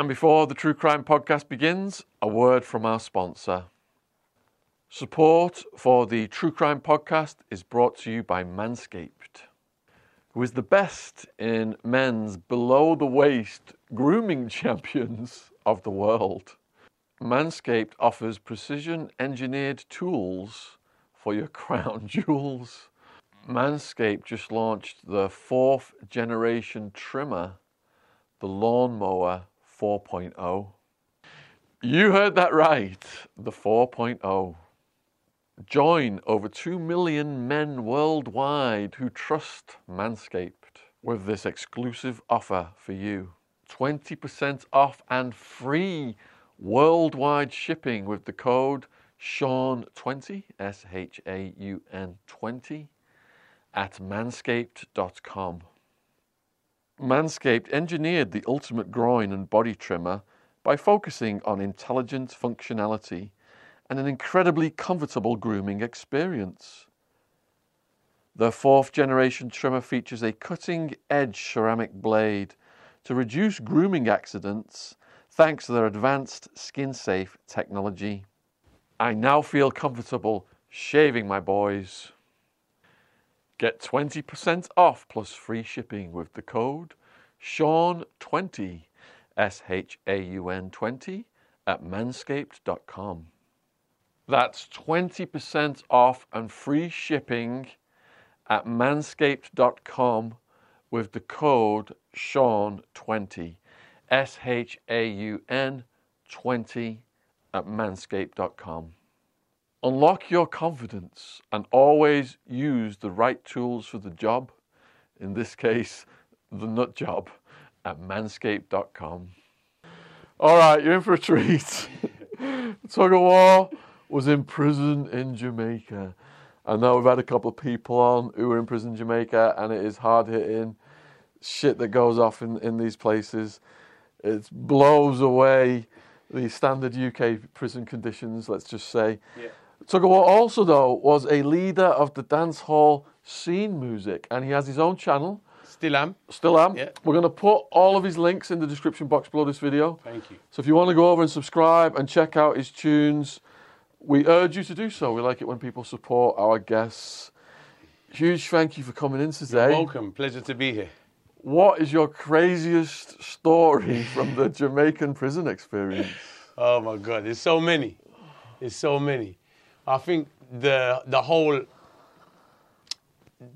And before the True Crime podcast begins, a word from our sponsor. Support for the True Crime podcast is brought to you by Manscaped, who is the best in men's below the waist grooming champions of the world. Manscaped offers precision engineered tools for your crown jewels. Manscaped just launched the fourth generation trimmer, the Lawnmower 4.0. You heard that right, the 4.0. Join over 2 million men worldwide who trust Manscaped with this exclusive offer for you 20% off and free worldwide shipping with the code Shaun20, S H A U N 20, at manscaped.com. Manscaped engineered the ultimate groin and body trimmer by focusing on intelligent functionality and an incredibly comfortable grooming experience. The fourth generation trimmer features a cutting edge ceramic blade to reduce grooming accidents thanks to their advanced skin safe technology. I now feel comfortable shaving my boys. Get 20% off plus free shipping with the code Shaun20, S H A U N 20, at manscaped.com. That's 20% off and free shipping at manscaped.com with the code Shaun20, S H A U N 20 at manscaped.com. Unlock your confidence and always use the right tools for the job, in this case, the nut job, at manscaped.com. All right, you're in for a treat. Tug of War was in prison in Jamaica. I know we've had a couple of people on who were in prison in Jamaica, and it is hard hitting shit that goes off in, in these places. It blows away the standard UK prison conditions, let's just say. Yeah. Of also, though, was a leader of the dance hall scene music, and he has his own channel. Still am. Still am. Yeah. We're going to put all of his links in the description box below this video. Thank you. So if you want to go over and subscribe and check out his tunes, we urge you to do so. We like it when people support our guests. Huge thank you for coming in today. Welcome. Pleasure to be here. What is your craziest story from the Jamaican prison experience? Oh my God, there's so many. There's so many. I think the the whole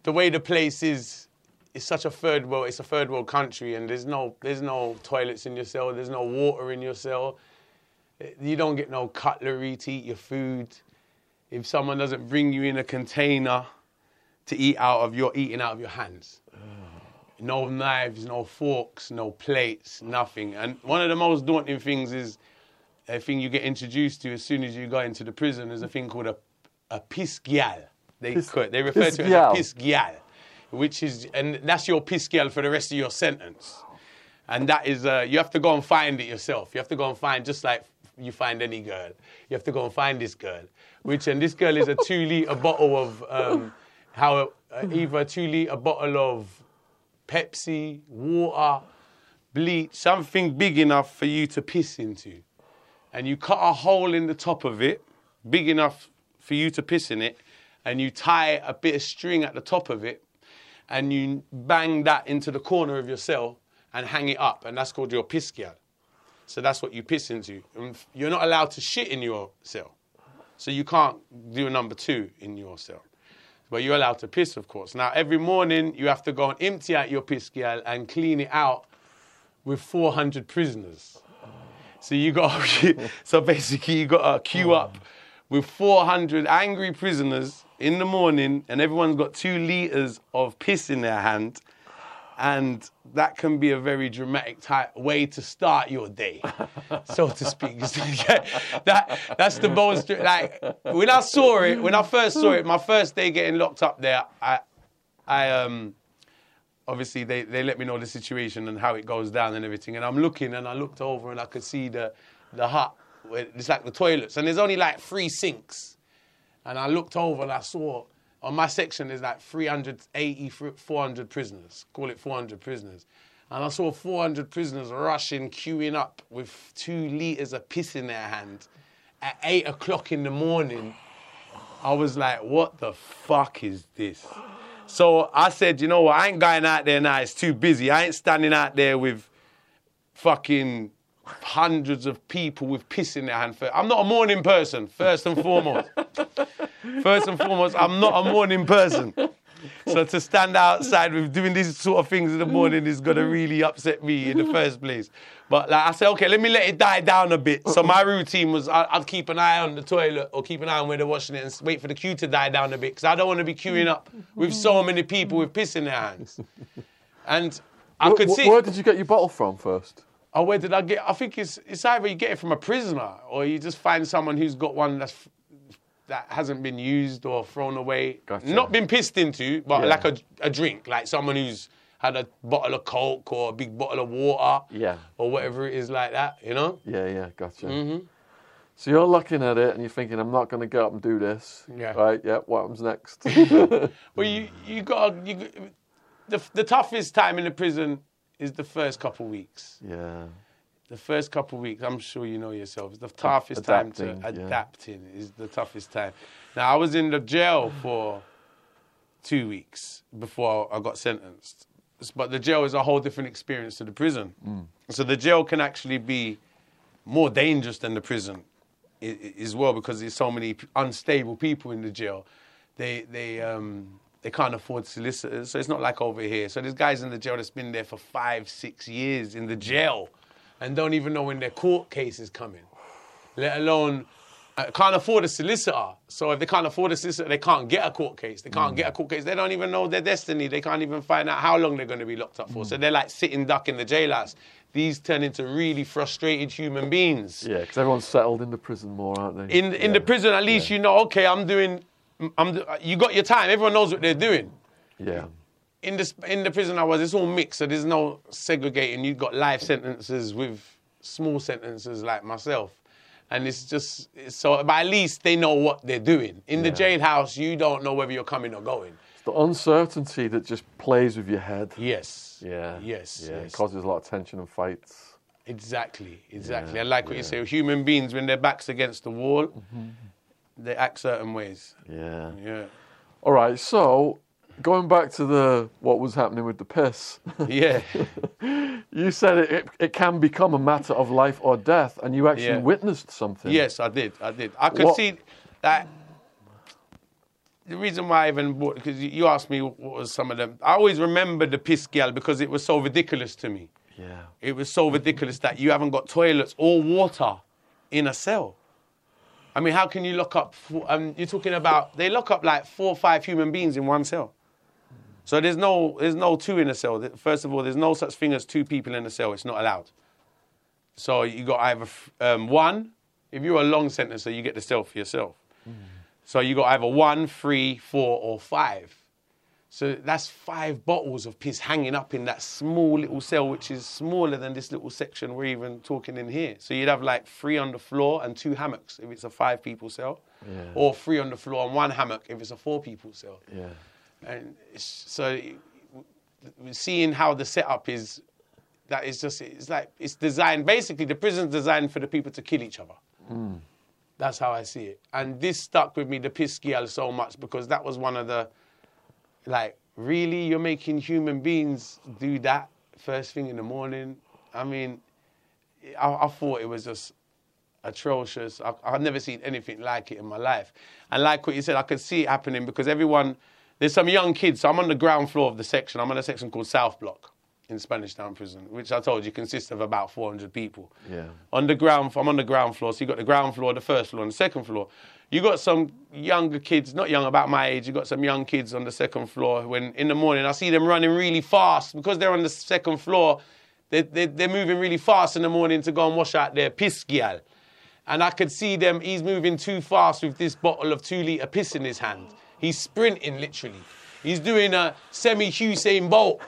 the way the place is is such a third world. It's a third world country, and there's no there's no toilets in your cell. There's no water in your cell. You don't get no cutlery to eat your food. If someone doesn't bring you in a container to eat out of, you're eating out of your hands. No knives, no forks, no plates, nothing. And one of the most daunting things is a thing you get introduced to as soon as you go into the prison is a thing called a, a pisgyal. They, Pis- they refer to it as a pisgyal, which is, and that's your pisgyal for the rest of your sentence. And that is, uh, you have to go and find it yourself. You have to go and find, just like you find any girl, you have to go and find this girl. Which, and this girl is a two litre bottle of, um, how, uh, either a two litre bottle of Pepsi, water, bleach, something big enough for you to piss into. And you cut a hole in the top of it, big enough for you to piss in it, and you tie a bit of string at the top of it, and you bang that into the corner of your cell and hang it up, and that's called your piss. So that's what you piss into. And you're not allowed to shit in your cell. So you can't do a number two in your cell. But you're allowed to piss, of course. Now, every morning you have to go and empty out your piss and clean it out with 400 prisoners. So you got so basically you got to queue up with 400 angry prisoners in the morning, and everyone's got two liters of piss in their hand, and that can be a very dramatic type way to start your day, so to speak. that that's the most like when I saw it, when I first saw it, my first day getting locked up there, I I um obviously they, they let me know the situation and how it goes down and everything. And I'm looking and I looked over and I could see the the hut. It's like the toilets and there's only like three sinks. And I looked over and I saw on my section there's like 380, 400 prisoners. Call it 400 prisoners. And I saw 400 prisoners rushing, queuing up with two liters of piss in their hand at eight o'clock in the morning. I was like, what the fuck is this? So I said, you know what, I ain't going out there now, it's too busy. I ain't standing out there with fucking hundreds of people with piss in their hand. I'm not a morning person, first and foremost. first and foremost, I'm not a morning person. So to stand outside with doing these sort of things in the morning is gonna really upset me in the first place. But like I said, okay, let me let it die down a bit. So my routine was I- I'd keep an eye on the toilet or keep an eye on where they're washing it and wait for the queue to die down a bit because I don't want to be queuing up with so many people with piss in their hands. And I Wh- could see. Where did you get your bottle from first? Oh, where did I get? I think it's it's either you get it from a prisoner or you just find someone who's got one that's that hasn't been used or thrown away, Gotcha. not been pissed into, but Yeah. like a, a drink, like someone who's had a bottle of Coke or a big bottle of water, Yeah. or whatever it is like that, you know? Yeah, yeah, gotcha. Mm-hmm. So you're looking at it and you're thinking, I'm not going to get up and do this. Yeah. Right, yeah, what happens next? Well, you you got you, the the toughest time in the prison is the first couple weeks. yeah. The first couple of weeks, I'm sure you know yourself, is the toughest time to Adapting, yeah. adapting is the toughest time. Now I was in the jail for two weeks before I got sentenced. But the jail is a whole different experience to the prison. So the jail can actually be more dangerous than the prison as well because there's so many unstable people in the jail. They they um they can't afford solicitors, so it's not like over here. So there's guys in the jail that's been there for five, six years in the jail, and don't even know when their court case is coming, let alone uh, can't afford a solicitor. So if they can't afford a solicitor, they can't get a court case. They can't get a court case. They don't even know their destiny. They can't even find out how long they're going to be locked up for. So they're like sitting duck in the jailhouse. These turn into really frustrated human beings. Yeah, because everyone's settled in the prison more, aren't they? In in the prison, at least you know. Okay, I'm doing. I'm. You got your time. Everyone knows what they're doing. Yeah. In the in the prison I was, it's all mixed. So there's no segregating. You've got life sentences with small sentences like myself, and it's just it's so. But at least they know what they're doing. In the jailhouse, you don't know whether you're coming or going. It's the uncertainty that just plays with your head. Yes. Yeah. Yes. Yeah, yes. it causes a lot of tension and fights. Exactly. Exactly. Yeah, I like what you say. Human beings, when their backs against the wall, mm-hmm. they act certain ways. Yeah. Yeah. All right, so going back to the what was happening with the piss, Yeah. you said it, it, it can become a matter of life or death, and you actually Yeah. witnessed something. Yes, I did. I did. I could What- see that. The reason why I even bought because you- asked me what was some of them. I always remember the piss gal because it was so ridiculous to me. Yeah. It was so ridiculous that you haven't got toilets or water in a cell. I mean, how can you lock up? Um, you're talking about they lock up like four or five human beings in one cell. So there's no there's no two in a cell. First of all, there's no such thing as two people in a cell. It's not allowed. So you got either um, one. If you're a long sentencer, you get the cell for yourself. So you got either one, three, four, or five. So that's five bottles of piss hanging up in that small little cell, which is smaller than this little section we're even talking in here. So you'd have like three on the floor and two hammocks if it's a five people cell, Yeah. or three on the floor and one hammock if it's a four people cell. Yeah. And so seeing how the setup is, that is just, it's like, it's designed, basically the prison's designed for the people to kill each other. Hmm. That's how I see it. And this stuck with me, the piss scale, so much because that was one of the, like, really, you're making human beings do that first thing in the morning? I mean, I, I thought it was just atrocious. I, I've never seen anything like it in my life. And like what you said, I could see it happening because everyone, there's some young kids. So I'm on the ground floor of the section. I'm on a section called South Block in Spanish Town Prison, which I told you consists of about 400 people. Yeah. On the ground, I'm on the ground floor. So you got the ground floor, the first floor, and the second floor. You got some younger kids, not young, about my age. You got some young kids on the second floor. When in the morning, I see them running really fast because they're on the second floor. They, they, they're moving really fast in the morning to go and wash out their piss. And I could see them, he's moving too fast with this bottle of two litre piss in his hand. He's sprinting literally. He's doing a semi Usain Bolt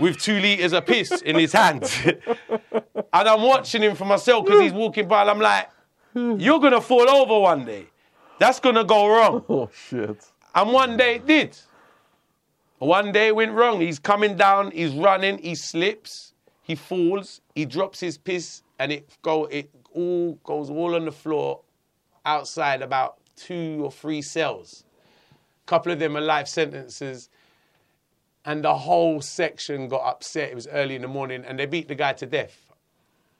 with two litres of piss in his hand. and I'm watching him for myself because he's walking by and I'm like, you're going to fall over one day. That's going to go wrong. Oh shit. And one day it did. One day it went wrong. He's coming down, he's running, he slips, he falls, he drops his piss, and it go it all goes all on the floor outside about two or three cells. A couple of them are life sentences. And the whole section got upset. It was early in the morning, and they beat the guy to death.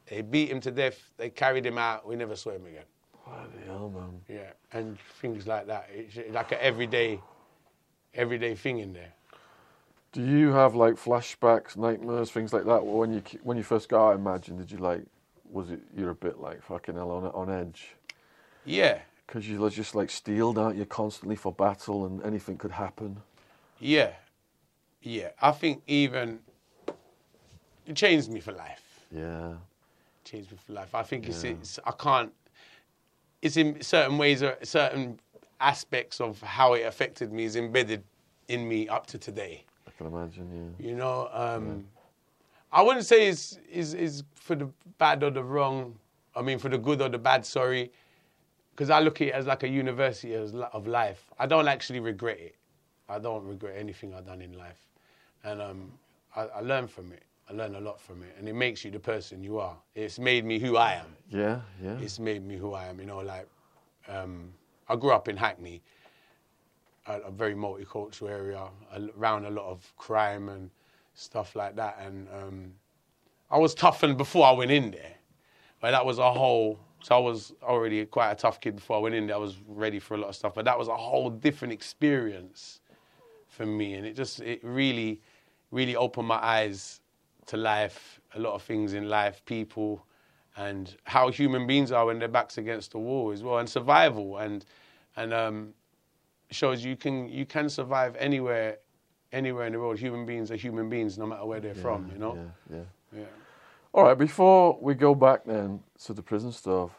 They beat him to death. They carried him out. We never saw him again. Bloody hell, man. Yeah, and things like that. It's like an everyday, everyday thing in there. Do you have like flashbacks, nightmares, things like that? When you when you first got out, imagine did you like? Was it you're a bit like fucking hell on on edge? Yeah, Because you're just like steeled, aren't you, constantly for battle, and anything could happen. yeah, yeah. I think even it changed me for life. Yeah, changed me for life. I think it's, it's I can't. It's in certain ways or certain aspects of how it affected me is embedded in me up to today. I can imagine. Yeah. You know, um, I wouldn't say it's is is for the bad or the wrong. I mean, for the good or the bad. Sorry, because I look at it as like a university of life. I don't actually regret it. I don't regret anything I've done in life, and um, I, I learn from it. I learn a lot from it, and it makes you the person you are. It's made me who I am. Yeah, yeah. It's made me who I am. You know, like um, I grew up in Hackney, a, a very multicultural area, around a lot of crime and stuff like that. And um, I was toughened before I went in there, but that was a whole. So I was already quite a tough kid before I went in there. I was ready for a lot of stuff, but that was a whole different experience for me, and it just it really, really opened my eyes to life, a lot of things in life, people, and how human beings are when their backs against the wall as well, and survival, and and um, shows you can you can survive anywhere, anywhere in the world. Human beings are human beings, no matter where they're from. You know. Yeah, yeah. Yeah. All right, before we go back then to the prison stuff,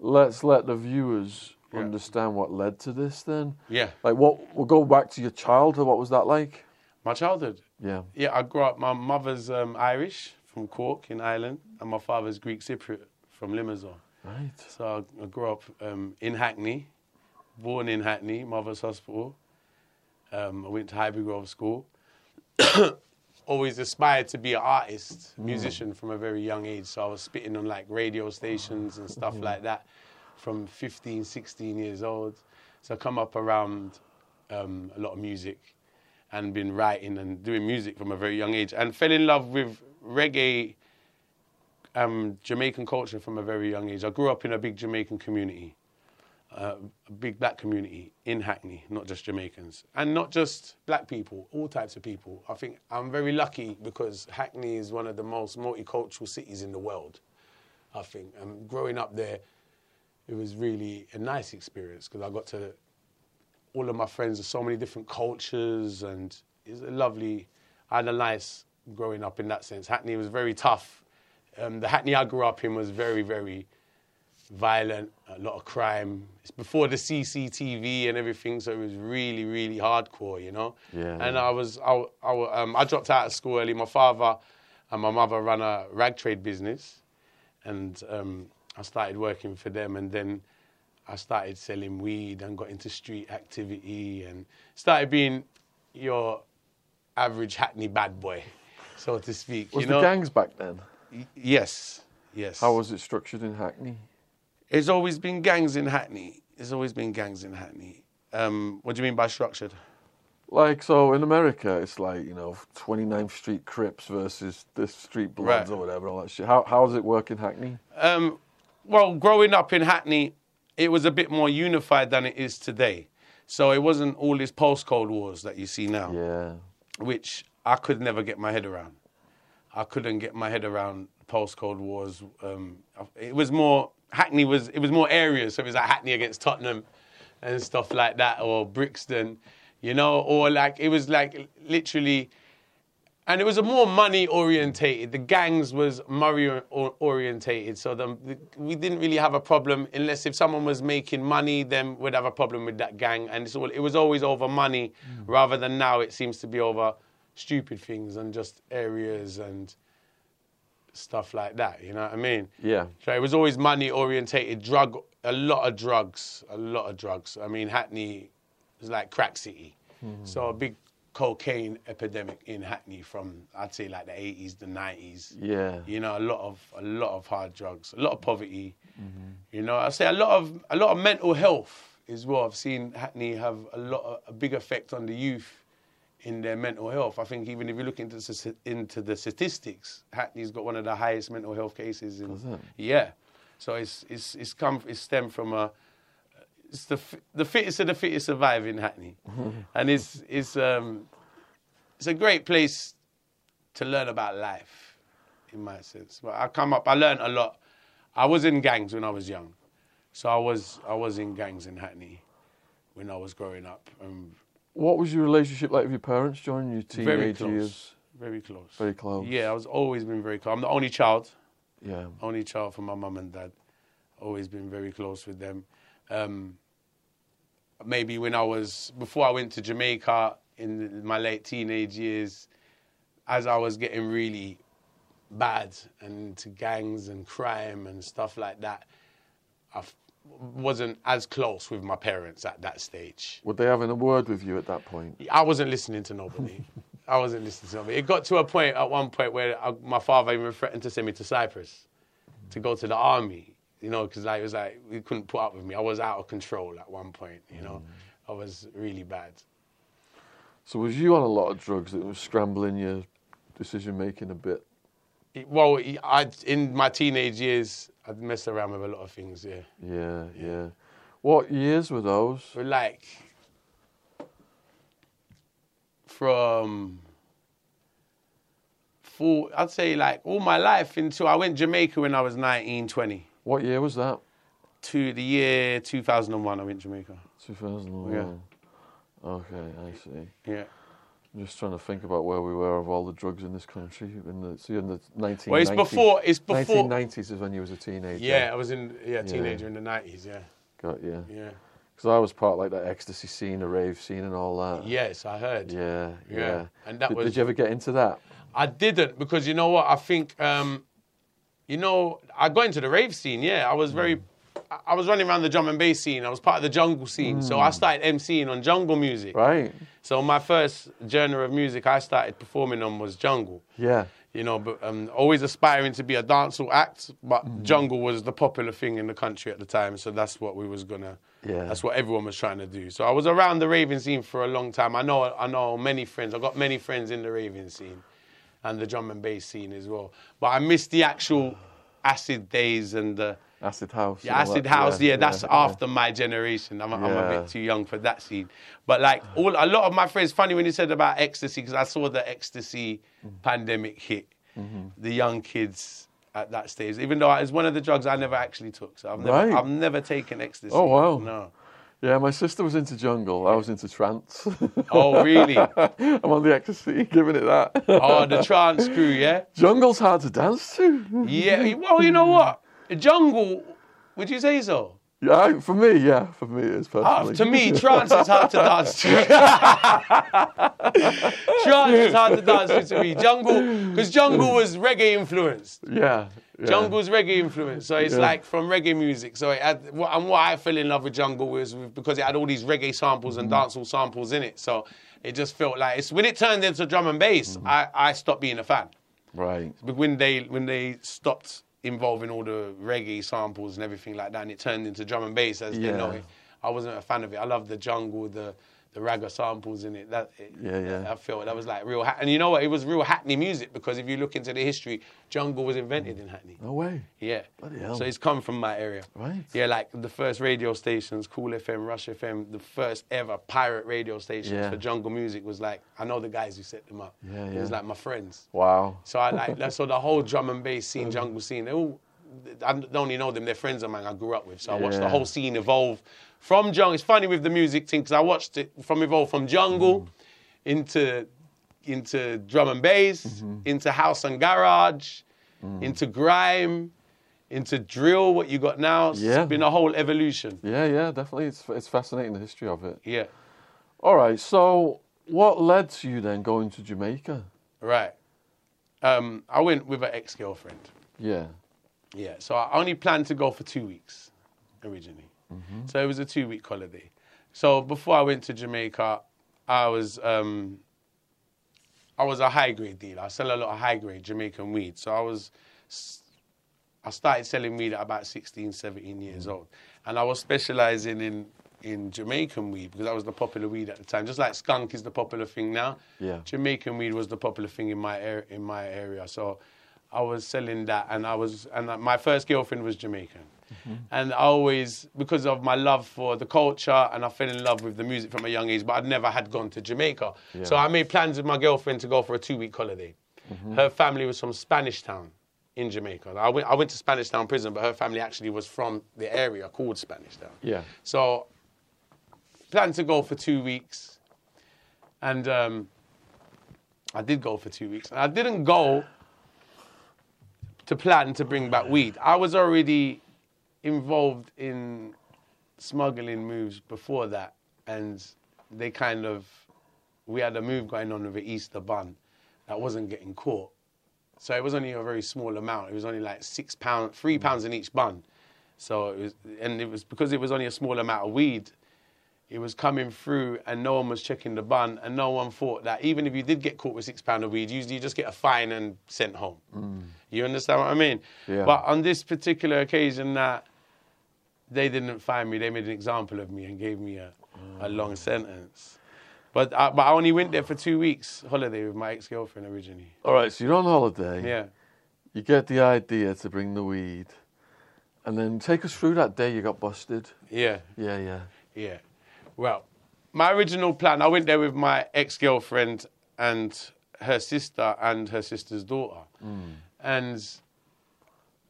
let's let the viewers Yeah. understand what led to this then. Yeah. Like what we'll go back to your childhood, what was that like? My childhood. Yeah. Yeah, I grew up. My mother's um, Irish from Cork in Ireland, and my father's Greek Cypriot from Limassol. Right. So I, I grew up um, in Hackney, born in Hackney, Mother's Hospital. Um, I went to Highbury Grove School. Always aspired to be an artist, musician from a very young age. So I was spitting on like radio stations and stuff like that from 15, 16 years old. So I come up around um, a lot of music and been writing and doing music from a very young age and fell in love with reggae um, Jamaican culture from a very young age. I grew up in a big Jamaican community, uh, a big black community in Hackney, not just Jamaicans, and not just black people, all types of people. I think I'm very lucky because Hackney is one of the most multicultural cities in the world. I think, and growing up there, it was really a nice experience because I got to all of my friends of so many different cultures, and it's a lovely. I had a nice growing up in that sense. Hackney was very tough. Um, the Hackney I grew up in was very, very violent, a lot of crime. It's before the CCTV and everything, so it was really, really hardcore, you know. Yeah, And. I was, I, I, um, I dropped out of school early. My father and my mother run a rag trade business, and um, I started working for them. And then I started selling weed and got into street activity and started being your average Hackney bad boy, so to speak. Was you the gangs back then? Y- Yes, yes. How was it structured in Hackney? It's always been gangs in Hackney. There's always been gangs in Hackney. Um, what do you mean by structured? Like so in America, it's like you know 29th Street Crips versus this Street Bloods Right. or whatever, all that shit. How how does it work in Hackney? Um, well, growing up in Hackney, it was a bit more unified than it is today. So it wasn't all this postcode wars that you see now, Yeah, which I could never get my head around. I couldn't get my head around postcode wars. Um, it was more Hackney was it was more areas. So it was like Hackney against Tottenham and stuff like that, or Brixton, you know, or like it was like literally and it was a more money orientated. The gangs was or- orientated, so the, the, we didn't really have a problem unless if someone was making money, then we'd have a problem with that gang. And it's all, it was always over money, mm. rather than now it seems to be over stupid things and just areas and stuff like that. You know what I mean? yeah. So it was always money orientated, drug, a lot of drugs, a lot of drugs. I mean, Hackney was like crack city. Hmm. So a big cocaine epidemic in Hackney from I'd say like the 80s, the 90s. Yeah. You know, a lot of a lot of hard drugs, a lot of poverty. Mm-hmm. You know, I say a lot of a lot of mental health as well. I've seen Hackney have a lot of, a big effect on the youth in their mental health. I think even if you look into the, into the statistics, Hackney's got one of the highest mental health cases. In? Yeah, so it's it's it's come it's stemmed from a it's the the fittest of the fittest survive in Hackney, and it's it's um it's a great place to learn about life, in my sense. But I come up, I learned a lot. I was in gangs when I was young, so I was I was in gangs in Hackney when I was growing up. Um, What was your relationship like with your parents during your teenage very close, years? very close. Very close. Yeah, I was always been very close. I'm the only child. Yeah. only child for my mum and dad. Always been very close with them. Um, maybe when I was before I went to Jamaica in my late teenage years, as I was getting really bad and to gangs and crime and stuff like that, I wasn't as close with my parents at that stage. Were they having a word with you at that point? I wasn't listening to nobody. I wasn't listening to nobody. It got to a point at one point where I, my father even threatened to send me to Cyprus to go to the army. You know, because like, it was like, he couldn't put up with me. I was out of control at one point. You know, mm. I was really bad. So was you on a lot of drugs that was scrambling your decision making a bit? Well, I in my teenage years, I'd messed around with a lot of things. Yeah, Yeah, yeah. What years were those? but like from full, I'd say like all my life until I went Jamaica when I was 19, 20. What year was that? to the year 2001, I went to Jamaica. 2001. Okay, I see. Yeah. I'm just trying to think about where we were of all the drugs in this country in the so in the 1990s. Well, it's before. It's before. 1990s is when you was a teenager. Yeah, I was in yeah teenager in the 90s. Yeah, Got yeah. yeah. Because I was part of, like that ecstasy scene, the rave scene, and all that. Yes, I heard. Yeah, yeah. Yeah, and that did, was- did you ever get into that? I didn't because you know what? I think um, you know I got into the rave scene. Yeah, I was very. I- I was running around the drum and bass scene. I was part of the jungle scene, so I started MCing on jungle music. Right. So my first genre of music I started performing on was jungle. Yeah. you know, but um, always aspiring to be a dancehall act. But jungle was the popular thing in the country at the time, so that's what we was gonna. Yeah. That's what everyone was trying to do. So I was around the raving scene for a long time. I know, I know many friends. I got many friends in the raving scene, and the drum and bass scene as well. But I missed the actual acid days and the. Acid house. Yeah, acid that. house. Yeah, that's yeah. after my generation. I'm, I'm a bit too young for that scene. But like all, a lot of my friends. Funny when you said about ecstasy because I saw the ecstasy Mm-hmm. pandemic hit the young kids at that stage. Even though it's one of the drugs I never actually took, so I've never, Right. I've never taken ecstasy. Oh, wow. No. Yeah, my sister was into jungle. I was into trance. Oh really? I'm on the ecstasy, giving it that. oh, the trance crew. Yeah. Jungle's hard to dance to. Yeah. Well, you know what? Jungle. Would you say so? Yeah, for me, yeah, for me it is Ah, personally. to me, trance is hard to dance to. trance is hard to dance to, to me. Jungle, because jungle was reggae influenced. yeah, yeah. Jungle's reggae influence, so it's Yeah. like from reggae music. So it had, and what I fell in love with Jungle was because it had all these reggae samples and Mm-hmm. dancehall samples in it. So it just felt like it's when it turned into drum and bass, Mm-hmm. I, I stopped being a fan. Right. But when they when they stopped involving all the reggae samples and everything like that, and it turned into drum and bass, as they know it, I wasn't a fan of it. I love the jungle, the the ragga samples in it. That it, Yeah, yeah. I feel that was like real. Ha- and you know what? It was real Hackney music because if you look into the history, jungle was invented in Hackney. No way. Yeah. Bloody hell. So it's come from my area. Right. Yeah, like the first radio stations, Kool FM, Rush FM, the first ever pirate radio stations Yeah. for jungle music was like, I know the guys who set them up. Yeah, yeah. It was like my friends. Wow. So I like that. So the whole drum and bass scene, jungle scene, they all, I don't only know them, they're friends of mine I grew up with. So I watched the whole scene evolve from jungle. It's funny with the music thing because I watched it from evolve from jungle Mm. into into drum and bass, Mm-hmm. into house and garage, Mm. into grime, into drill. What you got now? Yeah. It's been a whole evolution. Yeah, yeah, definitely. It's it's fascinating the history of it. Yeah. All right. So, what led to you then going to Jamaica? Right. Um, I went with an ex-girlfriend. Yeah. Yeah, so I only planned to go for two weeks originally. Mm-hmm. So it was a two week holiday. So before I went to Jamaica, I was um, I was a high grade dealer. I sell a lot of high grade Jamaican weed. So I was, I started selling weed at about 16, 17 years Mm. old. And I was specializing in, in Jamaican weed because that was the popular weed at the time. Just like skunk is the popular thing now. Yeah. Jamaican weed was the popular thing in my, ar- in my area. So I was selling that and I was, and my first girlfriend was Jamaican. And I always, because of my love for the culture, and I fell in love with the music from a young age, but I'd never had gone to Jamaica. So I made plans with my girlfriend to go for a two week holiday. Her family was from Spanish Town in Jamaica. I went, I went to Spanish Town prison, but her family actually was from the area called Spanish Town. Yeah. So, planned to go for two weeks, and um, I did go for two weeks. And I didn't go to plan to bring back weed. I was already involved in smuggling moves before that, and they kind of we had a move going on with the Easter bun that wasn't getting caught. So it was only a very small amount. It was only like six pounds, three mm. pounds in each bun. So it was, and it was because it was only a small amount of weed. It was coming through, and no one was checking the bun, and no one thought that even if you did get caught with six pound of weed, usually you just get a fine and sent home. Mm. You understand what I mean? Yeah. But on this particular occasion, that they didn't find me, they made an example of me and gave me a, a long mm. sentence. But I, but I only went there for two weeks holiday with my ex girlfriend originally. All right, so you're on holiday. Yeah. You get the idea to bring the weed. And then take us through that day you got busted. Yeah. Yeah, yeah. Yeah. Well, my original plan, I went there with my ex girlfriend and her sister and her sister's daughter. Mm. And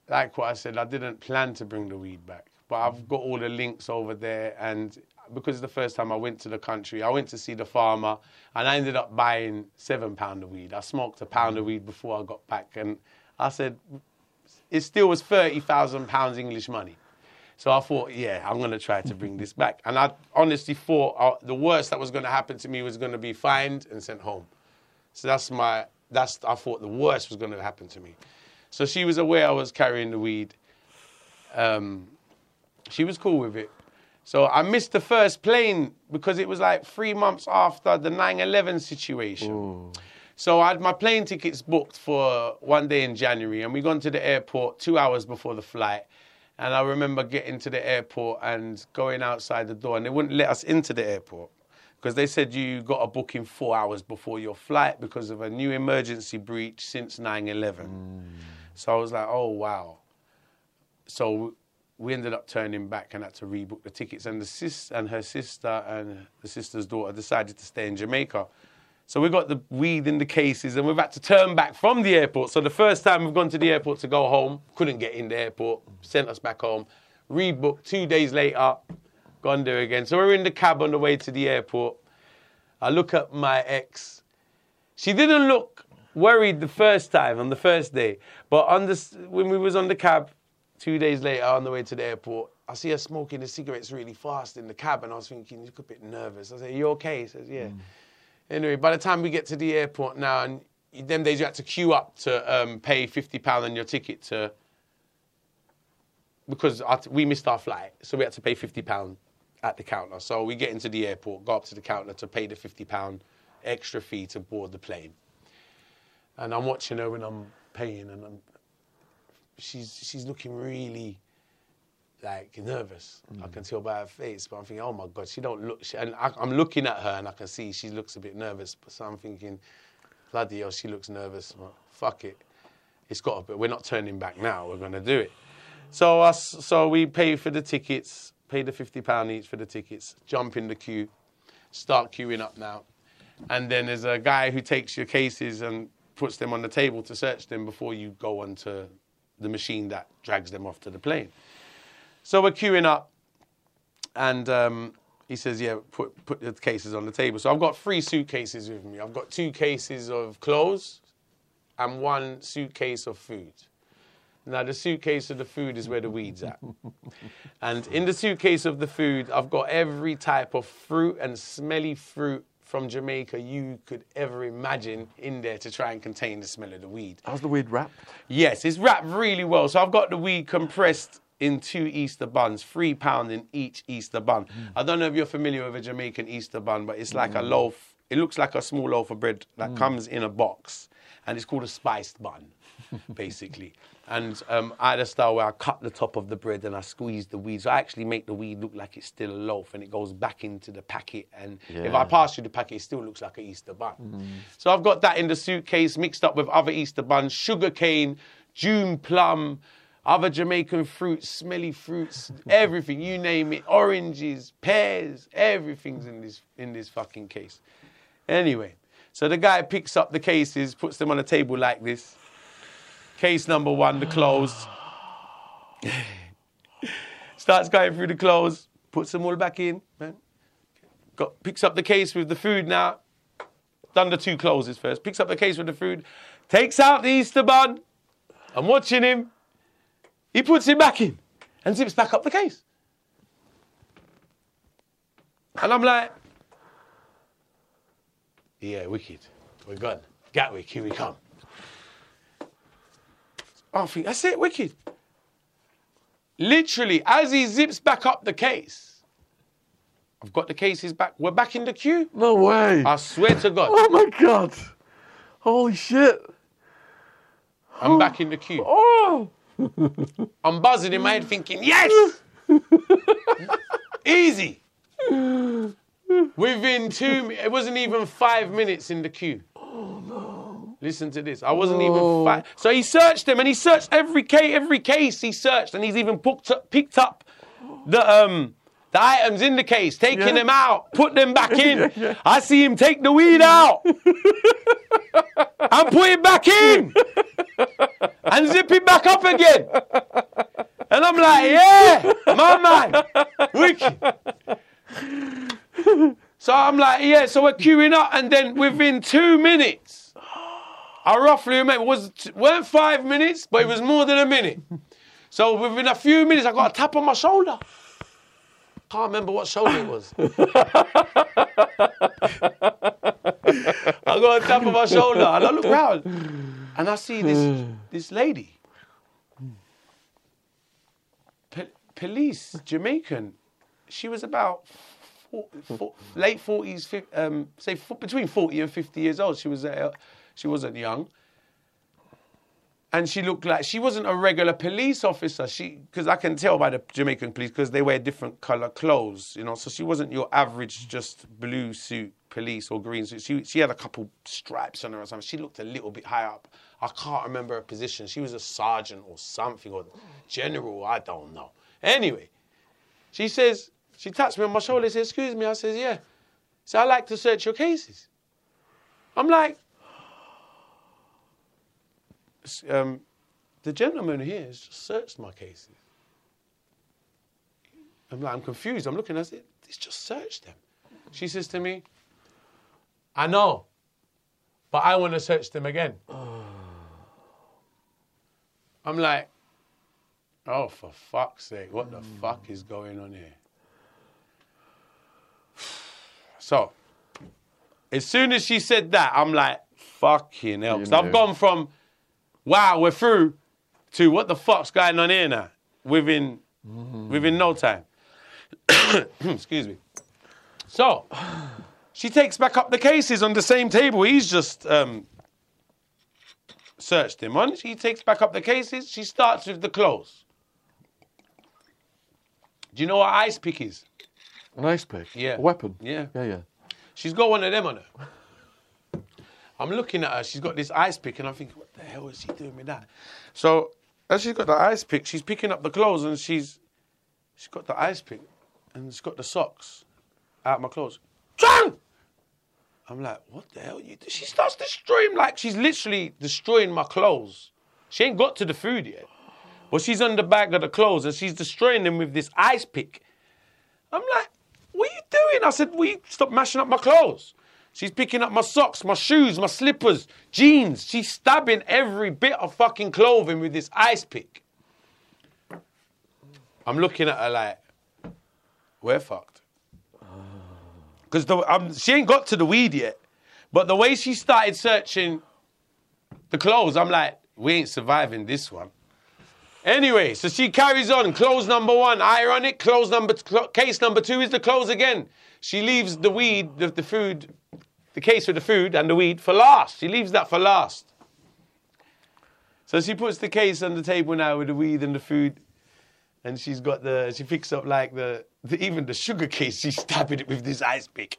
like what I said, I didn't plan to bring the weed back. But I've got all the links over there. And because the first time I went to the country, I went to see the farmer and I ended up buying seven pound of weed. I smoked a pound of weed before I got back. And I said, it still was 30,000 pounds English money. So I thought, yeah, I'm going to try to bring this back. And I honestly thought uh, the worst that was going to happen to me was going to be fined and sent home. So that's my, that's, I thought the worst was going to happen to me. So she was aware I was carrying the weed. Um, she was cool with it. So I missed the first plane because it was like three months after the 9 11 situation. So I had my plane tickets booked for one day in January, and we gone to the airport two hours before the flight. And I remember getting to the airport and going outside the door, and they wouldn't let us into the airport because they said you got a booking four hours before your flight because of a new emergency breach since 9 11. Mm. So I was like, oh, wow. So we ended up turning back and had to rebook the tickets. And the sis and her sister and the sister's daughter decided to stay in Jamaica. So we got the weed in the cases and we've had to turn back from the airport. So the first time we've gone to the airport to go home, couldn't get in the airport, sent us back home. Rebooked two days later, gone there again. So we're in the cab on the way to the airport. I look at my ex. She didn't look worried the first time on the first day, but on this, when we was on the cab two days later on the way to the airport, I see her smoking the cigarettes really fast in the cab, and I was thinking, you look a bit nervous. I said, "You okay?" She says, "Yeah." Anyway, by the time we get to the airport now, and them days you had to queue up to um, pay fifty pound on your ticket to because our, we missed our flight, so we had to pay fifty pound at the counter. So we get into the airport, go up to the counter to pay the fifty pound extra fee to board the plane. And I'm watching her when I'm paying, and I'm, she's she's looking really like nervous. I mm. can tell by her face, but I'm thinking, oh my god, she don't look. She, and I, I'm looking at her, and I can see she looks a bit nervous. But so I'm thinking, bloody hell, she looks nervous. Well, fuck it, it's got. But we're not turning back now. We're gonna do it. So us, so we pay for the tickets, pay the fifty pound each for the tickets, jump in the queue, start queuing up now, and then there's a guy who takes your cases and puts them on the table to search them before you go onto the machine that drags them off to the plane. So we're queuing up, and um, he says, "Yeah, put put the cases on the table." So I've got three suitcases with me. I've got two cases of clothes, and one suitcase of food. Now the suitcase of the food is where the weeds at, and in the suitcase of the food, I've got every type of fruit and smelly fruit from Jamaica you could ever imagine in there to try and contain the smell of the weed. How's the weed wrapped? Yes, it's wrapped really well. So I've got the weed compressed in two Easter buns, three pound in each Easter bun. I don't know if you're familiar with a Jamaican Easter bun, but it's like a loaf It looks like a small loaf of bread Mm. that comes in a box, and it's called a spiced bun, basically. And um, I had a style where I cut the top of the bread and I squeeze the weed. So I actually make the weed look like it's still a loaf, and it goes back into the packet. And if I pass you the packet, it still looks like an Easter bun. So I've got that in the suitcase, mixed up with other Easter buns, sugar cane, June plum, other Jamaican fruits, smelly fruits, everything, you name it, oranges, pears, everything's in this in this fucking case. Anyway, so the guy picks up the cases, puts them on a table like this. Case number one, the clothes. Starts going through the clothes, puts them all back in. Man. Got, picks up the case with the food now. Done the two closes first. Picks up the case with the food. Takes out the Easter bun. I'm watching him. He puts it back in and zips back up the case. And I'm like, yeah, wicked. We're gone. Gatwick, here we come. I think, that's it, wicked. Literally, as he zips back up the case, I've got the cases back. We're back in the queue. No way. I swear to God, oh my god. Holy shit. I'm back in the queue. Oh. I'm buzzing in my head thinking, yes! Easy. Within two, it wasn't even five minutes in the queue. Listen to this. I wasn't even five. So he searched them, and he searched every case. Every case he searched, and he's even picked up, picked up the um the items in the case, taking Yeah. them out, put them back in. Yeah, yeah. I see him take the weed out and put it back in and zip it back up again. And I'm like, yeah, my man, wicked. So I'm like, yeah, so we're queuing up, and then within two minutes, I roughly remember, it was, weren't five minutes, but it was more than a minute. So within a few minutes, I got a tap on my shoulder. Can't remember what shoulder it was. I got a tap on my shoulder, and I look round, and I see this this lady, P- police, Jamaican. She was about four, four, late forties, um, say f- between forty and fifty years old. She was uh, she wasn't young, and she looked like she wasn't a regular police officer. She because I can tell by the Jamaican police because they wear different color clothes, you know. So she wasn't your average just blue suit police or green suit. She she had a couple stripes on her or something. She looked a little bit high up. I can't remember her position. She was a sergeant or something or general. I don't know. Anyway, she says she taps me on my shoulder. Says, "Excuse me." I says, "Yeah." So I like to search your cases. I'm like, "S- um, the gentleman here has just searched my cases. I'm like, I'm confused. I'm looking. I said, he's just searched them. She says to me, I know, but I want to search them again. I'm like, oh, for fuck's sake, what the fuck is going on here? So, as soon as she said that, I'm like, fucking hell. You 'Cause I've gone from, wow, we're through, to what the fuck's going on here now? Within, within no time. Excuse me. So, she takes back up the cases on the same table. He's just um, searched him on. She takes back up the cases. She starts with the clothes. Do you know what ice pick is? An ice pick. Yeah. A weapon. Yeah. Yeah, yeah. She's got one of them on her. I'm looking at her. She's got this ice pick, and I'm thinking, what the hell is she doing with that? So as she's got the ice pick, she's picking up the clothes, and she's she's got the ice pick, and she's got the socks out of my clothes. John! I'm like, what the hell you do? She starts destroying, like she's literally destroying my clothes. She ain't got to the food yet, but she's on the back of the clothes, and she's destroying them with this ice pick. I'm like, what are you doing? I said, will you stop mashing up my clothes? She's picking up my socks, my shoes, my slippers, jeans. She's stabbing every bit of fucking clothing with this ice pick. I'm looking at her like, we're fucked. Because um, she ain't got to the weed yet. But the way she started searching the clothes, I'm like, we ain't surviving this one. Anyway, so she carries on. Clothes number one, ironic. Clothes number, cl- case number two is the clothes again. She leaves the weed, the, the food the case with the food and the weed for last. She leaves that for last. So she puts the case on the table now with the weed and the food, and she's got the. She picks up like the, the even the sugar case. She's stabbing it with this ice pick.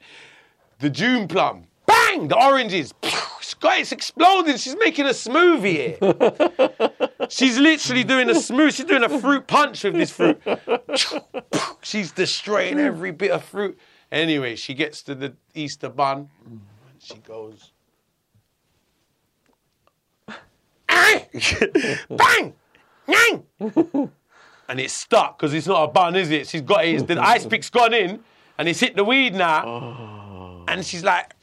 The June plum, bang! The oranges, it's got it's exploding. She's making a smoothie here. she's literally doing a smooth. She's doing a fruit punch with this fruit. she's destroying every bit of fruit. Anyway, she gets to the Easter bun. And she goes. bang, bang, and it's stuck because it's not a bun, is it? She's got it. It's, the ice pick's gone in, and it's hit the weed now, oh. and she's like,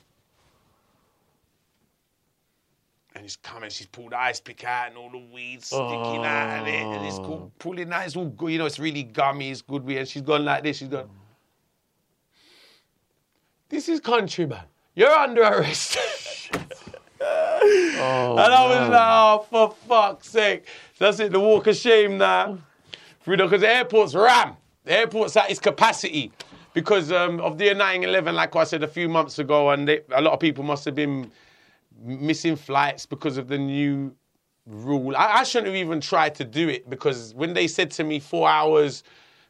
and it's coming. She's pulled the ice pick out, and all the weeds sticking out of it, and it's cool, oh. pulling out. It's all good, you know. It's really gummy. It's good weed. And she's gone like this. She's gone. This is countryman. You're under arrest. Oh, And I was man. like, oh, for fuck's sake. That's it, the walk of shame now. Because the airport's ram. The airport's at its capacity. Because um, of the 9 11, like I said a few months ago, and they, a lot of people must have been missing flights because of the new rule. I, I shouldn't have even tried to do it because when they said to me four hours,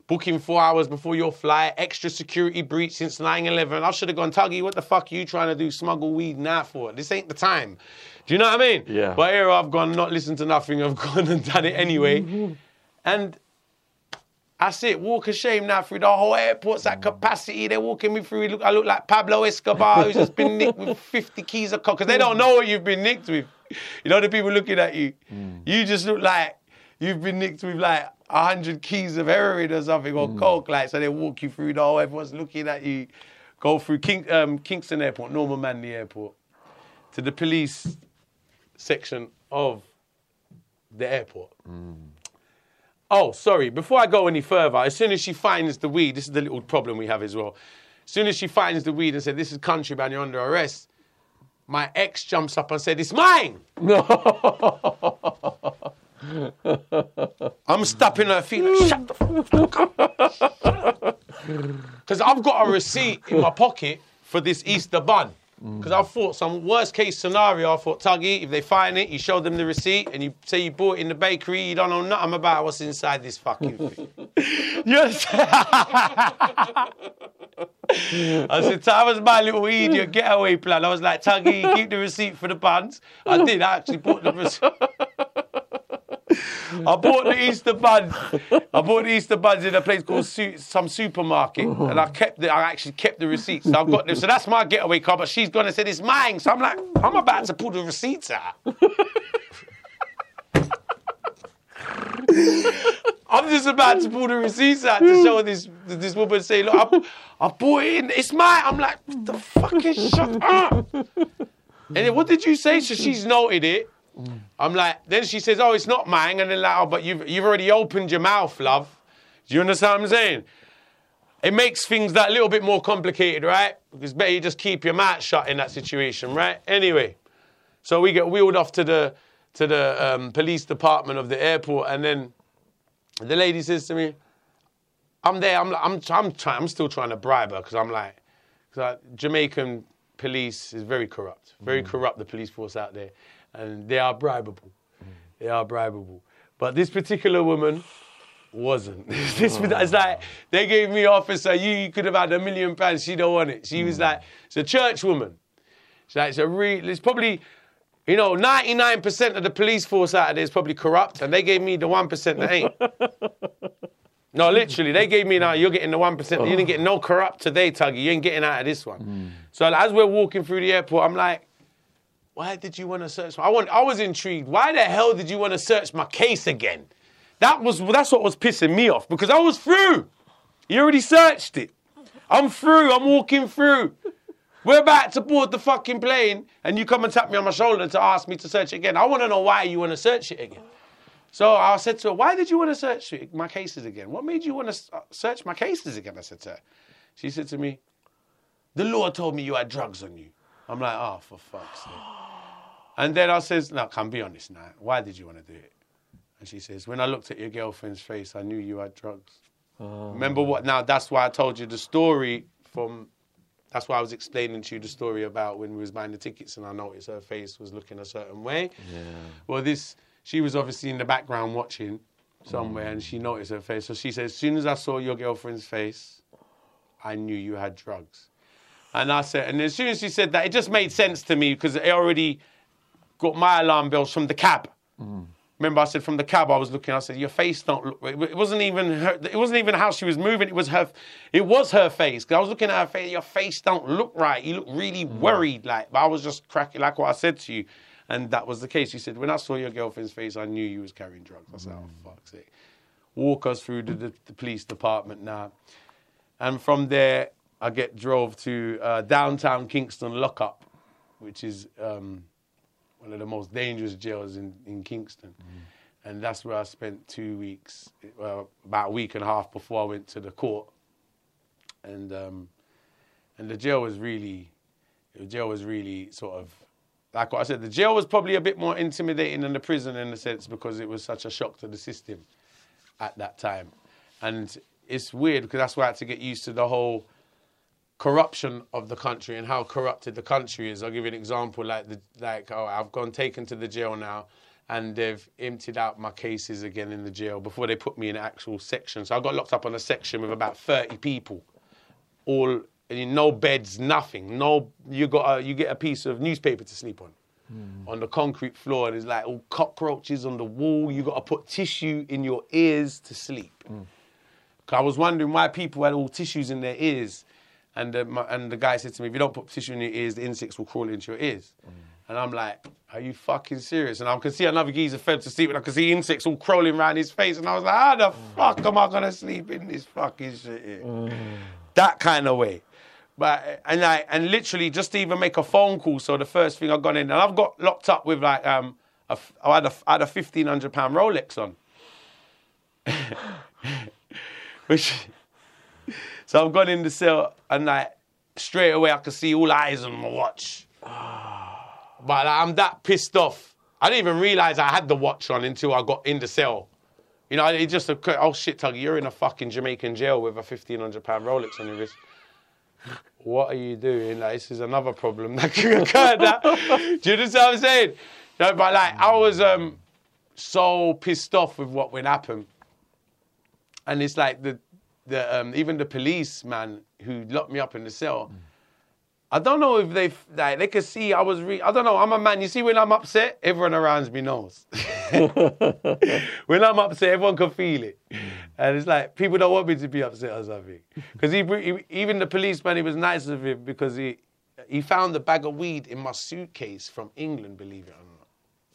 booking four hours before your flight, extra security breach since 9 11, I should have gone, Tuggy, what the fuck are you trying to do? Smuggle weed now for? This ain't the time. Do you know what I mean? Yeah. But here I've gone, not listened to nothing, I've gone and done it anyway. Mm-hmm. and that's it. Walk of shame now through the whole airport's at capacity. They're walking me through. Look, I look like Pablo Escobar who's just been nicked with 50 keys of coke because they don't know what you've been nicked with. You know the people looking at you. Mm. You just look like you've been nicked with like 100 keys of heroin or something or coke. Like so they walk you through the whole. Everyone's looking at you. Go through King, um, Kingston Airport, Norman Manley Airport, to the police section of the airport. Oh, sorry. Before I go any further, as soon as she finds the weed, this is the little problem we have as well. As soon as she finds the weed and said, "This is country man, you're under arrest," my ex jumps up and said, "It's mine." I'm stopping her feet. Like, Shut the fuck up. Because I've got a receipt in my pocket for this Easter bun. Mm. Because I thought some worst case scenario, I thought, Tuggy, if they find it, you show them the receipt and you say you bought it in the bakery, you don't know nothing about what's inside this fucking thing. yes. I said, that was my little idiot getaway plan. I was like, Tuggy, keep the receipt for the buns. I did, I actually bought the receipt. I bought the Easter buns. I bought the Easter buns in a place called su- some supermarket, and I kept the, I actually kept the receipts. So I've got them. So that's my getaway car. But she's gonna say it's mine. So I'm like, I'm about to pull the receipts out. I'm just about to pull the receipts out to show this this woman say, look, I, I bought it in. It's mine. I'm like, the fuck is shut up? And then what did you say? So she's noted it. I'm like, then she says, oh, it's not mine. And then like, oh, but you've, you've already opened your mouth, love. Do you understand what I'm saying? It makes things that little bit more complicated, right? Because better you just keep your mouth shut in that situation, right? Anyway, so we get wheeled off to the to the um, police department of the airport, and then the lady says to me, "I'm there. I'm I'm I'm trying. I'm still trying to bribe her because I'm like, because Jamaican police is very corrupt, very corrupt. The police force out there, and they are bribable. They are bribable. But this particular woman wasn't. this oh. it's like they gave me an officer. You could have had a million pounds. She don't want it. She was hmm. like, it's a church woman. Like, it's a real. It's probably. You know, 99% of the police force out there is probably corrupt, and they gave me the 1% that ain't. No, literally, they gave me now. You're getting the one percent. You didn't get oh. no corrupt today, Tuggy. You ain't getting out of this one. Hmm. So as we're walking through the airport, I'm like, why did you want to search? My, I want. I was intrigued. Why the hell did you want to search my case again? That was that's what was pissing me off because I was through. You already searched it. I'm through. I'm walking through. We're about to board the fucking plane, and you come and tap me on my shoulder to ask me to search it again. I want to know why you want to search it again. So I said to her, Why did you want to search my cases again? What made you want to uh, search my cases again? I said to her. She said to me, The law told me you had drugs on you. I'm like, Oh, for fuck's sake. And then I says, Look, come be honest now. Why did you want to do it? And she says, When I looked at your girlfriend's face, I knew you had drugs. Oh. Remember what? Now, that's why I told you the story from That's why I was explaining to you the story about when we was buying the tickets and I noticed her face was looking a certain way. Yeah. Well, this she was obviously in the background watching somewhere, and she noticed her face. So she said, "As soon as I saw your girlfriend's face, I knew you had drugs." And I said, and as soon as she said that, it just made sense to me because it already got my alarm bells from the cab. Remember, I said from the cab, I was looking. I said, "Your face don't look." It wasn't even her. It wasn't even how she was moving. It was her. It was her face. 'Cause I was looking at her face. Your face don't look right. You look really mm. worried. Like, but I was just cracking like what I said to you, and that was the case. She said, "When I saw your girlfriend's face, I knew you was carrying drugs." I said, "Oh mm. fuck's sake!" Walk us through the, the, the police department now, and from there, I get drove to uh, downtown Kingston lockup, which is. Um, one of the most dangerous jails in, in Kingston. And that's where I spent two weeks, well, about a week and a half before I went to the court. And um, and the jail was really, the jail was really sort of, like what I said, the jail was probably a bit more intimidating than the prison in a sense because it was such a shock to the system at that time. And it's weird because that's why I had to get used to the whole corruption of the country and how corrupted the country is. I'll give you an example, like the, like oh, I've gone taken to the jail now, and they've emptied out my cases again in the jail before they put me in an actual section. So I got locked up on a section with about thirty people, all in no beds, nothing. No, you got a, you get a piece of newspaper to sleep on. Hmm. On the concrete floor, and it's like all cockroaches on the wall. You got to put tissue in your ears to sleep. 'Cause I was wondering why people had all tissues in their ears. And the, my, and the guy said to me, if you don't put tissue in your ears, the insects will crawl into your ears. Mm. And I'm like, are you fucking serious? And I can see another geezer fell to sleep and I can see insects all crawling around his face. And I was like, how the mm. fuck am I going to sleep in this fucking shit here? Mm. That kind of way. But uh, and I and literally just to even make a phone call. So the first thing I got in, and I've got locked up with like um, a I had a I had a fifteen hundred pound Rolex on, which so I've gone in the cell and like straight away I could see all eyes on my watch. But like, I'm that pissed off. I didn't even realize I had the watch on until I got in the cell. You know, it just occurred, oh shit, Tuggy, you're in a fucking Jamaican jail with a fifteen hundred pound Rolex on your wrist. What are you doing? Like, this is another problem that could occur. That, do you understand what I'm saying? No, but like, I was um, so pissed off with what would happen, and it's like the the um, even the policeman who locked me up in the cell. I don't know if they like they could see I was. Re- I don't know. I'm a man. You see, when I'm upset, everyone around me knows. when I'm upset, everyone can feel it, and it's like people don't want me to be upset or something. Because he, he, even the policeman, he was nice of him because he he found a bag of weed in my suitcase from England. Believe it or not.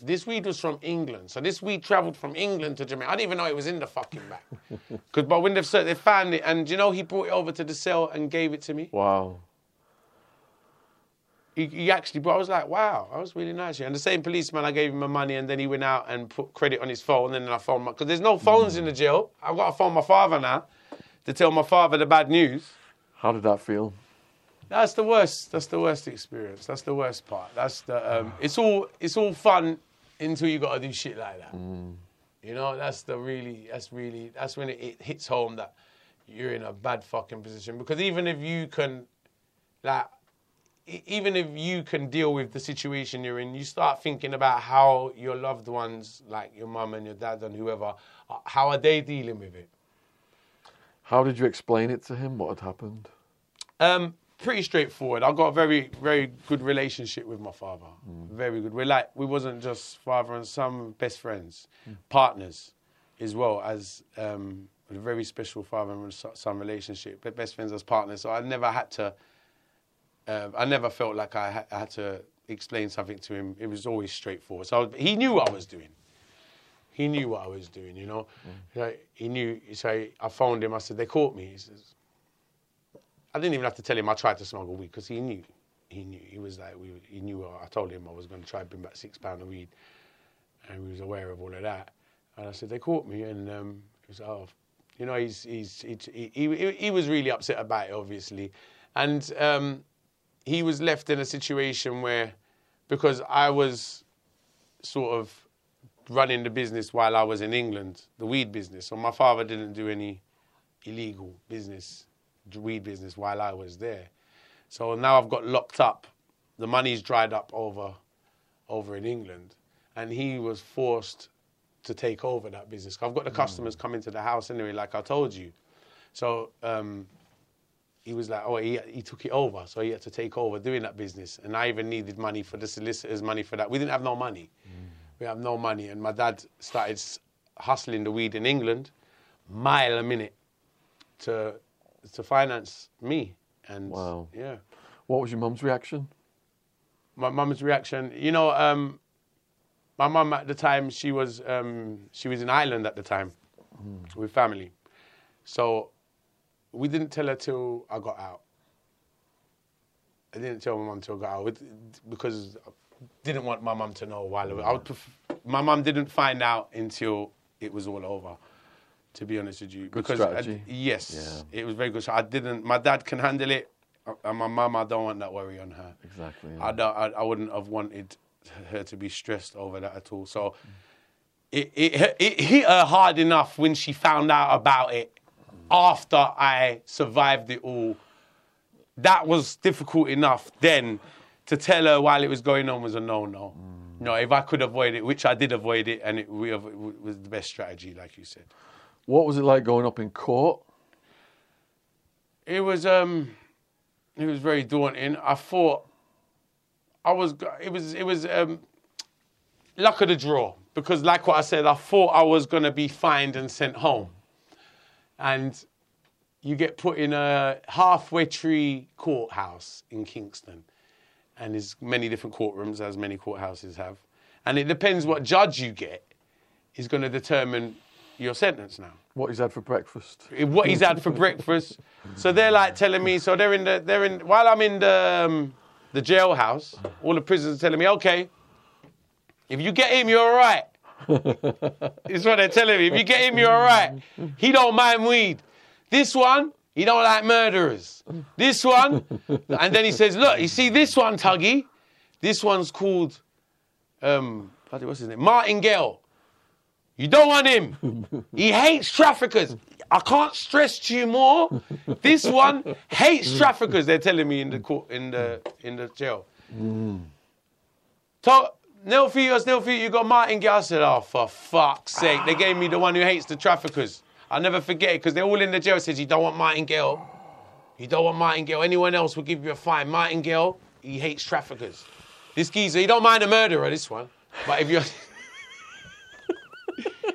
This weed was from England, so this weed travelled from England to Jamaica. I didn't even know it was in the fucking bag. Because, but when they've searched, they found it, and you know, he brought it over to the cell and gave it to me Wow. he, he actually brought. I was like, wow, that was really nice. And the same policeman, I gave him my money, and then he went out and put credit on his phone. And then I phoned my because there's no phones in the jail. I've got to phone my father now to tell my father the bad news. How did that feel? That's the worst. That's the worst experience. That's the worst part. That's the. Um, it's all. It's all fun until you got to do shit like that. You know, that's the really. That's really. That's when it, it hits home that you're in a bad fucking position. Because even if you can, like, even if you can deal with the situation you're in, you start thinking about how your loved ones, like your mum and your dad and whoever, uh, how are they dealing with it? How did you explain it to him? What had happened? Um, pretty straightforward. I've got a very, very good relationship with my father. Very good. We're like we wasn't just father and son, best friends, partners, as well as um, a very special father and son relationship. But best friends as partners. So I never had to. Uh, I never felt like I, ha- I had to explain something to him. It was always straightforward. So I was- he knew what I was doing. He knew what I was doing. You know, Like, he knew. So I phoned him. I said they caught me. He says. I didn't even have to tell him I tried to smuggle weed because he knew. He knew. He was like, we, he knew. I told him I was going to try and bring back six pound of weed, and he was aware of all of that. And I said they caught me, and um, he was like, oh, you know, he's he's he, he, he, he was really upset about it, obviously, and um, he was left in a situation where, because I was sort of running the business while I was in England, the weed business. So my father didn't do any illegal business, weed business while I was there. So now I've got locked up. The money's dried up over, over in England, and he was forced to take over that business. I've got the customers coming to the house anyway, like I told you. So um, he was like, oh, he, he took it over, so he had to take over doing that business. And I even needed money for the solicitors, money for that. We didn't have no money. We have no money, and my dad started hustling the weed in England, mile a minute, to to finance me. And Wow. yeah, What was your mum's reaction? my mum's reaction. You know, um, my mum at the time she was um, she was in Ireland at the time with family, so we didn't tell her till I got out. I didn't tell my mum till I got out with- because I didn't want my mum to know while I was. I would pref- my mum didn't find out until it was all over. To be honest with you, Good because I- strategy. yes, it was very good. So I didn't. My dad can handle it, uh, and my mum, I don't want that worry on her. Exactly. I, don't, I, I wouldn't have wanted her to be stressed over that at all. So it, it, it hit her hard enough when she found out about it after I survived it all. That was difficult enough then to tell her while it was going on was a no no. No, if I could avoid it, which I did avoid it, and it, we it was the best strategy, like you said. What was it like going up in court? It was um, it was very daunting. I thought I was. It was. It was um, luck of the draw because, like what I said, I thought I was gonna be fined and sent home, and you get put in a Half Way Tree courthouse in Kingston, and there's many different courtrooms as many courthouses have, and it depends what judge you get is going to determine your sentence now What he's had for breakfast? what he's had for breakfast. So they're like telling me. So they're in the they're in while I'm in the um, the jailhouse. All the prisoners are telling me, okay, if you get him, you're all right. It's what they're telling me. If you get him, you're all right. He don't mind weed. This one, he don't like murderers. This one, and then he says, look, you see this one, Tuggy. This one's called um, what's his name? Martin Gale. You don't want him. He hates traffickers. I can't stress to you more. This one hates traffickers. They're telling me in the court, in the in the jail. Hmm. So, Nelfios, Nelfios, you got Martin Gale. I said, oh, for fuck's sake. They gave me the one who hates the traffickers. I'll never forget it because they're all in the jail. Says, you don't want Martin Gale. You don't want Martin Gale. Anyone else will give you a fine. Martin Gale, he hates traffickers. This geezer, he don't mind a murderer, this one. But if you're...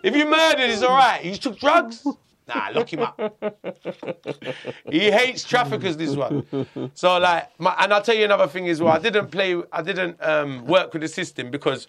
If you murdered, it's all right. You took drugs? Nah, lock him up. he hates traffickers, this one. So, like, my, and I'll tell you another thing as well. I didn't play, I didn't um, work with the system because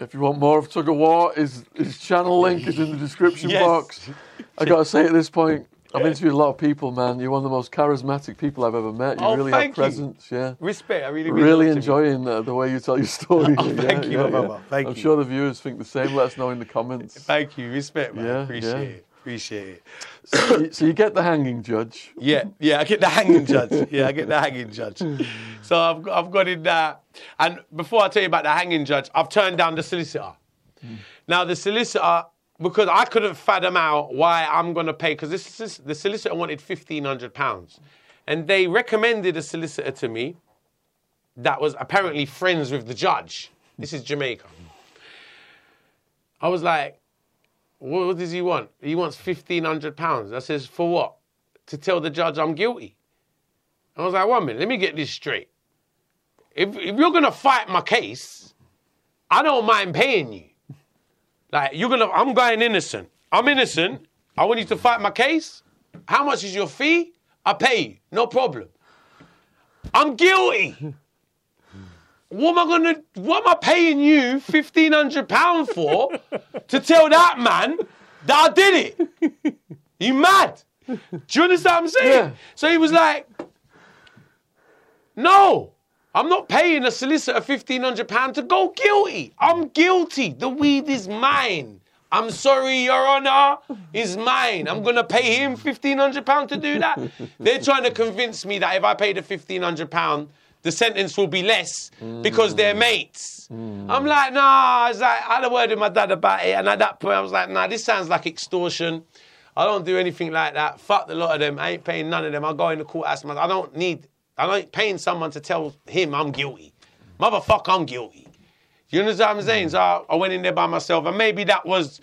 If you want more of Tug of War, his, his channel link is in the description Yes. box. I got to say at this point, I've interviewed a lot of people, man. You're one of the most charismatic people I've ever met. You Oh, really have thank you. presence, yeah. respect, I really, Really be- enjoying uh, the way you tell your story. Oh, thank you, my brother. Thank you. I'm you. sure the viewers think the same. Let us know in the comments. Thank you, respect, man. Yeah, Appreciate yeah. it. Appreciate it. so, you, so you get the hanging judge. Yeah, yeah, I get the hanging judge. Yeah, I get the hanging judge. So I've got, I've got in that. And before I tell you about the hanging judge, I've turned down the solicitor. Now the solicitor, because I couldn't fathom out why I'm going to pay, because this is, the solicitor wanted fifteen hundred pounds, and they recommended a solicitor to me that was apparently friends with the judge. This is Jamaica. I was like, what, does he want? He wants fifteen hundred pounds. I says, for what? To tell the judge I'm guilty. I was like, one minute, let me get this straight. If if you're gonna fight my case, I don't mind paying you. Like you're gonna, I'm going innocent. I'm innocent. I want you to fight my case. How much is your fee? I pay you, no problem. I'm guilty. What am I gonna? What am I paying you fifteen hundred pound for to tell that man that I did it? You mad? Do you understand what I'm saying? Yeah. So he was like, "No, I'm not paying a solicitor fifteen hundred pound to go guilty. I'm guilty. The weed is mine. I'm sorry, Your Honor, it's mine. I'm gonna pay him fifteen hundred pound to do that. They're trying to convince me that if I pay the fifteen hundred pound, the sentence will be less because they're mm. mates. Mm. I'm like, nah. I was like, I had a word with my dad about it, and at that point, I was like, nah, this sounds like extortion. I don't do anything like that. Fuck the lot of them. I ain't paying none of them. I'll go in the court, ask my. I don't need. I ain't paying someone to tell him I'm guilty. Motherfucker, I'm guilty. You understand what I'm saying? So I, I went in there by myself, and maybe that was.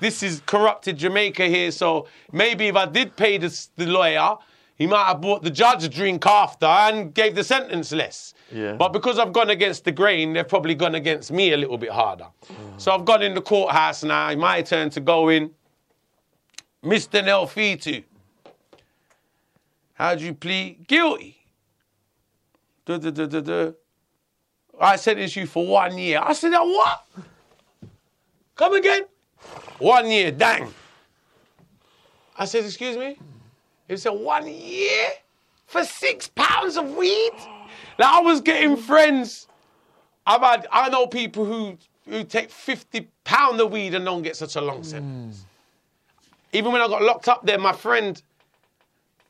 This is corrupted Jamaica here, so maybe if I did pay the, the lawyer, he might have bought the judge a drink after and gave the sentence less. Yeah. But because I've gone against the grain, they've probably gone against me a little bit harder. So I've gone in the courthouse now. My turn to go in. Mr. Nelfitu, how'd you plead? Guilty. Duh, duh, duh, duh, duh. I sentenced you for one year. I said, "Uh, what? Come again? One year, dang. I said, excuse me? He said, one year for six pounds of weed? Now I was getting friends. I've had, I know people who, who take 50 pound of weed and don't get such a long sentence. Even when I got locked up there, my friend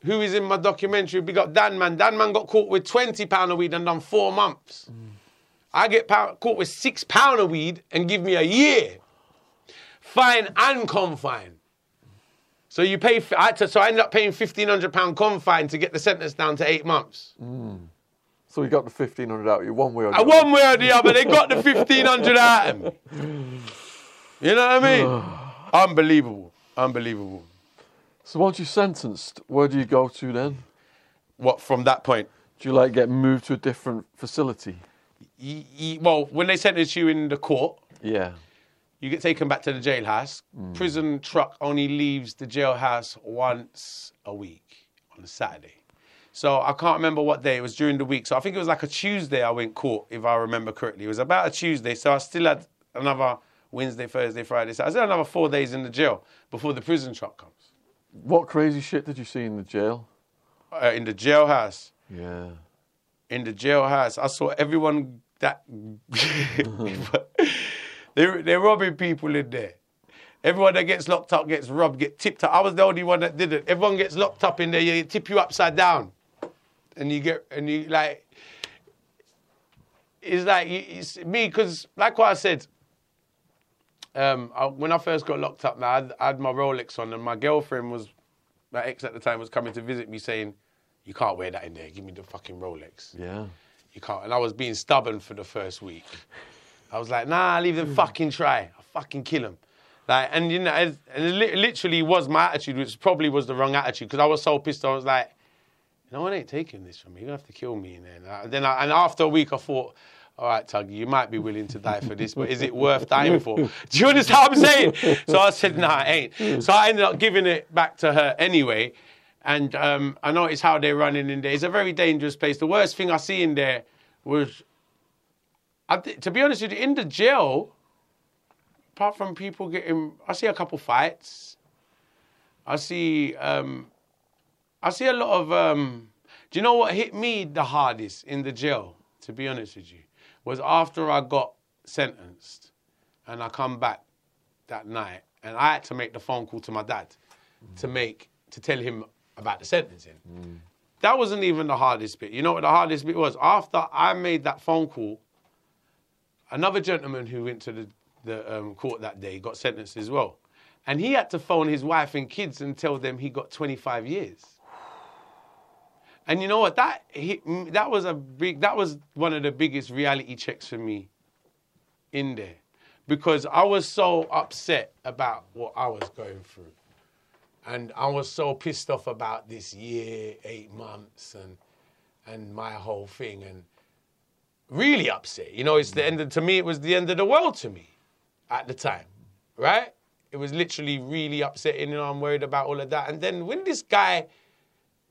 who is in my documentary, we got Dan Man. Dan Man got caught with 20 pound of weed and done four months. I get caught with six pound of weed and give me a year. Fine and confine. So you pay, I to, so I ended up paying £1,500 confine to get the sentence down to eight months. So you got the 1500 out of you one way or the And other. one way or the other, they got the 1500 out of me. You know what I mean? Unbelievable. Unbelievable. So once you're sentenced, where do you go to then? What, from that point? Do you like get moved to a different facility? Y- y- well, when they sentence you in the court, Yeah. you get taken back to the jailhouse. Hmm. Prison truck only leaves the jailhouse once a week on a Saturday. So I can't remember what day. It was during the week. So I think it was like a Tuesday I went court, if I remember correctly. It was about a Tuesday. So I still had another Wednesday, Thursday, Friday. So I still had another four days in the jail before the prison truck comes. What crazy shit did you see in the jail? Uh, in the jailhouse. Yeah. in the jailhouse. I saw everyone that they're, they're robbing people in there. Everyone that gets locked up gets robbed, get tipped up. I was the only one that didn't. Everyone gets locked up in there. They tip you upside down, and you get and you like. It's like it's me because, like what I said, um, I, when I first got locked up, I had, I had my Rolex on, and my girlfriend was, my ex at the time, was coming to visit me, saying, "You can't wear that in there. Give me the fucking Rolex." Yeah. You can't. And I was being stubborn for the first week. I was like, nah, leave them fucking try. I'll fucking kill them. Like, and you know, and it literally was my attitude, which probably was the wrong attitude, because I was so pissed. I was like, no one ain't taking this from me. You're gonna have to kill me. And then, I, then I, and after a week, I thought, all right, Tuggy, you might be willing to die for this, but is it worth dying for? Do you understand what I'm saying? So I said, nah, it ain't. So I ended up giving it back to her anyway. And um, I noticed how they're running in there. It's a very dangerous place. The worst thing I see in there was, I thi- to be honest with you, in the jail, apart from people getting, I see a couple fights. I see, um, I see a lot of. Um, do you know what hit me the hardest in the jail? To be honest with you, was after I got sentenced, and I come back that night, and I had to make the phone call to my dad to make to tell him about the sentencing. That wasn't even the hardest bit. You know what the hardest bit was? After I made that phone call, another gentleman who went to the, the um, court that day got sentenced as well. And he had to phone his wife and kids and tell them he got 25 years. And you know what? That hit, that was a big. That was one of the biggest reality checks for me in there, because I was so upset about what I was going through, and I was so pissed off about this year, eight months, and and my whole thing, and really upset. You know, it's the mm. end. Of, to me, it was the end of the world to me at the time, right? It was literally really upsetting. You know, I'm worried about all of that. And then when this guy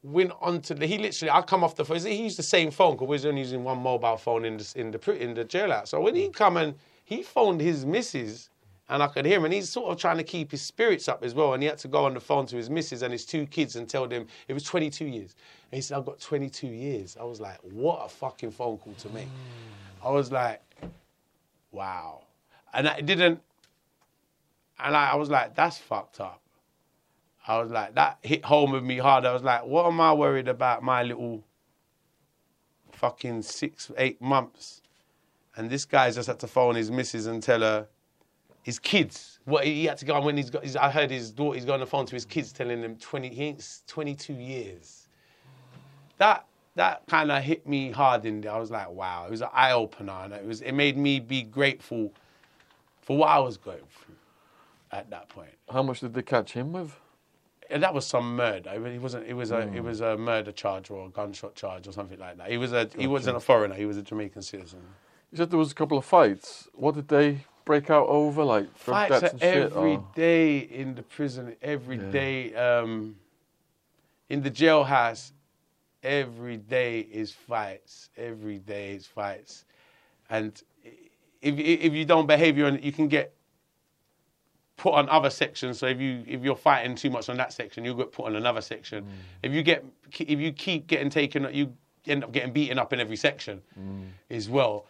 went on to the, he literally, I come off the phone. He used the same phone because we was only using one mobile phone in the in the in the jailhouse. So when he mm. come and he phoned his missus. And I could hear him, and he's sort of trying to keep his spirits up as well. And he had to go on the phone to his missus and his two kids and tell them it was 22 years. And he said, I've got 22 years. I was like, what a fucking phone call to make. Mm. I was like, wow. And I didn't, and I, I was like, that's fucked up. I was like, that hit home with me hard. I was like, what am I worried about my little fucking six, eight months? And this guy's just had to phone his missus and tell her, his kids, what he had to go on when he's got, I heard his daughter, he's got on the phone to his kids telling them 20, he ain't 22 years. That, that kind of hit me hard in there. I was like, wow, it was an eye opener, and it was it made me be grateful for what I was going through at that point. How much did they catch him with? And that was some murder. I mean, It wasn't. It was a. It was a murder charge or a gunshot charge or something like that. He was a. He wasn't a foreigner. He was a Jamaican citizen. You said there was a couple of fights. What did they break out over? Like Fights are every or- day in the prison. Every Yeah. day um, in the jailhouse. Every day is fights. Every day is fights, and if if you don't behave, you you can get put on other sections. So if you if you're fighting too much on that section, you'll get put on another section. Mm. If you get if you keep getting taken, you end up getting beaten up in every section mm. as well.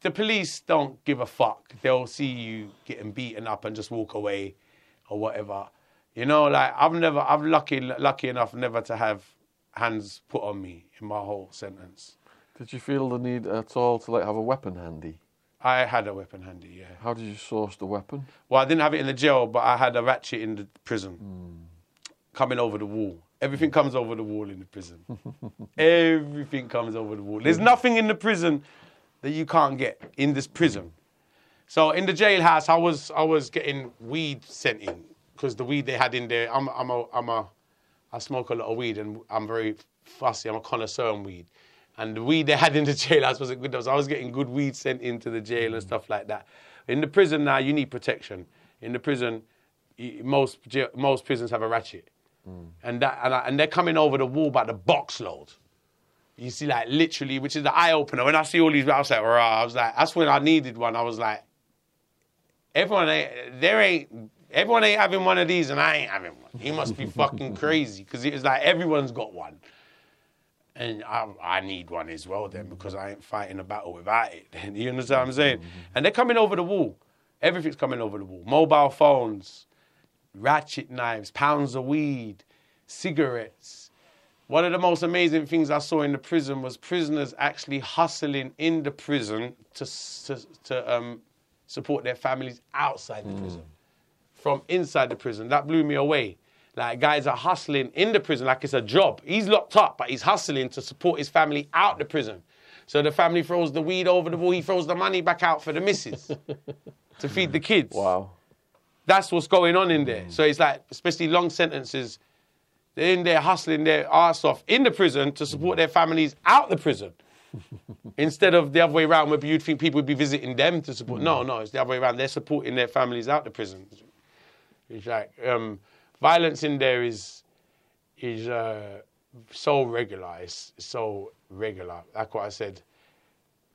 The police don't give a fuck. They'll see you getting beaten up and just walk away or whatever. You know, like I've never, I'm lucky, lucky enough never to have hands put on me in my whole sentence. Did you feel the need at all to like have a weapon handy? I had a weapon handy, yeah. How did you source the weapon? Well, I didn't have it in the jail, but I had a ratchet in the prison, hmm. coming over the wall. Everything comes over the wall in the prison. Everything comes over the wall. There's nothing in the prison that you can't get in this prison. So in the jailhouse, I was I was getting weed sent in because the weed they had in there. I'm I'm a I'm a I smoke a lot of weed and I'm very fussy. I'm a connoisseur on weed. And the weed they had in the jailhouse wasn't good. So I was getting good weed sent into the jail and mm. stuff like that. In the prison now, you need protection. In the prison, most most prisons have a ratchet, mm. and that and, I, and they're coming over the wall by the box load. You see, like literally, which is the eye opener. When I see all these, I was like, rah, I was like, that's when I needed one. I was like, everyone ain't, there ain't, everyone ain't having one of these, and I ain't having one. He must be fucking crazy because it was like everyone's got one, and I, I need one as well then because I ain't fighting a battle without it. Then you understand what I'm saying? Mm-hmm, mm-hmm. And they're coming over the wall. Everything's coming over the wall. Mobile phones, ratchet knives, pounds of weed, cigarettes. One of the most amazing things I saw in the prison was prisoners actually hustling in the prison to, to, to um, support their families outside the hmm. prison. From inside the prison. That blew me away. Like guys are hustling in the prison like it's a job. He's locked up, but he's hustling to support his family out the prison. So the family throws the weed over the wall, he throws the money back out for the missus to feed the kids. Wow. That's what's going on in there. Mm. So it's like, especially long sentences, they're in there hustling their ass off in the prison to support mm. their families out the prison. Instead of the other way around, where you'd think people would be visiting them to support. No, mm. no, it's the other way around. They're supporting their families out the prison. It's like um, violence in there is is uh, so regular. It's so regular. Like what I said,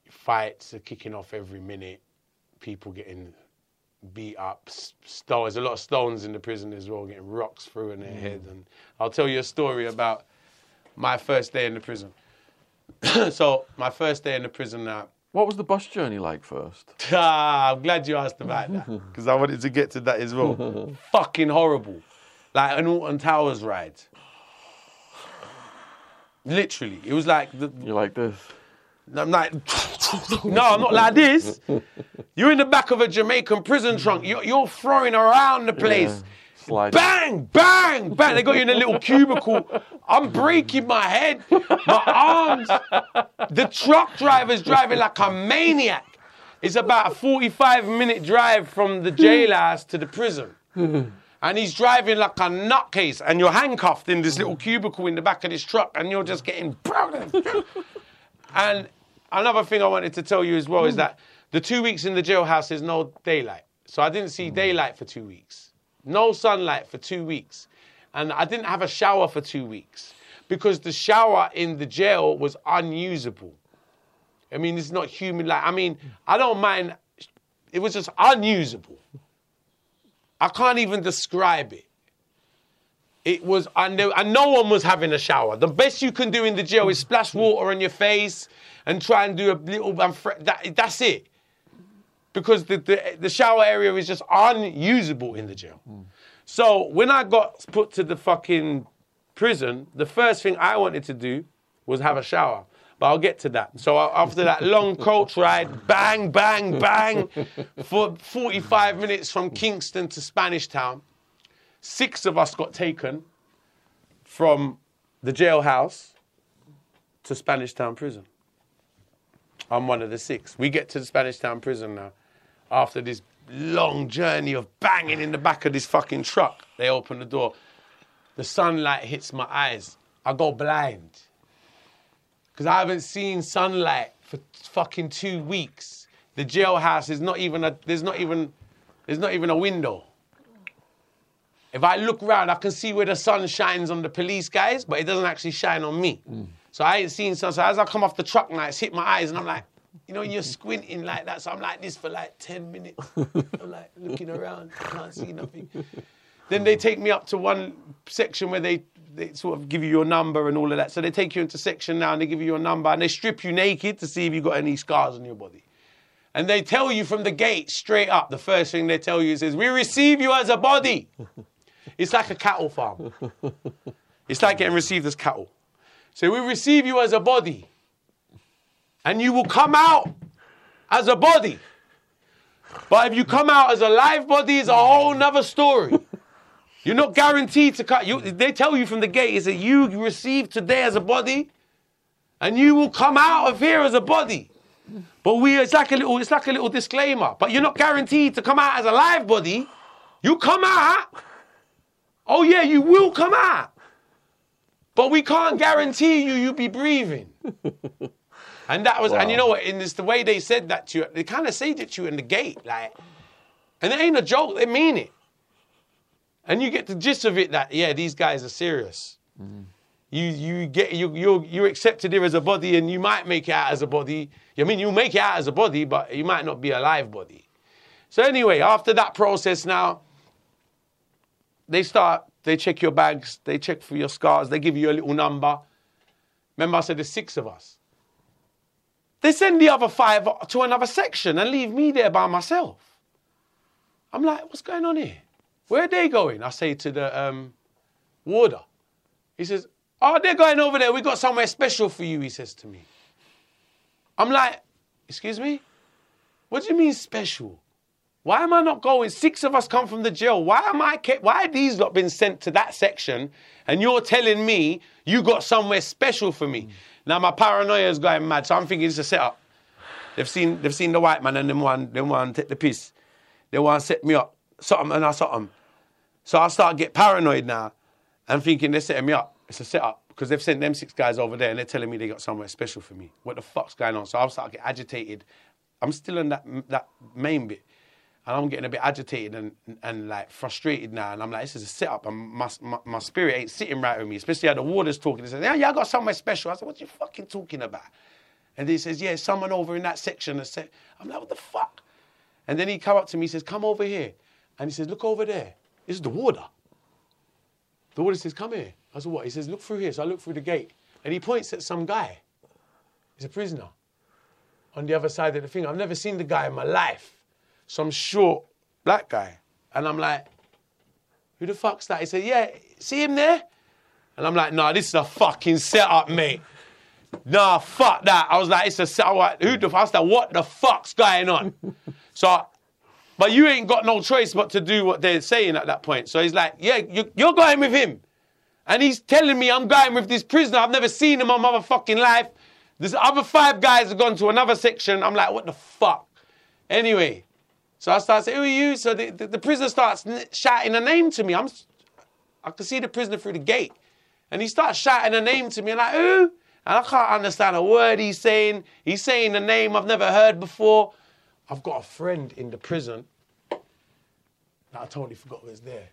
fights are kicking off every minute. People getting beat up. There's a lot of stones in the prison as well, getting rocks through in their head. And I'll tell you a story about my first day in the prison. so my first day in the prison now. What was the bus journey like first? Ah, I'm glad you asked about that because I wanted to get to that as well. Fucking horrible, like an Alton Towers ride. Literally, it was like the, You like this? I'm like, no, I'm not like this. You're in the back of a Jamaican prison trunk. You're, you're throwing around the place. Slide. Bang, bang, bang. They got you in a little cubicle. I'm breaking my head, my arms. The truck driver's driving like a maniac. It's about a 45 minute drive from the jailhouse to the prison. And he's driving like a nutcase, and you're handcuffed in this little cubicle in the back of this truck, and you're just getting. And another thing I wanted to tell you as well is hmm. that the two weeks in the jailhouse is no daylight. So I didn't see hmm. daylight for two weeks. No sunlight for two weeks. And I didn't have a shower for two weeks because the shower in the jail was unusable. I mean, it's not human like I mean, I don't mind it was just unusable. I can't even describe it. It was, and, there- and no one was having a shower. The best you can do in the jail is splash water on your face and try and do a little, that, that's it. Because the, the, the shower area is just unusable in the jail. So when I got put to the fucking prison, the first thing I wanted to do was have a shower. But I'll get to that. So after that long coach ride, bang, bang, bang, for 45 minutes from Kingston to Spanish Town, six of us got taken from the jailhouse to Spanish Town Prison. I'm one of the six. We get to the Spanish Town Prison now. After this long journey of banging in the back of this fucking truck, they open the door. The sunlight hits my eyes. I go blind. Because I haven't seen sunlight for fucking two weeks. The jailhouse is not even a, there's not even, there's not even a window. If I look around, I can see where the sun shines on the police guys, but it doesn't actually shine on me. Mm. So I ain't seen sun. So as I come off the truck now, it's hit my eyes, and I'm like, you know, you're squinting like that. So I'm like this for like 10 minutes. I'm like looking around, can't see nothing. Then they take me up to one section where they, they sort of give you your number and all of that. So they take you into section now and they give you your number and they strip you naked to see if you've got any scars on your body. And they tell you from the gate straight up, the first thing they tell you is, we receive you as a body. It's like a cattle farm. It's like getting received as cattle. So we receive you as a body. And you will come out as a body. But if you come out as a live body, it's a whole nother story. You're not guaranteed to cut. You, they tell you from the gate is that you receive today as a body, and you will come out of here as a body. But we, it's like a little, it's like a little disclaimer. But you're not guaranteed to come out as a live body. You come out. Oh yeah, you will come out. But we can't guarantee you you'll be breathing. and that was, and you know what? In this, the way they said that to you, they kind of said it to you in the gate, like, and it ain't a joke. They mean it. And you get the gist of it that yeah, these guys are serious. You you get you you you're accepted here as a body, and you might make it out as a body. I mean, you make it out as a body, but you might not be a live body. So anyway, after that process, now they start. They check your bags. They check for your scars. They give you a little number. Remember, I said there's six of us. They send the other five to another section and leave me there by myself. I'm like, what's going on here? Where are they going? I say to the um, warder. He says, oh, they're going over there. We got somewhere special for you, he says to me. I'm like, excuse me? What do you mean special? Why am I not going? Six of us come from the jail. Why am I kept, why are these lot been sent to that section and you're telling me you got somewhere special for me? Now my paranoia is going mad, so I'm thinking it's a setup. They've seen they've seen the white man and them one them one take the piss. They want to set me up. Something and I something. So I start get paranoid now and thinking they're setting me up. It's a setup because they've sent them six guys over there and they're telling me they got somewhere special for me. What the fuck's going on? So I'll start get agitated. I'm still in that that main bit. And I'm getting a bit agitated and, and like frustrated now. And I'm like, this is a setup. And my, my, my spirit ain't sitting right with me, especially how the warder's talking. He says, yeah, yeah, I got somewhere special. I said, what you fucking talking about? And he says, yeah, someone over in that section. Has said, I'm like, what the fuck? And then he come up to me, he says, come over here. And he says, look over there. Is the warder. The warder says, come here. I said, what? He says, look through here. So I look through the gate. And he points at some guy. He's a prisoner on the other side of the thing. I've never seen the guy in my life. Some short black guy. And I'm like, who the fuck's that? He said, yeah, see him there? And I'm like, nah, this is a fucking setup, mate. Nah, fuck that. I was like, it's a setup. Who the fuck's that? What the fuck's going on? so, but you ain't got no choice but to do what they're saying at that point. So he's like, yeah, you, you're going with him. And he's telling me I'm going with this prisoner. I've never seen him in my motherfucking life. There's other five guys have gone to another section. I'm like, what the fuck? Anyway, so I start saying, who are you? So the, the, the prisoner starts shouting a name to me. I'm, I can see the prisoner through the gate. And he starts shouting a name to me. I'm like, who? And I can't understand a word he's saying. He's saying a name I've never heard before. I've got a friend in the prison that I totally forgot was there.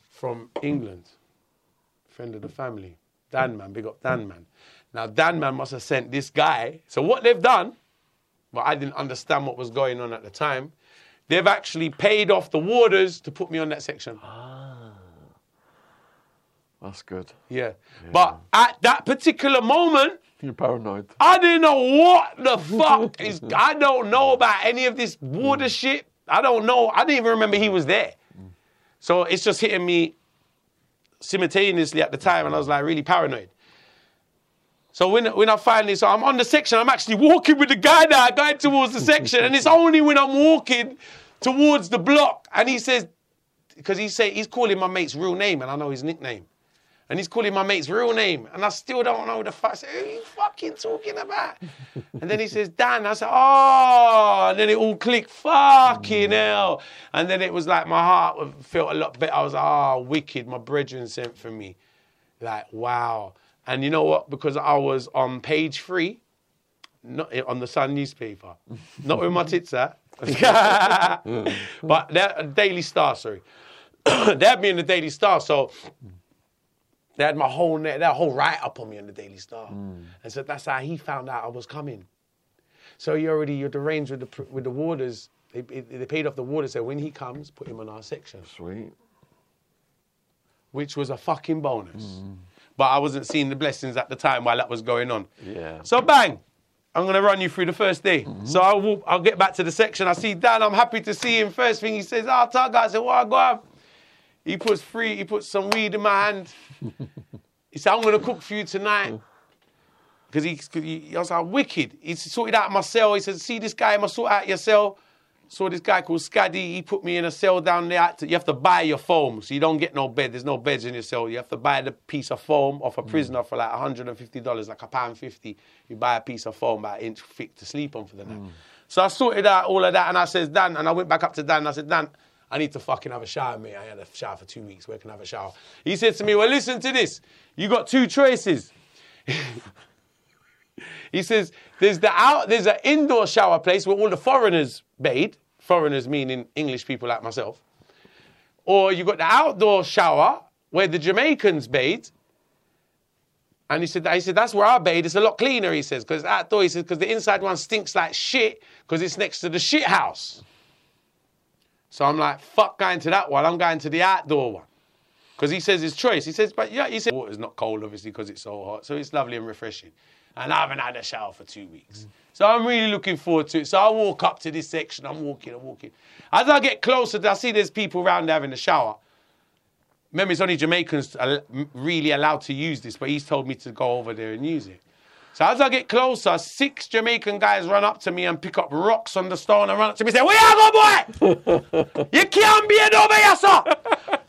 From England. Friend of the family. Dan man, big up Dan man. Now Dan man must have sent this guy. So what they've done, well, I didn't understand what was going on at the time. They've actually paid off the warders to put me on that section. Ah, that's good. Yeah. But at that particular moment, You're paranoid. I didn't know what the fuck is. I don't know about any of this water mm. shit. I don't know. I didn't even remember he was there. Mm. So it's just hitting me simultaneously at the time, and I was like really paranoid. So when, when I finally, so I'm on the section, I'm actually walking with the guy now, going towards the section, and it's only when I'm walking towards the block, and he says, because he say he's calling my mate's real name, and I know his nickname. And he's calling my mate's real name. And I still don't know the fuck. I said, who are you fucking talking about? and then he says, Dan. I said, oh. And then it all clicked. Fucking mm. hell. And then it was like my heart felt a lot better. I was like, oh, wicked. My brethren sent for me. Like, wow. And you know what? Because I was on page three, not on the Sun newspaper, not with my tits out. but that Daily Star, sorry. that being the Daily Star, so mm. They had my whole net, that whole write up on me on the Daily Star, mm. and so that's how he found out I was coming. So he already you're arranged with the with the warders. They, they paid off the warders. So when he comes, put him on our section, Sweet. which was a fucking bonus. Mm. But I wasn't seeing the blessings at the time while that was going on. Yeah. So bang, I'm gonna run you through the first day. Mm-hmm. So I'll I'll get back to the section. I see Dan. I'm happy to see him. First thing he says, "Ah, oh, Tug." I said, "What I got?" He puts free. He puts some weed in my hand. He said, "I'm gonna cook for you tonight." Because he, 'cause he, I was like, wicked. He sorted out my cell. He said, "See this guy? I'ma sort out your cell." Saw this guy called Scaddy. He put me in a cell down there. You have to buy your foam, so you don't get no bed. There's no beds in your cell. You have to buy the piece of foam off a mm. prisoner for like 150 dollars, like a pound fifty. You buy a piece of foam about an inch thick to sleep on for the night. Mm. So I sorted out all of that, and I says, Dan, and I went back up to Dan. And I said, Dan, I need to fucking have a shower, mate. I had a shower for two weeks. Where can I have a shower? He said to me, Well, listen to this. You got two choices. He says there's the out there's an indoor shower place where all the foreigners bathe. Foreigners meaning English people like myself. Or you got the outdoor shower where the Jamaicans bathe. And he said, he said, that's where I bathe. It's a lot cleaner, he says, because outdoor, he says, because the inside one stinks like shit because it's next to the shit house. So I'm like, fuck going to that one. I'm going to the outdoor one. Because he says his choice. He says, but yeah, he said, water's not cold, obviously, because it's so hot. So it's lovely and refreshing. And I haven't had a shower for two weeks. So I'm really looking forward to it. So I walk up to this section. I'm walking, I'm walking. As I get closer, I see there's people around having a shower. Remember, it's only Jamaicans al- really allowed to use this, but he's told me to go over there and use it. So as I get closer, six Jamaican guys run up to me and pick up rocks on the stone and run up to me and say, Where you go, boy? you can't be it over here, sir.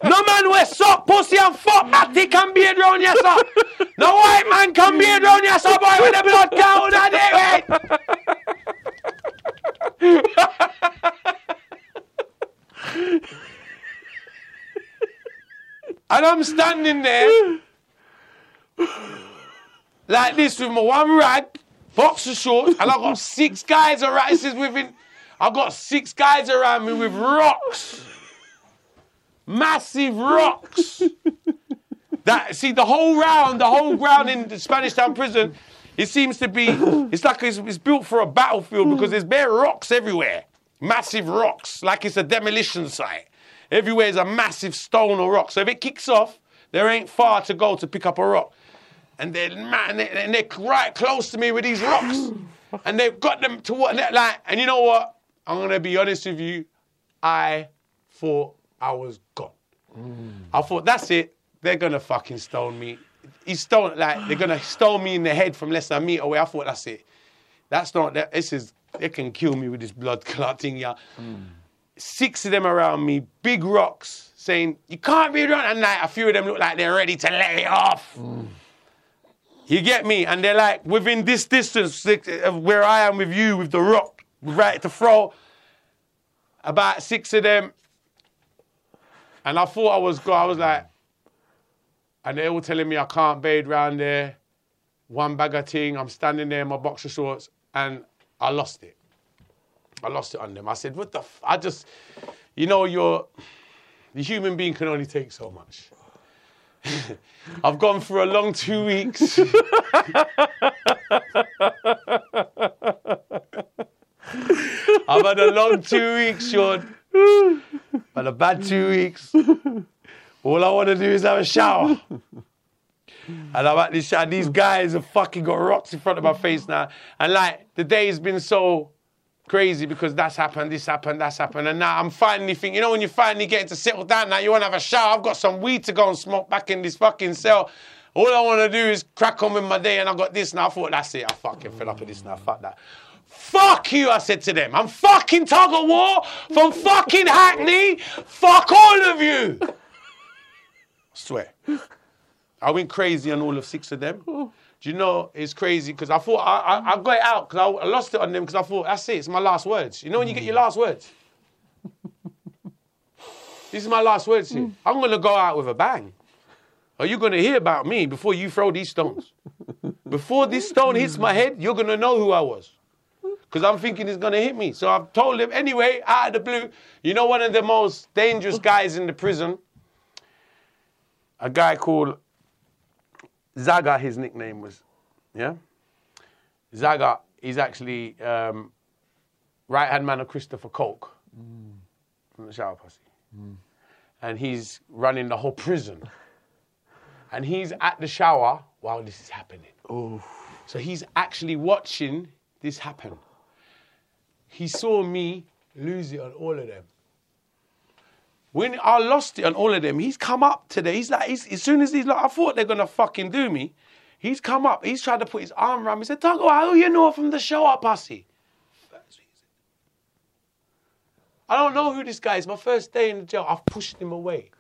No man wear sock, pussy and fuck matty can be it round here, sir. No white man can be it round here, sir, boy, with the blood count and it, And I'm standing there like this with my one rag, boxer shorts, and I got six guys around. This is within. I got six guys around me with rocks, massive rocks. That see the whole round, the whole ground in the Spanish Town prison. It seems to be. It's like it's, it's built for a battlefield because there's bare rocks everywhere, massive rocks, like it's a demolition site. Everywhere is a massive stone or rock. So if it kicks off, there ain't far to go to pick up a rock and they're man, they- and they're right close to me with these rocks, and they've got them to what they're like. And you know what? I'm gonna be honest with you. I thought I was gone. Mm. I thought that's it. They're gonna fucking stone me. He's stone like they're gonna stone me in the head from less than a meter away. I thought that's it. That's not that. This is they can kill me with this blood clot thing, yeah. Mm. Six of them around me, big rocks, saying you can't be around. And like a few of them look like they're ready to let it off. Mm. You get me? And they're like within this distance of where I am with you, with the rock, right to throw. About six of them. And I thought I was good. I was like, and they were telling me I can't bathe round there. One bag of thing. I'm standing there in my boxer shorts, and I lost it. I lost it on them. I said, "What the?" F-? I just, you know, you're the human being can only take so much. I've gone for a long two weeks. I've had a long two weeks, Sean. Had a bad two weeks. All I want to do is have a shower. And I'm at this shower. These guys have fucking got rocks in front of my face now. And like, the day has been so crazy because that's happened, this happened, that's happened. And now I'm finally thinking, you know, when you're finally get to settle down now, you want to have a shower. I've got some weed to go and smoke back in this fucking cell. All I want to do is crack on with my day, and I got this now. I thought, that's it. I fucking fed up with this now. Fuck that. Fuck you, I said to them. I'm fucking tug of war from fucking Hackney. Fuck all of you. I swear. I went crazy on all of six of them. Do you know it's crazy because I thought I, I, I got it out because I, I lost it on them because I thought that's it. It's my last words. You know when you get your last words. this is my last words here. Mm. I'm gonna go out with a bang. Are you gonna hear about me before you throw these stones? Before this stone hits my head, you're gonna know who I was. Because I'm thinking it's gonna hit me. So I've told him anyway, out of the blue. You know one of the most dangerous guys in the prison? A guy called Zaga, his nickname was. Yeah? Zaga, he's actually um, right hand man of Christopher Coke from the shower posse. And he's running the whole prison. And he's at the shower while this is happening. So he's actually watching this happen. He saw me lose it on all of them. When I lost it on all of them, he's come up today. He's like, he's, as soon as he's like, I thought they're gonna fucking do me. He's come up. He's tried to put his arm around me. He said, Tago, how you know from the show up, pussy? I don't know who this guy is. My first day in the jail, I've pushed him away.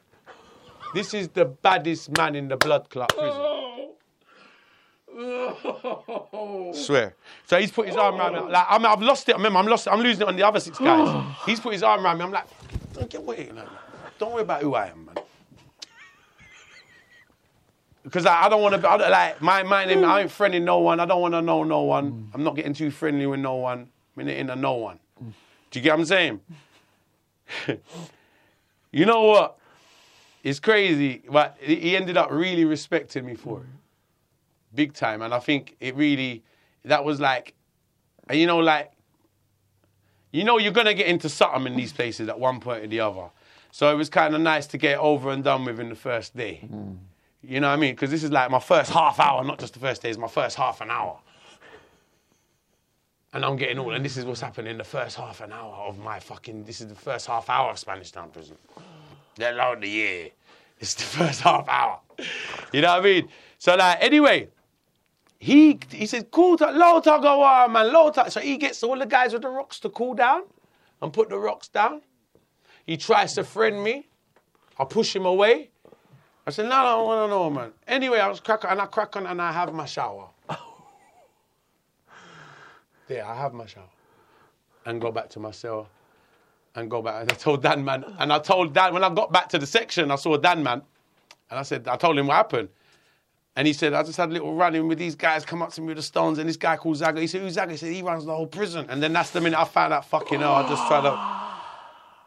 This is the baddest man in the blood clot prison. Swear. So he's put his arm around me. Like, I mean, I've lost it. I remember, I'm lost. I'm losing it on the other six guys. he's put his arm around me. I'm like, don't get away. Like, don't worry about who I am, man. Because I, I don't want to. Like my my name. I ain't friendly no one. I don't want to know no one. I'm not getting too friendly with no one. I'm in into no one. Do you get what I'm saying? you know what? It's crazy, but he ended up really respecting me for it, big time. And I think it really that was like, and you know, like, you know, you're gonna get into something in these places at one point or the other. So it was kind of nice to get over and done with in the first day. Hmm. You know what I mean? Because this is like my first half hour, not just the first day. It's my first half an hour. And I'm getting all, and this is what's happening in the first half an hour of my fucking. This is the first half hour of Spanish Town Prison. Let alone the year. It's the first half hour. You know what I mean? So like, anyway, he he says, "Cool, ta- low tagawa, man, low ta-" So he gets all the guys with the rocks to cool down, and put the rocks down. He tries to friend me. I push him away. I said, no, no, I don't want to know, man. Anyway, I was cracking, and I crack on, and I have my shower. yeah, I have my shower. And go back to my cell. And go back. And I told Dan, man. And I told Dan, when I got back to the section, I saw Dan, man. And I said, I told him what happened. And he said, I just had a little run in with these guys come up to me with the stones. And this guy called Zaga, he said, who's Zaga? He said, he runs the whole prison. And then that's the minute I found out, fucking hell, I just tried to.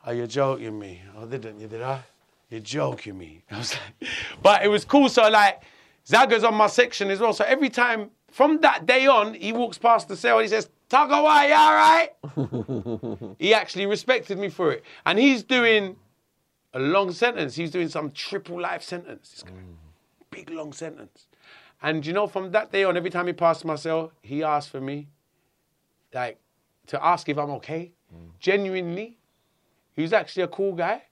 Oh, Are you joking me? Oh, didn't you? Did I? You're joking me. I was like, but it was cool. So like, Zaga's on my section as well. So every time from that day on, he walks past the cell. and He says, "Tagawa, you all right?" he actually respected me for it, and he's doing a long sentence. He's doing some triple life sentence. This guy, big long sentence. And you know, from that day on, every time he passed my cell, he asked for me, like, to ask if I'm okay. Mm. Genuinely, he was actually a cool guy.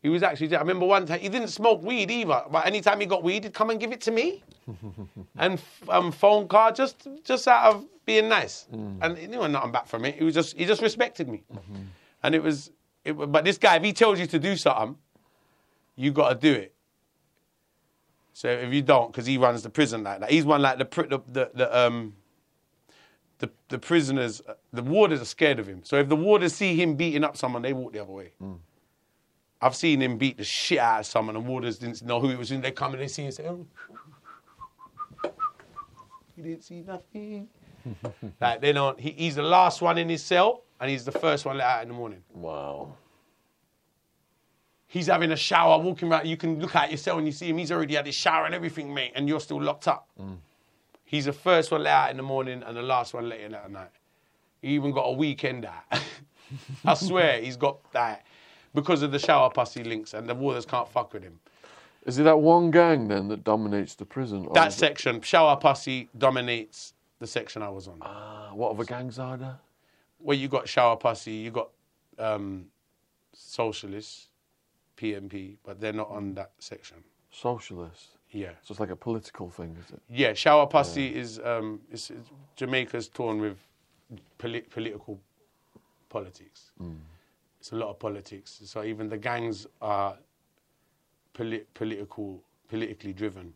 He was actually. I remember one time he didn't smoke weed either, but anytime he got weed, he'd come and give it to me, and um, phone call just just out of being nice. And he knew nothing back from it. He was just he just respected me, and it was. It, but this guy, if he tells you to do something, you got to do it. So if you don't, because he runs the prison like that, he's one like the the the, the um. The, the prisoners, uh, the warders are scared of him. So if the warders see him beating up someone, they walk the other way. Mm. I've seen him beat the shit out of someone, and warders didn't know who it was. And they come and they see him and say, "Oh, you didn't see nothing." like they don't. He, he's the last one in his cell, and he's the first one let out in the morning. Wow. He's having a shower, walking around. You can look at your cell and you see him. He's already had his shower and everything, mate, and you're still locked up. Mm. He's the first one let out in the morning and the last one let in at night. He even got a weekend out. I swear, he's got that because of the shower posse links, and the warders can't fuck with him. Is it that one gang then that dominates the prison? That section, shower posse, dominates the section I was on. Ah, what other gangs are there? Well, you got shower posse, you got um, socialists, PNP, but they're not on that section. Socialists. Yeah. So it's like a political thing, is it? Yeah, shower posse is um, is, is Jamaica's torn with polit- political politics. Mm. It's a lot of politics. So even the gangs are polit- political, politically driven.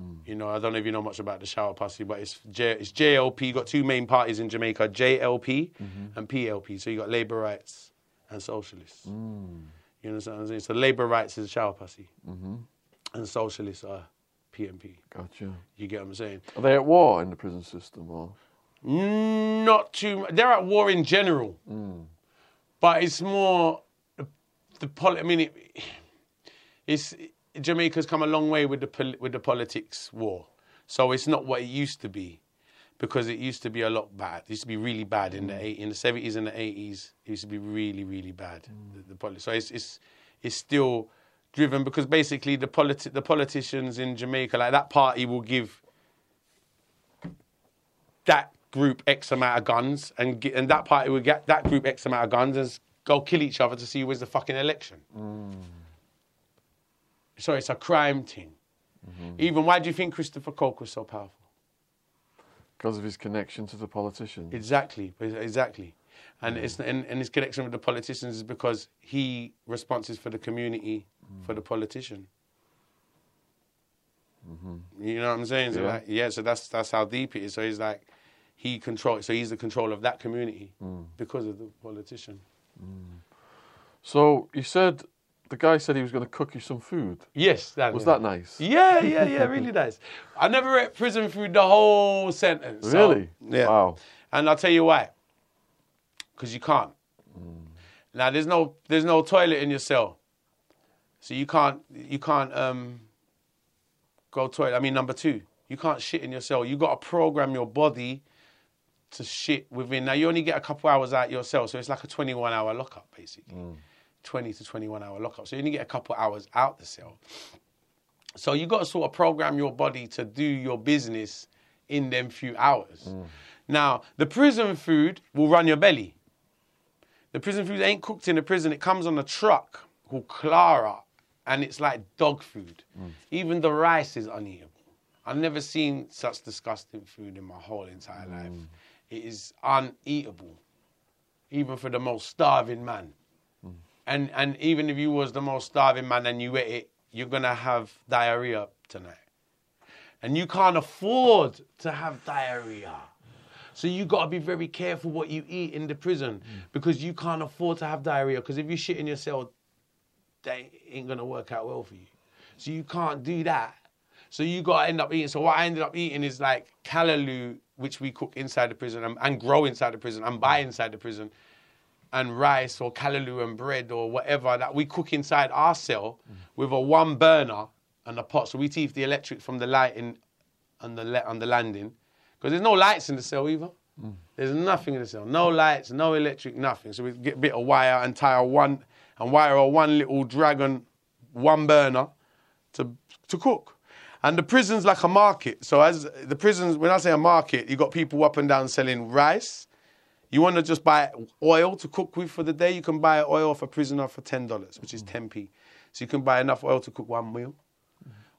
Mm. You know, I don't know if you know much about the shower posse, but it's J, it's JLP. You've got two main parties in Jamaica: JLP mm-hmm. and PLP. So you've got Labourites and Socialists. Mm. You understand what I'm saying? So Labourites is shower posse, mm-hmm. And Socialists are PNP. Gotcha. You get what I'm saying? Are they at war in the prison system or? Mm, Not too. They're at war in general, but it's more the, the pol- I mean, it, it's Jamaica's come a long way with the pol- with the politics war, so it's not what it used to be, because it used to be a lot bad. It used to be really bad in the eight, in the seventies and the eighties. It used to be really really bad. The, the poli- so it's it's it's still driven because basically the politi- the politicians in Jamaica, like that party, will give that group X amount of guns, and get, and that party will get that group X amount of guns and go kill each other to see who wins the fucking election. Mm. So it's a crime thing. Mm-hmm. Even why do you think Christopher Coke was so powerful? Because of his connection to the politicians. Exactly, exactly. And it's and, and his connection with the politicians is because he responses for the community, for the politician. Mm-hmm. You know what I'm saying? So Yeah. like, yeah. So that's that's how deep it is. So he's like, he control. So he's the control of that community mm. because of the politician. Mm. So you said the guy said he was going to cook you some food. Yes, that Was yeah. that nice? Yeah, yeah, yeah, really nice. I never ate prison food the whole sentence. so- Really? yeah. Wow. And I'll tell you why. Because you can't. Now there's no there's no toilet in your cell, so you can't you can't um, go toilet. I mean number two, you can't shit in your cell. You got to program your body to shit within. Now you only get a couple hours out your cell, so it's like a 21 hour lockup basically. 20 to 21 hour lockup. So you only get a couple hours out the cell. So you got to sort of program your body to do your business in them few hours. Now, the prison food will run your belly. The prison food ain't cooked in the prison. It comes on a truck called Clara, and it's like dog food. Mm. Even the rice is uneatable. I've never seen such disgusting food in my whole entire mm. life. It is uneatable, even for the most starving man. Mm. And and even if you was the most starving man and you ate it, you're gonna have diarrhea tonight. And you can't afford to have diarrhea. So you got to be very careful what you eat in the prison mm. because you can't afford to have diarrhea. Because if you shit in your cell, that ain't gonna work out well for you. So you can't do that. So you got to end up eating. So what I ended up eating is like callaloo, which we cook inside the prison and, and grow inside the prison and buy inside the prison, and rice or callaloo and bread or whatever that we cook inside our cell mm. with a one burner and a pot. So we take the electric from the lighting on the le- on the landing because there's no lights in the cell either. There's nothing in the cell. No lights, no electric, nothing. So we get a bit of wire and tie a one and wire a one little dragon, one burner to to cook. And the prison's like a market. So as the prisons, when I say a market, you got people up and down selling rice. You want to just buy oil to cook with for the day, you can buy oil for a prisoner for ten dollars, which is ten p. So you can buy enough oil to cook one meal,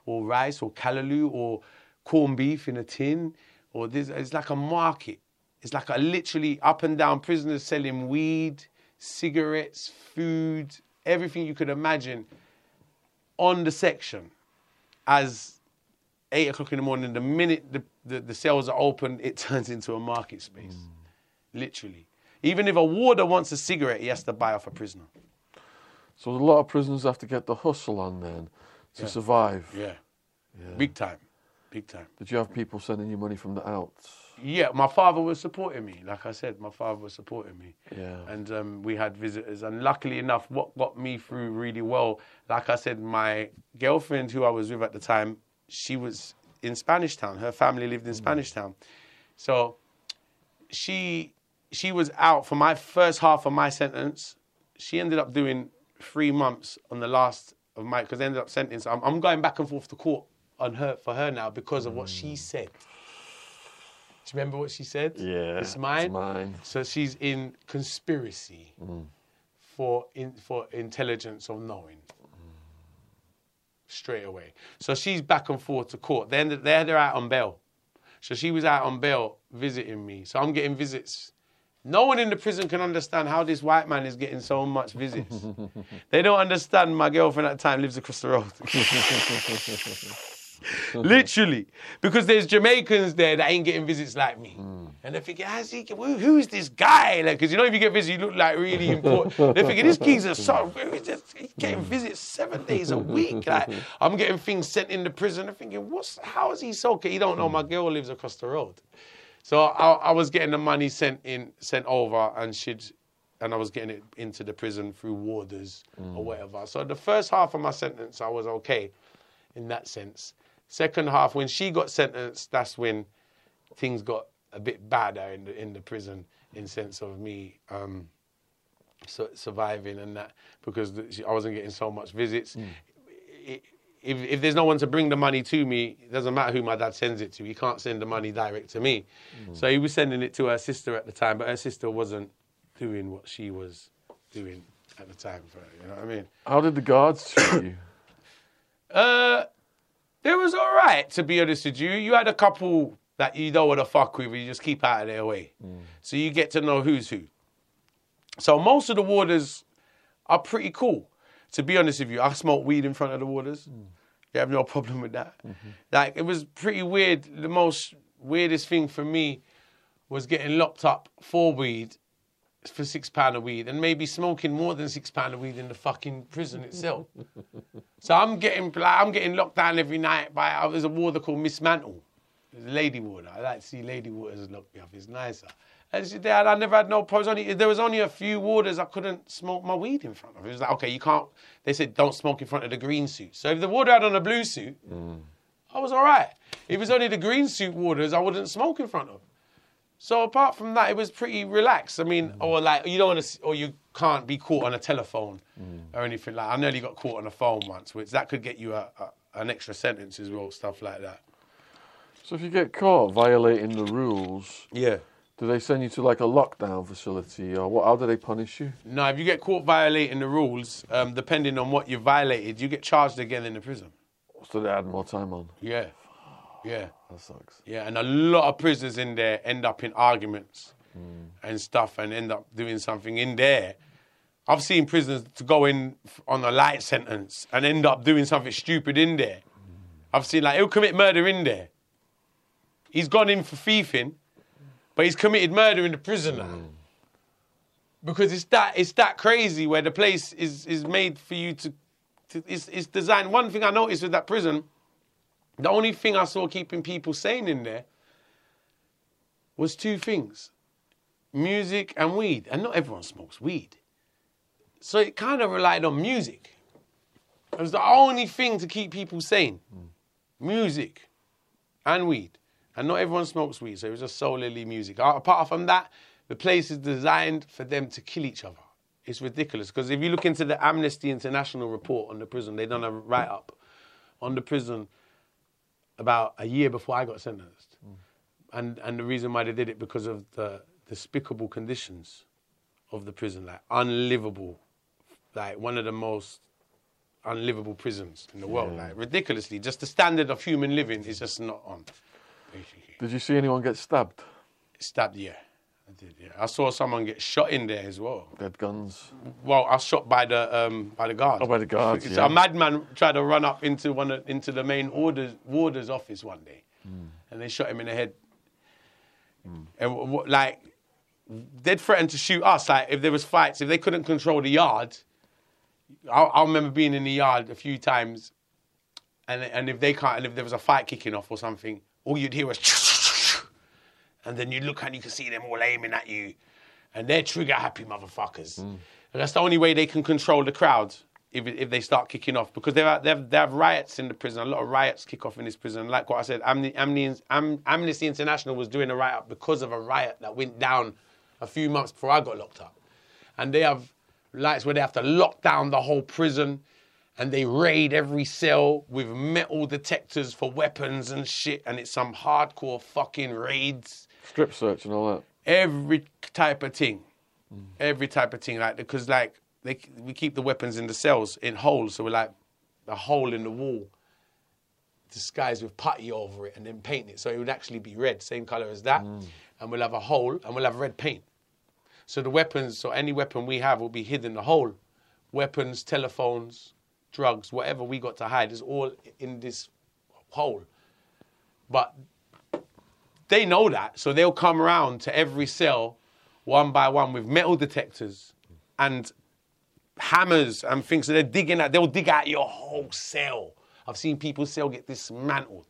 or rice, or callaloo, or corned beef in a tin, or this. It's like a market. It's like a literally up and down prisoners selling weed, cigarettes, food, everything you could imagine on the section. As eight o'clock in the morning, the minute the, the, the cells are open, it turns into a market space. Mm. Literally. Even if a warder wants a cigarette, he has to buy off a prisoner. So a lot of prisoners have to get the hustle on then to survive. Yeah. Big time. Big time. Did you have people sending you money from the outs? Yeah, my father was supporting me. Like I said, my father was supporting me. Yeah. And um, we had visitors. And luckily enough, what got me through really well, like I said, my girlfriend who I was with at the time, she was in Spanish Town. Her family lived in Spanish Town. So she she was out for my first half of my sentence. She ended up doing three months on the last of my because they ended up sentencing. I'm, I'm going back and forth to court on her for her now because of what she hmm. said. Do you remember what she said? Yeah, it's it's mine. mine. So she's in conspiracy hmm. for in, for intelligence of knowing. Hmm. Straight away. So she's back and forth to court. Then they're, they're out on bail. So she was out on bail visiting me. So I'm getting visits. No one in the prison can understand how this white man is getting so much visits. they don't understand my girlfriend at the time lives across the road. literally, because there's Jamaicans there that ain't getting visits like me, mm. and they're thinking, how's he? Who, who's this guy? Like, because you know if you get visits, you look like really important. they're thinking this geezer so he's getting mm. visits seven days a week. Like, I'm getting things sent in the prison. I'm thinking, what's how is he so? He don't know my girl lives across the road. So I, I was getting the money sent in, sent over, and she'd, and I was getting it into the prison through warders or mm. whatever. So the first half of my sentence, I was okay, in that sense. Second half, when she got sentenced, that's when things got a bit badder in the in the prison, in sense of me. Um, su- surviving and that because the- I wasn't getting so much visits. I- If, if there's no one to bring the money to me, it doesn't matter who my dad sends it to. He can't send the money direct to me. So he was sending it to her sister at the time, but her sister wasn't doing what she was doing at the time. For her, you know what I mean? How did the guards treat you? Uh, it was all right, to be honest with you. You had a couple that you don't want to fuck with, you just keep out of their way. Mm. So you get to know who's who. So most of the warders are pretty cool. To be honest with you, I smoke weed in front of the warders. Mm. You have no problem with that. Mm-hmm. Like it was pretty weird. The most weirdest thing for me was getting locked up for weed for six pound of weed and maybe smoking more than six pound of weed in the fucking prison itself. So I'm getting like, I'm getting locked down every night by uh, there's a warder called Miss Mantle. There's lady warder. I like to see lady warders lock me up. It's nicer. And she, Dad, I never had no problems. Only there was only a few warders I couldn't smoke my weed in front of. It was like, okay, you can't. They said don't smoke in front of the green suit. So if the warder had on a blue suit, I was all right. If it was only the green suit warders, I wouldn't smoke in front of. So apart from that, it was pretty relaxed. I mean, or like you don't want to, or you can't be caught on a telephone or anything like. I nearly got caught on a phone once, which that could get you a, a, an extra sentence as well, stuff like that. So if you get caught violating the rules, Yeah. do they send you to like a lockdown facility, or what? How do they punish you? No, if you get caught violating the rules, um, depending on what you violated, you get charged again in the prison. So they add more time on. Yeah. Yeah. That sucks. Yeah, and a lot of prisoners in there end up in arguments mm. and stuff and end up doing something in there. I've seen prisoners to go in on a light sentence and end up doing something stupid in there. Mm. I've seen like he'll commit murder in there. He's gone in for thieving, but he's committed murder in the prison now. Mm. Because it's that it's that crazy where the place is is made for you to, to it's, it's designed. One thing I noticed with that prison, the only thing I saw keeping people sane in there was two things music and weed. And not everyone smokes weed. So it kind of relied on music. It was the only thing to keep people sane music and weed. And not everyone smokes weed, so it was just solely music. Apart from that, the place is designed for them to kill each other. It's ridiculous because if you look into the Amnesty International report on the prison, they done a write up on the prison about a year before I got sentenced. Mm. And, and the reason why they did it because of the despicable conditions of the prison, like unlivable, like one of the most unlivable prisons in the world, like ridiculously. Just the standard of human living is just not on. Basically, Did you see anyone get stabbed? stabbed. Yeah, I did. Yeah, I saw someone get shot in there as well. Dead guns. Well, I was shot by the um, by the guard. Oh, by the guards, So yeah. A madman tried to run up into one of, into the main orders, warder's office one day, Hmm. and they shot him in the head. And w- w- like, they'd threatened to shoot us. Like, if there was fights, if they couldn't control the yard, I, I remember being in the yard a few times, and and if they can't, and if there was a fight kicking off or something, all you'd hear was, and then you look and you can see them all aiming at you, and they're trigger happy motherfuckers. Mm. And that's the only way they can control the crowd if if they start kicking off because they have, they have they have riots in the prison. A lot of riots kick off in this prison. Like what I said, Amnesty, Amnesty, Amnesty International was doing a riot because of a riot that went down a few months before I got locked up, and they have lights where they have to lock down the whole prison. And they raid every cell with metal detectors for weapons and shit, and it's some hardcore fucking raids Strip search and all that. every type of thing, every type of thing. Like because like they we keep the weapons in the cells in holes, so we're like a hole in the wall, disguised with putty over it, and then paint it so it would actually be red, same color as that, mm. and we'll have a hole and we'll have red paint. So the weapons, so any weapon we have will be hidden in the hole. Weapons, telephones, drugs, whatever we got to hide is all in this hole. But they know that, so they'll come around to every cell one by one with metal detectors and hammers and things. So they're digging out, they'll dig out your whole cell. I've seen people's cell get dismantled.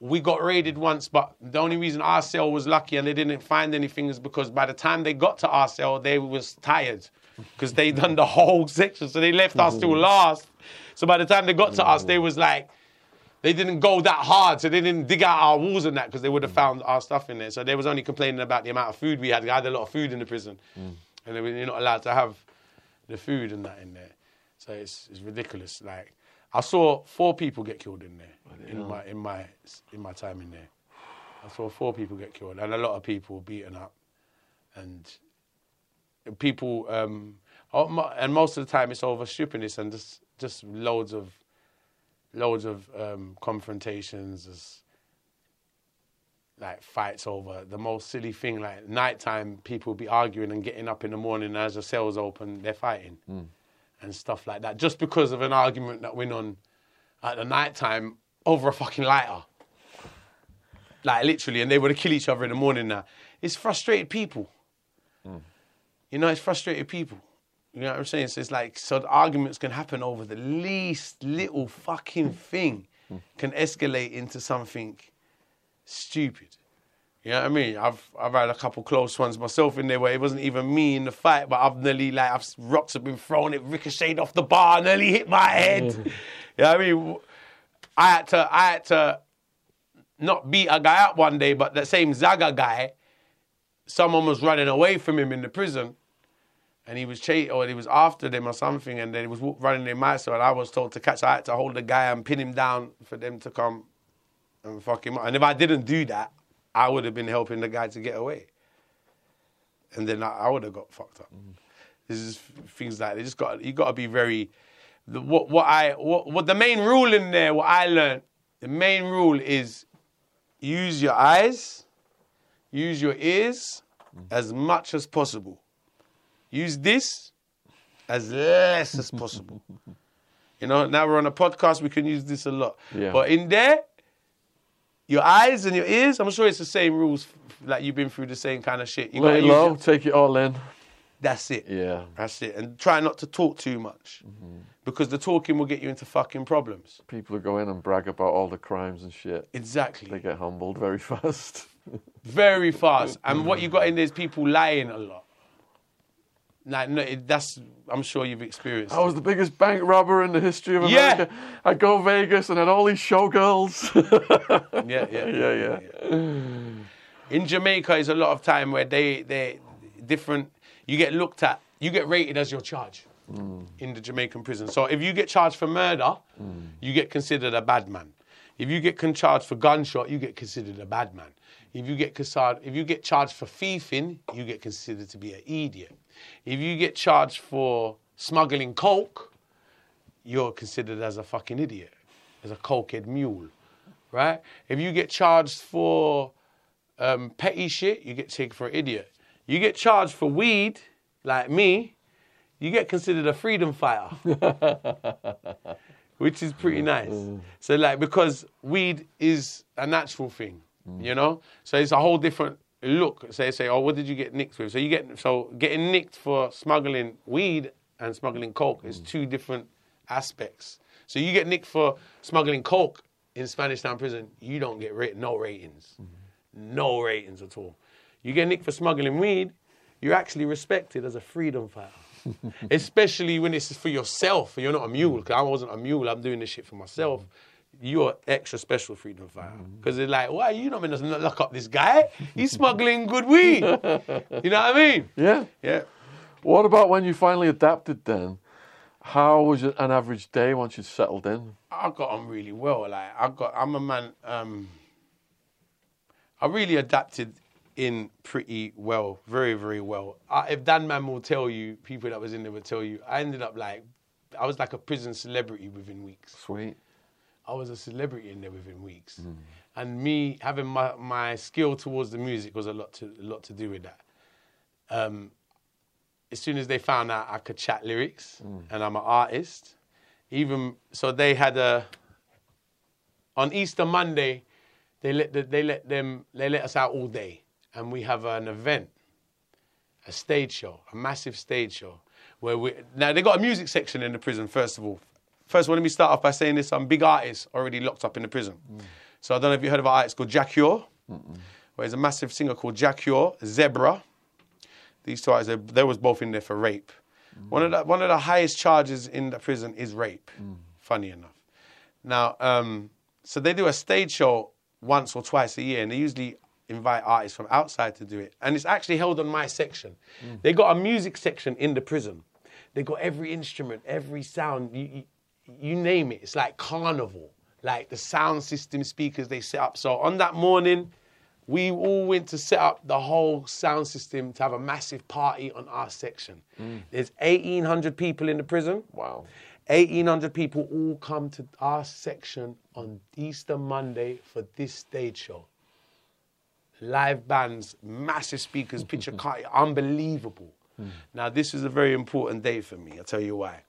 We got raided once, but the only reason our cell was lucky and they didn't find anything is because by the time they got to our cell, they was tired because they done the whole section, so they left us till last. So by the time they got to us, they was like, they didn't go that hard, so they didn't dig out our walls and that because they would have found our stuff in there. So they was only complaining about the amount of food we had. I had a lot of food in the prison, and they were, you're not allowed to have the food and that in there. So it's, it's ridiculous. Like I saw four people get killed in there in my in my in my time in there. I saw four people get killed and a lot of people beaten up, and people um, oh, and most of the time it's over stupidness and just just loads of loads of um, confrontations. Just, like fights over the most silly thing, like nighttime, people be arguing and getting up in the morning as the cells open, they're fighting and stuff like that, just because of an argument that went on at the nighttime over a fucking lighter. Like literally, and they would kill each other in the morning now. It's frustrated people. You know, it's frustrated people. You know what I'm saying? So it's like, so the arguments can happen over the least little fucking thing, can escalate into something stupid. You know what I mean? I've I've had a couple close ones myself in there where it wasn't even me in the fight, but I've nearly like I've, rocks have been thrown, it ricocheted off the bar, nearly hit my head. you know what I mean? I had to I had to not beat a guy up one day, but that same Zaga guy, someone was running away from him in the prison, and he was chasing or he was after them or something, and then he was running in my cell, and I was told to catch. I had to hold the guy and pin him down for them to come and fuck him up. And if I didn't do that, I would have been helping the guy to get away, and then I, I would have got fucked up. Mm. This is things like they just got you got to be very. The, what what I what, what the main rule in there? What I learned, the main rule is use your eyes, use your ears mm. as much as possible. Use this as less as possible. You know, now we're on a podcast, we can use this a lot. Yeah. But in there, your eyes and your ears, I'm sure it's the same rules, like you've been through the same kind of shit. You Lay low, your- take it all in. that's it. Yeah. That's it. And try not to talk too much. Mm-hmm. Because the talking will get you into fucking problems. People who go in and brag about all the crimes and shit. Exactly. They get humbled very fast. very fast. And what you got in there is people lying a lot. Like, no, it, that's, I'm sure you've experienced. I was the biggest bank robber in the history of Yeah. America. I go Vegas and had all these showgirls. Yeah, yeah, yeah, yeah. In Jamaica, is a lot of time where they they different. You get looked at. You get rated as your charge mm. in the Jamaican prison. So if you get charged for murder, mm. you get considered a bad man. If you get charged for gunshot, you get considered a bad man. If you get if you get charged for thieving, you get considered to be an idiot. If you get charged for smuggling coke, you're considered as a fucking idiot, as a cokehead mule, right? If you get charged for um, petty shit, you get taken for an idiot. You get charged for weed, like me, you get considered a freedom fighter, which is pretty mm. nice. Mm. So, like, because weed is a natural thing, mm. you know? So it's a whole different look. So they say, oh, what did you get nicked with? So you get, so getting nicked for smuggling weed and smuggling coke is two different aspects. So you get nicked for smuggling coke in Spanish Town prison, you don't get ra- no ratings, mm-hmm. no ratings at all. You get nicked for smuggling weed, you're actually respected as a freedom fighter. Especially when it's for yourself. You're not a mule. Because I wasn't a mule. I'm doing this shit for myself. You're extra special freedom fighter. Because they're like, why you not meant to lock up this guy? He's smuggling good weed. you know what I mean? yeah. Yeah. What about when you finally adapted then? How was it an average day once you'd settled in? I got on really well. Like I got, I'm a man. Um, I really adapted in pretty well, very very well. I, if Dan Man will tell you, people that was in there will tell you, I ended up like, I was like a prison celebrity within weeks. Sweet. I was a celebrity in there within weeks, and me having my, my skill towards the music was a lot to a lot to do with that. Um, as soon as they found out I could chat lyrics and I'm an artist, even so they had a on Easter Monday, they let the, they let them they let us out all day, and we have an event, a stage show, a massive stage show, where we now they got a music section in the prison. First of all, first of let me start off by saying this: some big artists already locked up in the prison. So I don't know if you heard of an artist called Jah Cure. Where there's a massive singer called Jah Cure, Zebra. These two artists, they, they was both in there for rape. One of the one of the highest charges in the prison is rape. Funny enough. Now, um, so they do a stage show once or twice a year, and they usually invite artists from outside to do it. And it's actually held on my section. Mm. They got a music section in the prison. They got every instrument, every sound, you, you, you name it. It's like carnival, like the sound system speakers they set up. So on that morning, we all went to set up the whole sound system to have a massive party on our section. Mm. There's 1,800 people in the prison. Wow. 1,800 people all come to our section on Easter Monday for this stage show. Live bands, massive speakers, picture cut, unbelievable. Hmm. Now, this is a very important day for me. I'll tell you why.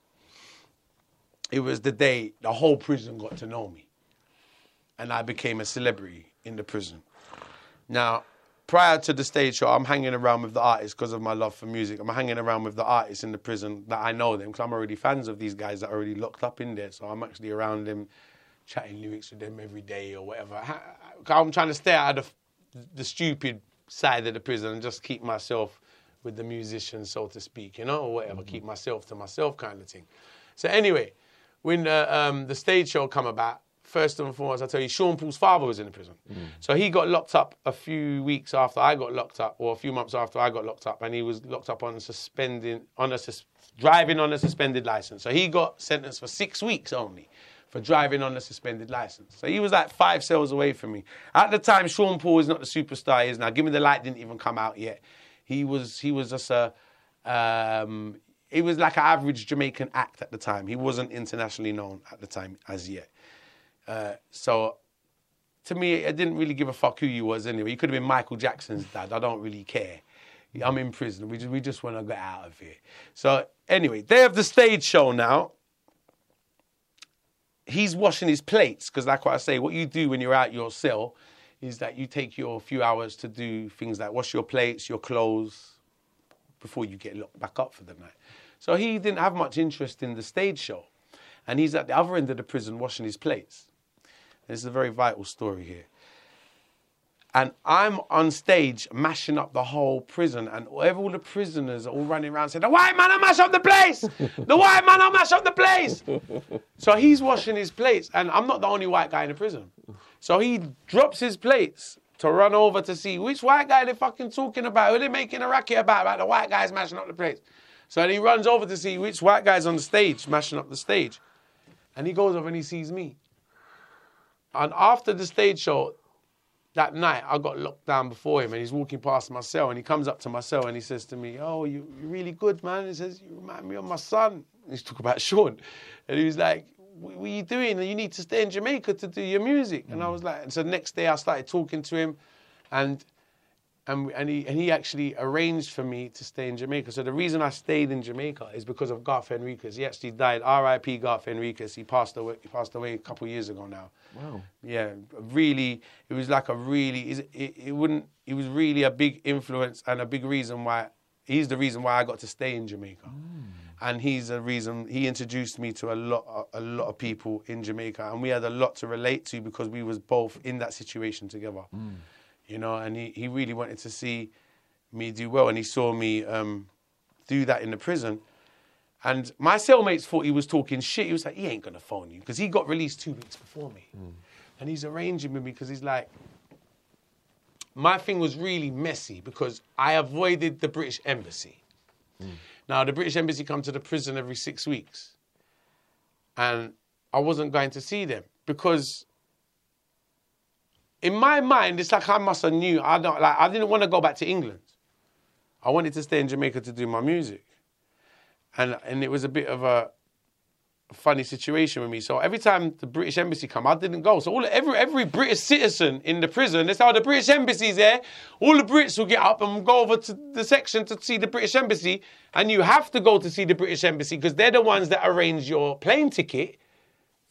It was the day the whole prison got to know me, and I became a celebrity in the prison. Now, prior to the stage show, I'm hanging around with the artists because of my love for music. I'm hanging around with the artists in the prison that I know them because I'm already fans of these guys that are already locked up in there. So I'm actually around them, chatting lyrics with them every day or whatever. I'm trying to stay out of the, the stupid side of the prison and just keep myself with the musicians, so to speak, you know, or whatever. Keep myself to myself, kind of thing. So anyway, when uh, um, the stage show come about, first and foremost, I tell you, Sean Paul's father was in the prison. So he got locked up a few weeks after I got locked up, or a few months after I got locked up, and he was locked up on suspending on a sus- driving on a suspended license. So he got sentenced for six weeks only for driving on a suspended license. So he was like five cells away from me. At the time, Sean Paul is not the superstar he is now. Gimme the Light didn't even come out yet. He was he was just a um, he was like an average Jamaican act at the time. He wasn't internationally known at the time as yet. Uh, so to me, I didn't really give a fuck who you was anyway. You could have been Michael Jackson's dad. I don't really care. I'm in prison. We just, we just want to get out of here. So anyway, they have the stage show now. He's washing his plates because, like what I say, what you do when you're out your cell is that you take your few hours to do things like wash your plates, your clothes, before you get locked back up for the night. So he didn't have much interest in the stage show. And he's at the other end of the prison washing his plates. This is a very vital story here. And I'm on stage mashing up the whole prison, and all the prisoners are all running around saying, The white man, I mash up the place! The white man, I mash up the place! So he's washing his plates, and I'm not the only white guy in the prison. So he drops his plates to run over to see which white guy they're fucking talking about, who they're making a racket about, about the white guys mashing up the plates. So he runs over to see which white guy's on the stage, mashing up the stage. And he goes over and he sees me. And after the stage show, that night, I got locked down before him and he's walking past my cell and he comes up to my cell and he says to me, Oh, you, you're really good, man. He says, You remind me of my son. He's talking about Sean. And he was like, What, what are you doing? You need to stay in Jamaica to do your music. And I mm. was like, and so the next day I started talking to him and and, and, he, and he actually arranged for me to stay in Jamaica. So the reason I stayed in Jamaica is because of Garth Henriques. He actually died. R.I.P. Garth Henriques. He passed away. He passed away a couple years ago now. Wow. Yeah, really, it was like a really. It, it, it wouldn't. It was really a big influence and a big reason why. He's the reason why I got to stay in Jamaica. Mm. And he's the reason he introduced me to a lot, a, a lot of people in Jamaica, and we had a lot to relate to because we was both in that situation together mm. You know, and he, he really wanted to see me do well, and he saw me um, do that in the prison. And my cellmates thought he was talking shit. He was like, he ain't gonna phone you because he got released two weeks before me, and he's arranging with me because he's like, my thing was really messy because I avoided the British embassy. Now the British embassy come to the prison every six weeks, and I wasn't going to see them because in my mind, it's like I must have knew. I don't like. I didn't want to go back to England. I wanted to stay in Jamaica to do my music, and and it was a bit of a funny situation with me. So every time the British embassy come, I didn't go. So all every every British citizen in the prison, that's how oh, the British embassy's there. All the Brits will get up and go over to the section to see the British embassy, and you have to go to see the British embassy because they're the ones that arrange your plane ticket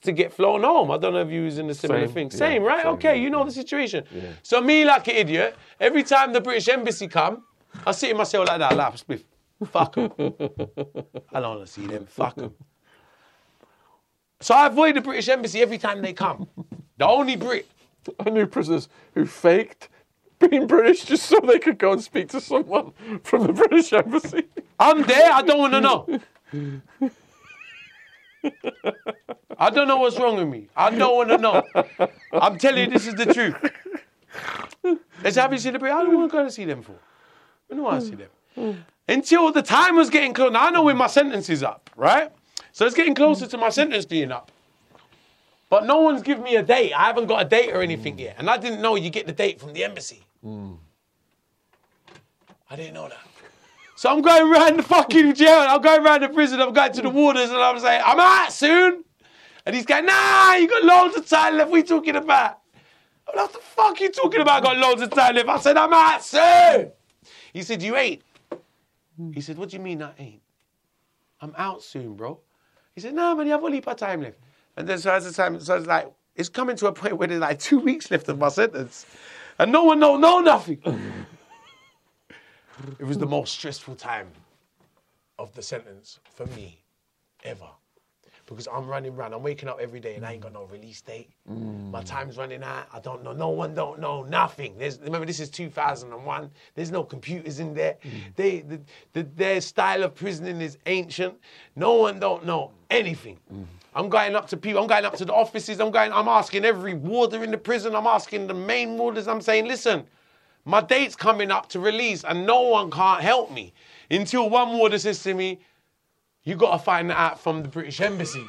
to get flown home. I don't know if you was in the similar Same, thing. yeah, Same, right? same, okay, yeah, you know the situation. Yeah. So me, like an idiot, every time the British embassy come, I sit in myself like that, laugh, spliff. Fuck 'em. I don't want to see them. Fuck them. So I avoid the British embassy every time they come. The only Brit. I knew prisoners who faked being British just so they could go and speak to someone from the British embassy. I'm there. I don't want to know. I don't know what's wrong with me. I don't want to know. I'm telling you, this is the truth. Let's have you see the. I don't want to go to see them for. I don't want to see them. Until the time was getting close. Now I know when my sentence is up, right? So it's getting closer to my sentence being up. But no one's given me a date. I haven't got a date or anything yet. And I didn't know you get the date from the embassy. Hmm. I didn't know that. So I'm going around the fucking jail. I'm going around the prison. I'm going to the warders and I'm saying, I'm out soon. And he's going, nah, you got loads of time left. You talking about? I'm like, what the fuck are you talking about? I got loads of time left. I said, I'm out soon. He said, you ain't. He said, what do you mean I ain't? I'm out soon, bro. He said, nah, man, you have a heap of time left. And then so as the time, so it's like, it's coming to a point where there's like two weeks left of my sentence. And no one know, know nothing. It was the most stressful time of the sentence for me ever. Because I'm running around, I'm waking up every day and I ain't got no release date. My time's running out. I don't know. No one don't know nothing. There's, remember, this is 2001. There's no computers in there. They, the, the, their style of prisoning is ancient. No one don't know anything. I'm going up to people. I'm going up to the offices. I'm going. I'm asking every warder in the prison. I'm asking the main warders. I'm saying, listen, my date's coming up to release, and no one can't help me until one warder says to me, "You got to find that out from the British Embassy."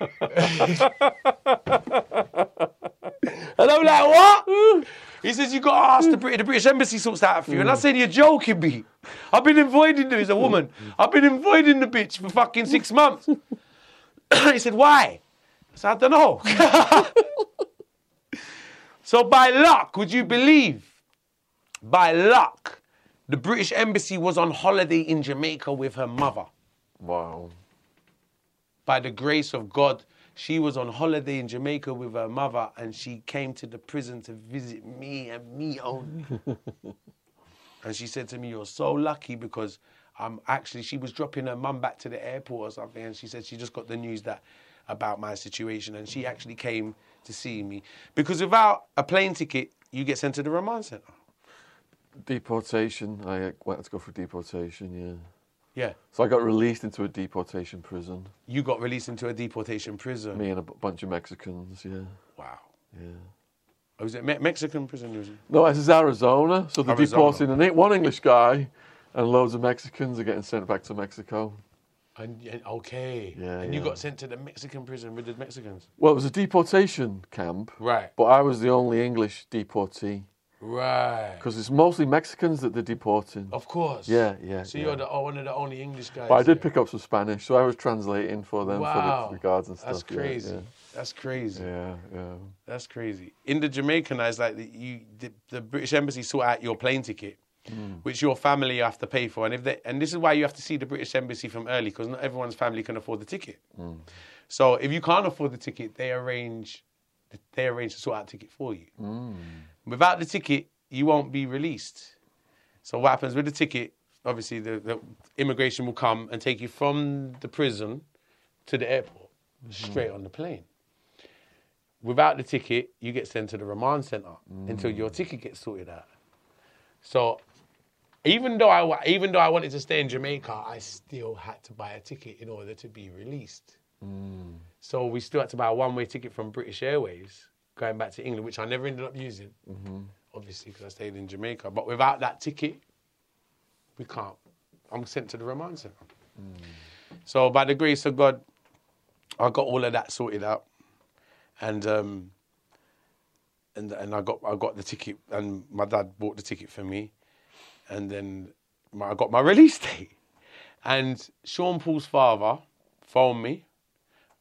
And I'm like, what? He says, you got to ask the British, the British Embassy sorts that out for you. And I said, you're joking me. I've been avoiding he's a woman. I've been avoiding the bitch for fucking six months. he said, why? I said, I don't know. so by luck, would you believe? By luck, the British Embassy was on holiday in Jamaica with her mother Wow. by the grace of God, she was on holiday in Jamaica with her mother and she came to the prison to visit me and me only. and she said to me, You're so lucky because I'm actually, she was dropping her mum back to the airport or something and she said she just got the news that about my situation and she actually came to see me. Because without a plane ticket, you get sent to the remand centre. Deportation. I uh, went to go for deportation, yeah. Yeah. So I got released into a deportation prison. You got released into a deportation prison. Me and a b- bunch of Mexicans, yeah. Wow. Yeah. Oh, was it Me- Mexican prison? Was it? No, this is Arizona. So they're Arizona. deporting an, one English guy and loads of Mexicans are getting sent back to Mexico. And, and- okay. Yeah, and you yeah. got sent to the Mexican prison with the Mexicans. Well, it was a deportation camp, Right. but I was the only English deportee Right. because it's mostly Mexicans that they're deporting. Of course. Yeah, yeah, So yeah. you're the oh, one of the only English guys. But I did pick up some Spanish, so I was translating for them Wow. for the, the guards and stuff. That's yeah, crazy. That's crazy. Yeah, yeah. yeah. That's crazy. In the Jamaican, it's like the, you, the, the British Embassy sort out your plane ticket, hmm. which your family have to pay for, and if they, and this is why you have to see the British Embassy from early because not everyone's family can afford the ticket. Hmm. So if you can't afford the ticket, they arrange, they arrange to sort out a ticket for you. Hmm. Without the ticket, you won't be released. So what happens with the ticket? Obviously, the, the immigration will come and take you from the prison to the airport, mm-hmm. straight on the plane. Without the ticket, you get sent to the remand center until your mm. ticket gets sorted out. So, even though I even though I wanted to stay in Jamaica, I still had to buy a ticket in order to be released. Mm. So we still had to buy a one-way ticket from British Airways going back to England, which I never ended up using, obviously because I stayed in Jamaica. But without that ticket, we can't. I'm sent to the remand center. So by the grace of God, I got all of that sorted out, and um, and and I got I got the ticket, and my dad bought the ticket for me, and then my, I got my release date, and Sean Paul's father phoned me.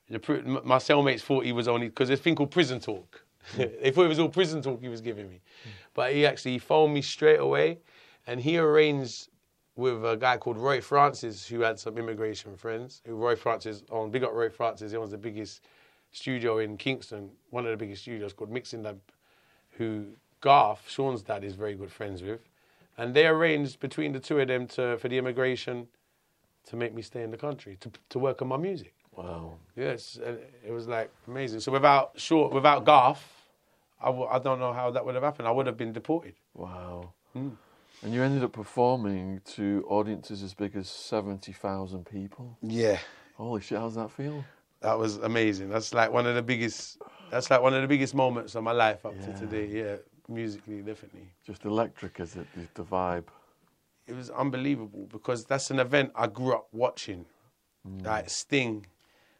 The, my cellmates thought he was only because there's a thing called prison talk. They thought it was all prison talk he was giving me, but he actually he phoned me straight away, and he arranged with a guy called Roy Francis who had some immigration friends. Who Roy Francis on big up Roy Francis. He owns the biggest studio in Kingston, one of the biggest studios called Mixing Lab, who Garth, Sean's dad, is very good friends with. And they arranged between the two of them to, for the immigration to make me stay in the country, to, to work on my music. Wow. Yes, and it was like amazing. So without short, without Garth, I w- I don't know how that would have happened. I would have been deported. Wow. Mm. And you ended up performing to audiences as big as 70,000 people. Yeah, Holy shit, how's that feel? that was amazing. That's like one of the biggest. That's like one of the biggest moments of my life up to today. Yeah, musically, definitely. Just electric, is it? The, the vibe. It was unbelievable because that's an event I grew up watching. Mm. Like Sting.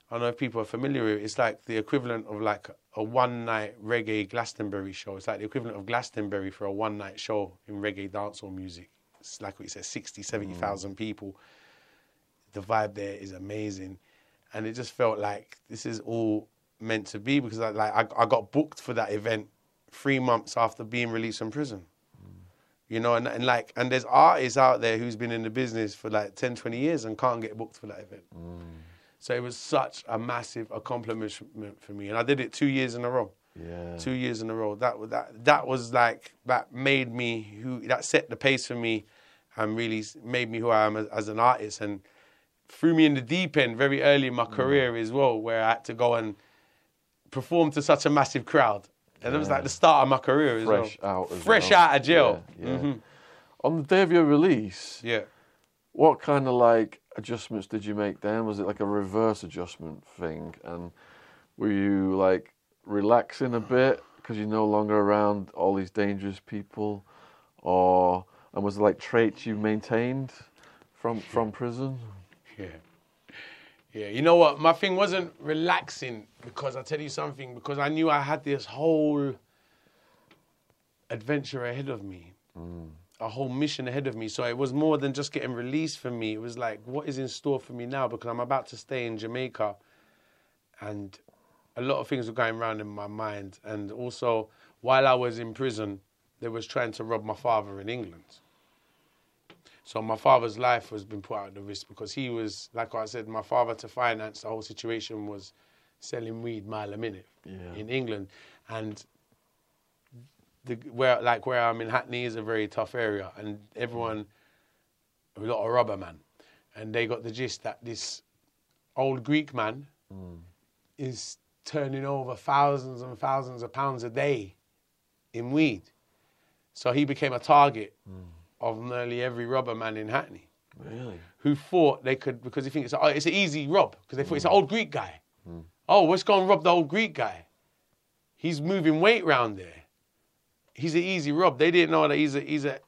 I don't know if people are familiar with it. It's like the equivalent of like a one night reggae Glastonbury show. It's like the equivalent of Glastonbury for a one night show in reggae dancehall music. It's like what you said, 60, 70,000 mm. people. The vibe there is amazing. And it just felt like this is all meant to be because I, like I, I got booked for that event three months after being released from prison mm. you know, and, and like, and there's artists out there who's been in the business for like 10, 20 years and can't get booked for that event. Mm. So it was such a massive accomplishment for me, and I did it two years in a row. Yeah. Two years in a row. That was that. That was like that made me who. That set the pace for me, and really made me who I am as, as an artist, and threw me in the deep end very early in my career as well, where I had to go and perform to such a massive crowd. And it was like the start of my career as Fresh well. out as Fresh well. out of jail. Yeah, yeah. Mhm. On the day of your release, Yeah. what kind of like adjustments did you make then? Was it like a reverse adjustment thing? And were you like relaxing a bit because you're no longer around all these dangerous people? Or, and was it like traits you maintained from, from prison? Yeah. Yeah, you know what? My thing wasn't relaxing because I tell you something, because I knew I had this whole adventure ahead of me, mm. A whole mission ahead of me. So it was more than just getting released for me. It was like, what is in store for me now? Because I'm about to stay in Jamaica and a lot of things were going around in my mind. And also, while I was in prison, they was trying to rob my father in England. So my father's life has been put out the risk because he was, like I said, my father to finance the whole situation was selling weed mile a minute Yeah. in England, and the where like where I'm in Hackney is a very tough area, and everyone a lot of rubber man, and they got the gist that this old Greek man hmm. is turning over thousands and thousands of pounds a day in weed. So he became a target hmm. of nearly every rubber man in Hackney Really? who thought they could, because they think it's, a, oh, it's an easy rob, because they thought it's an hmm. old Greek guy. Oh, let's go and rob the old Greek guy. He's moving weight round there. He's an easy rob. They didn't know that he's a, he's a,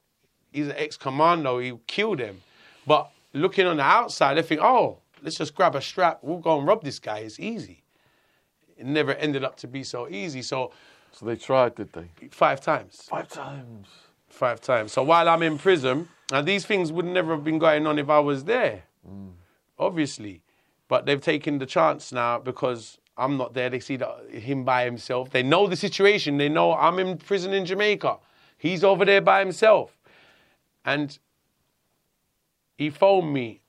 he's an ex-commando. He killed him. But looking on the outside, they think, oh, let's just grab a strap. We'll go and rob this guy. It's easy. It never ended up to be so easy. So So they tried, did they? five times. Five times. five times. So while I'm in prison, and these things would never have been going on if I was there, mm. obviously. But they've taken the chance now because I'm not there. They see that him by himself. They know the situation. They know I'm in prison in Jamaica. He's over there by himself, and he phoned me.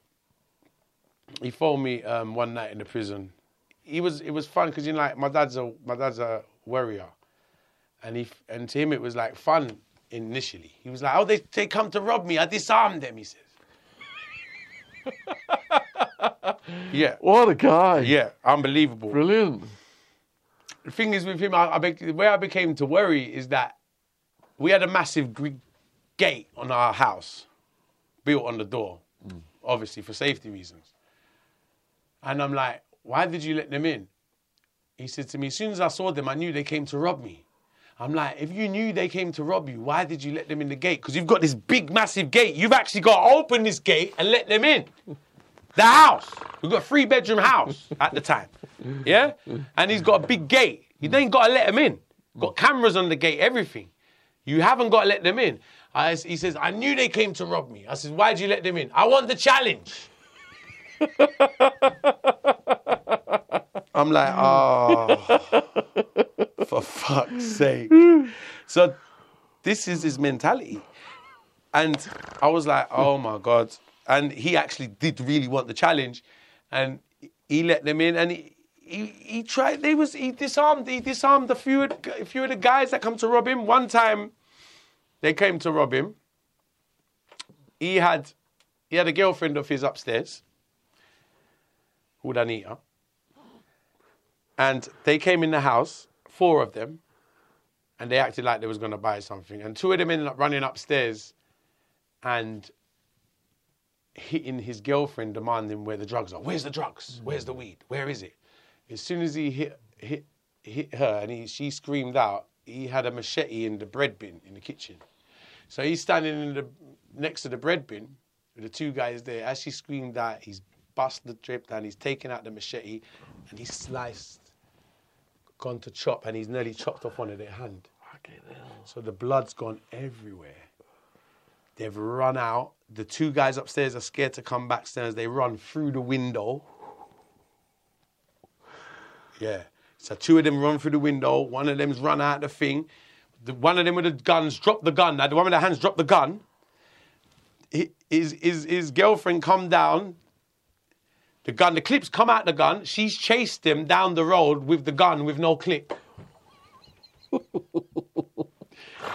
He phoned me um, one night in the prison. He was it was fun because you know like my dad's a my dad's a warrior and he and to him it was like fun initially. He was like, "Oh, they they come to rob me. I disarmed them." He says. yeah, What a guy. yeah, unbelievable. Brilliant. The thing is with him, I, I bec- the way I became to worry is that we had a massive Greek gate on our house, built on the door, mm. obviously for safety reasons. And I'm like, "Why did you let them in?" He said to me, "As soon as I saw them, I knew they came to rob me." I'm like, if you knew they came to rob you, why did you let them in the gate? Because you've got this big, massive gate. You've actually got to open this gate and let them in. The house. We've got a three bedroom house at the time. Yeah? And he's got a big gate. You then got to let him in. Got cameras on the gate, everything. You haven't got to let them in. I, he says, I knew they came to rob me. I said, why'd you let them in? I want the challenge. I'm like, oh, for fuck's sake. So this is his mentality. And I was like, oh my God. And he actually did really want the challenge. And he let them in. And he, he, he tried. They was he disarmed. He disarmed a few a few of the guys that come to rob him. One time, they came to rob him. He had he had a girlfriend of his upstairs, called Anita, and they came in the house, four of them, and they acted like they was going to buy something. And two of them ended up running upstairs, and hitting his girlfriend, demanding where the drugs are. Where's the drugs? Mm. Where's the weed? Where is it? As soon as he hit hit hit her and he, she screamed out, he had a machete in the bread bin in the kitchen. So he's standing in the next to the bread bin with the two guys there. As she screamed out, he's bust the drip down, he's taken out the machete and he's sliced, gone to chop, and he's nearly chopped off one of their hand. So the blood's gone everywhere. They've run out. The two guys upstairs are scared to come backstairs. They run through the window. Yeah. So two of them run through the window. One of them's run out of the thing. The, one of them with the guns dropped the gun. Now the one with the hands dropped the gun. Hi- His, his, his girlfriend come down. The gun, the clips come out the gun. She's chased him down the road with the gun with no clip.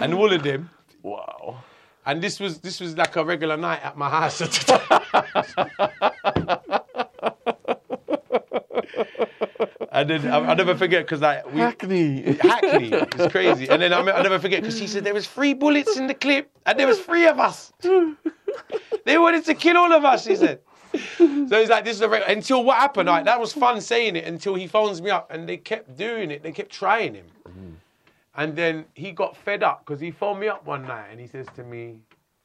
and all of them. Wow. And this was this was like a regular night at my house. and then I, will never forget because like we, Hackney. Hackney. It's crazy. And then I'll, I'll never forget because she said there was three bullets in the clip and there was three of us. They wanted to kill all of us, she said. So he's like, this is a re-. until what happened? Like, that was fun saying it until he phones me up and they kept doing it. They kept trying him. Mm. And then he got fed up because he phoned me up one night and he says to me,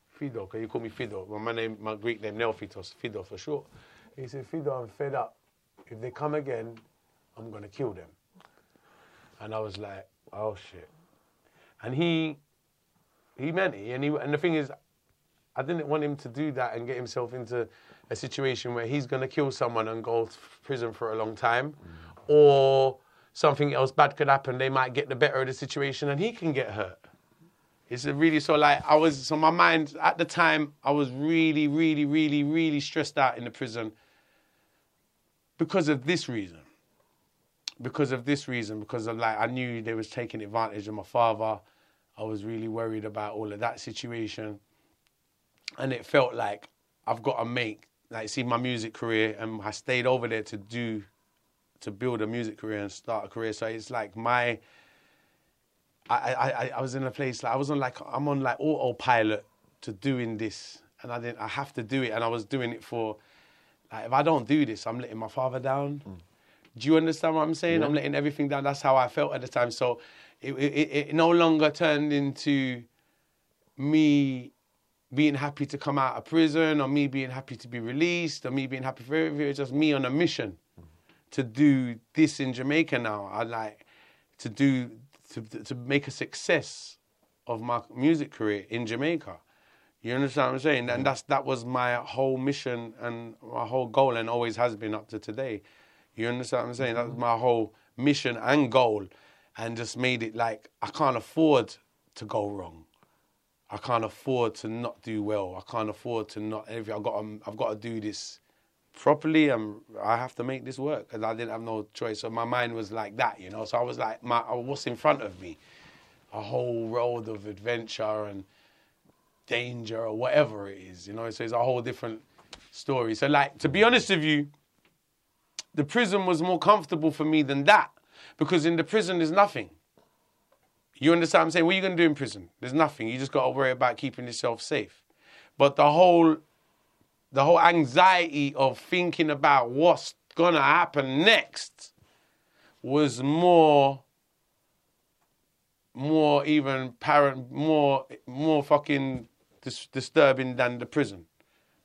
Fido, can you call me Fido? Well, my name, my Greek name, Neophytos, Fido for short. He said, Fido, I'm fed up. If they come again, I'm gonna kill them. And I was like, oh shit. And he, he meant it. And he, and the thing is, I didn't want him to do that and get himself into a situation where he's gonna kill someone and go to prison for a long time, mm. or something else bad could happen. They might get the better of the situation and he can get hurt. It's really so like I was so my mind at the time I was really really really really stressed out in the prison because of this reason. Because of this reason because of like I knew they was taking advantage of my father. I was really worried about all of that situation. And it felt like I've got to make like see my music career um, and I stayed over there to do to build a music career and start a career. So it's like my I, I, I- I was in a place like I was on like I'm on like autopilot to doing this, and I didn't. I have to do it, and I was doing it for. Like, if I don't do this, I'm letting my father down. Mm. Do you understand what I'm saying? I'm letting everything down. That's how I felt at the time. So it, it, it, it no longer turned into me being happy to come out of prison, or me being happy to be released, or me being happy for everything. It's just me on a mission to do this in Jamaica now. I like to do to to make a success of my music career in Jamaica. You understand what I'm saying? And mm-hmm. that's that was my whole mission and my whole goal, and always has been up to today. You understand what I'm saying? That was mm-hmm. my whole mission and goal, and just made it like I can't afford to go wrong. I can't afford to not do well. I can't afford to not. Everything. I've got. To, I've got to do this properly. And I have to make this work because I didn't have no choice. So my mind was like that, you know. So I was like, my what's in front of me, a whole road of adventure and danger or whatever it is, you know. So it's a whole different story. So like, to be honest with you, the prison was more comfortable for me than that because in the prison there's nothing. You understand what I'm saying? What are you going to do in prison? There's nothing. You just got to worry about keeping yourself safe. But the whole the whole anxiety of thinking about what's going to happen next was more more even parent more more fucking dis- disturbing than the prison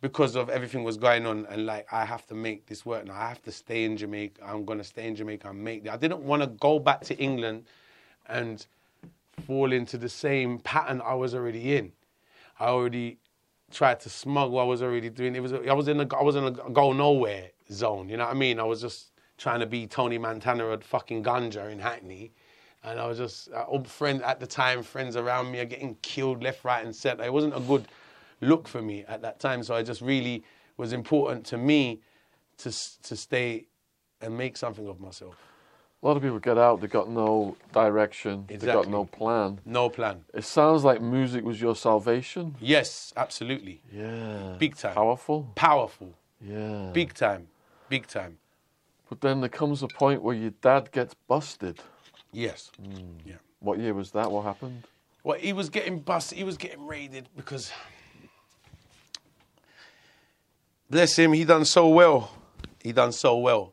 because of everything was going on and like I have to make this work now. I have to stay in Jamaica. I'm gonna stay in Jamaica and make. I didn't want to go back to England and fall into the same pattern I was already in. I already tried to smuggle. I was already doing. It was. I was in a. I was in a go nowhere zone. You know what I mean? I was just trying to be Tony Montana at fucking ganja in Hackney. And I was just, uh, old friend at the time, friends around me are getting killed left, right, and center. It wasn't a good look for me at that time. So I just really was important to me to to stay and make something of myself. A lot of people get out, they've got no direction, they've got no plan. No plan. It sounds like music was your salvation. Yes, absolutely. Yeah. Big time. Powerful. Powerful. Yeah. Big time. Big time. But then there comes a point where your dad gets busted. Yes. Hmm. Yeah. What year was that? What happened? Well, he was getting busted. He was getting raided because, bless him, he done so well. He done so well.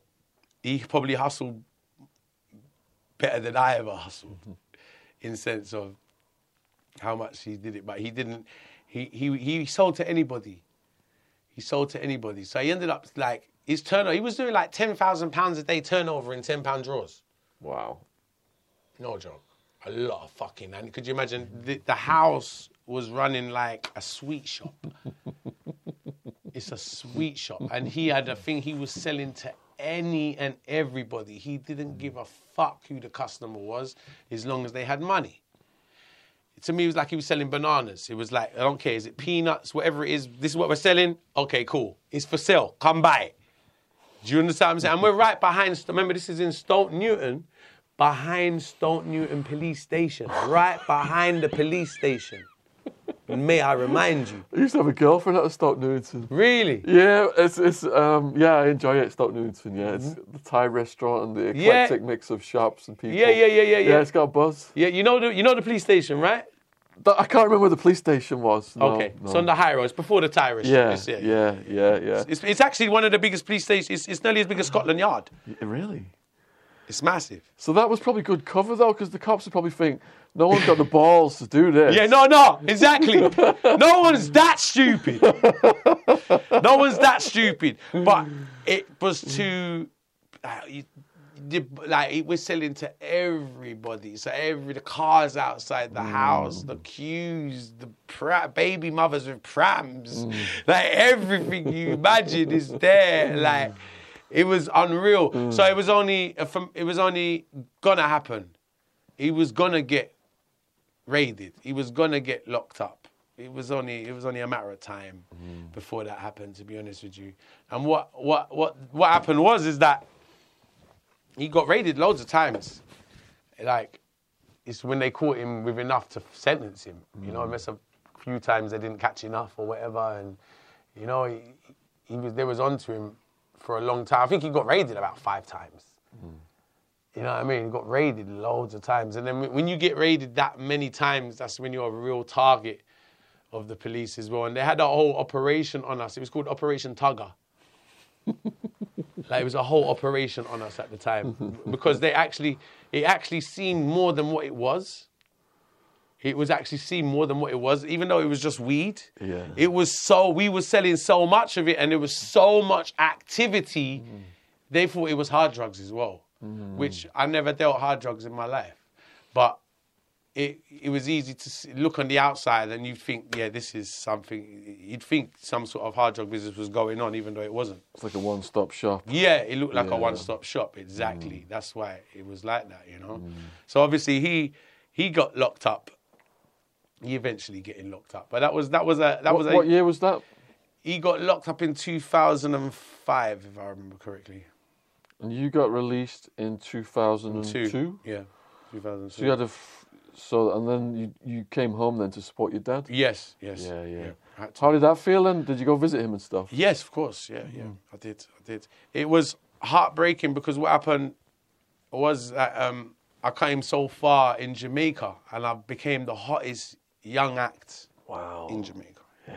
He probably hustled better than I ever hustled, mm-hmm. in sense of how much he did it. But he didn't. He he he sold to anybody. He sold to anybody. So he ended up like his turnover. He was doing like ten thousand pounds a day turnover in ten pound draws. Wow. No joke. A lot of fucking. And could you imagine the, the house was running like a sweet shop? it's a sweet shop, and he had a thing. He was selling to any and everybody. He didn't mm. give a fuck who the customer was, as long as they had money. To me, it was like he was selling bananas. It was like, I don't care, is it peanuts, whatever it is. This is what we're selling. Okay, cool. It's for sale. Come buy it. Do you understand what I'm saying? And we're right behind, remember, this is in Stoke Newington, behind Stoke Newington Police Station, right behind the police station. And may I remind you? I used to have a girlfriend out of Stoke Newington. Really? Yeah, it's it's um yeah, I enjoy it, Stoke Newington, yeah. It's the Thai restaurant and the Mm-hmm. Yeah. eclectic mix of shops and people. Yeah, yeah, yeah, yeah, yeah. Yeah, it's got a buzz. Yeah, you know the you know the police station, right? I can't remember where the police station was. No, okay, no. it's on the high road. It's before the Tyrus. yeah, It's- yeah, yeah, yeah, It's, it's actually one of the biggest police stations. It's, it's nearly as big as Scotland Yard. Really? It's massive. So that was probably good cover though, because the cops would probably think no one's got the balls to do this. Yeah, no, no, exactly. no one's that stupid. no one's that stupid. But it was too. Uh, you, like it was selling to everybody, so every the cars outside the house, the queues, the pra- baby mothers with prams, like everything you imagine is there. Like it was unreal. Mm. So it was only uh, from it was only gonna happen. He was gonna get raided. He was gonna get locked up. It was only it was only a matter of time mm. before that happened. To be honest with you, and what what what what happened was is that he got raided loads of times. Like it's when they caught him with enough to sentence him. You know, mm. I unless a few times they didn't catch enough or whatever, and you know he, he was they was onto him for a long time. I think he got raided about five times. You know what I mean? He got raided loads of times. And then when you get raided that many times, that's when you're a real target of the police as well. And they had a whole operation on us. It was called Operation Tugger. like it was a whole operation on us at the time because they actually, it actually seemed more than what it was. It was actually seen more than what it was, even though it was just weed. Yeah. It was so we were selling so much of it, and there was so much activity. They thought it was hard drugs as well, mm. which I never dealt hard drugs in my life, but it it was easy to see, look on the outside and you'd think, yeah, this is something. You'd think some sort of hard drug business was going on, even though it wasn't. It's like a one-stop shop. Yeah, it looked like Yeah. a one-stop shop. Exactly. Mm. That's why it was like that, you know. Mm. So obviously he he got locked up. He eventually getting locked up, but that was that was a that was What, a what year was that? he got locked up in 2005, if I remember correctly. And you got released in 2002. Two. Yeah, 2002. So you had a f- so and then you you came home then to support your dad. yes, yes. Yeah, yeah. To. How did that feel then? Did you go visit him and stuff? Yes, of course. Yeah, yeah. I did. I did. It was heartbreaking because what happened was that um, I came so far in Jamaica and I became the hottest young act Wow. in Jamaica Yeah.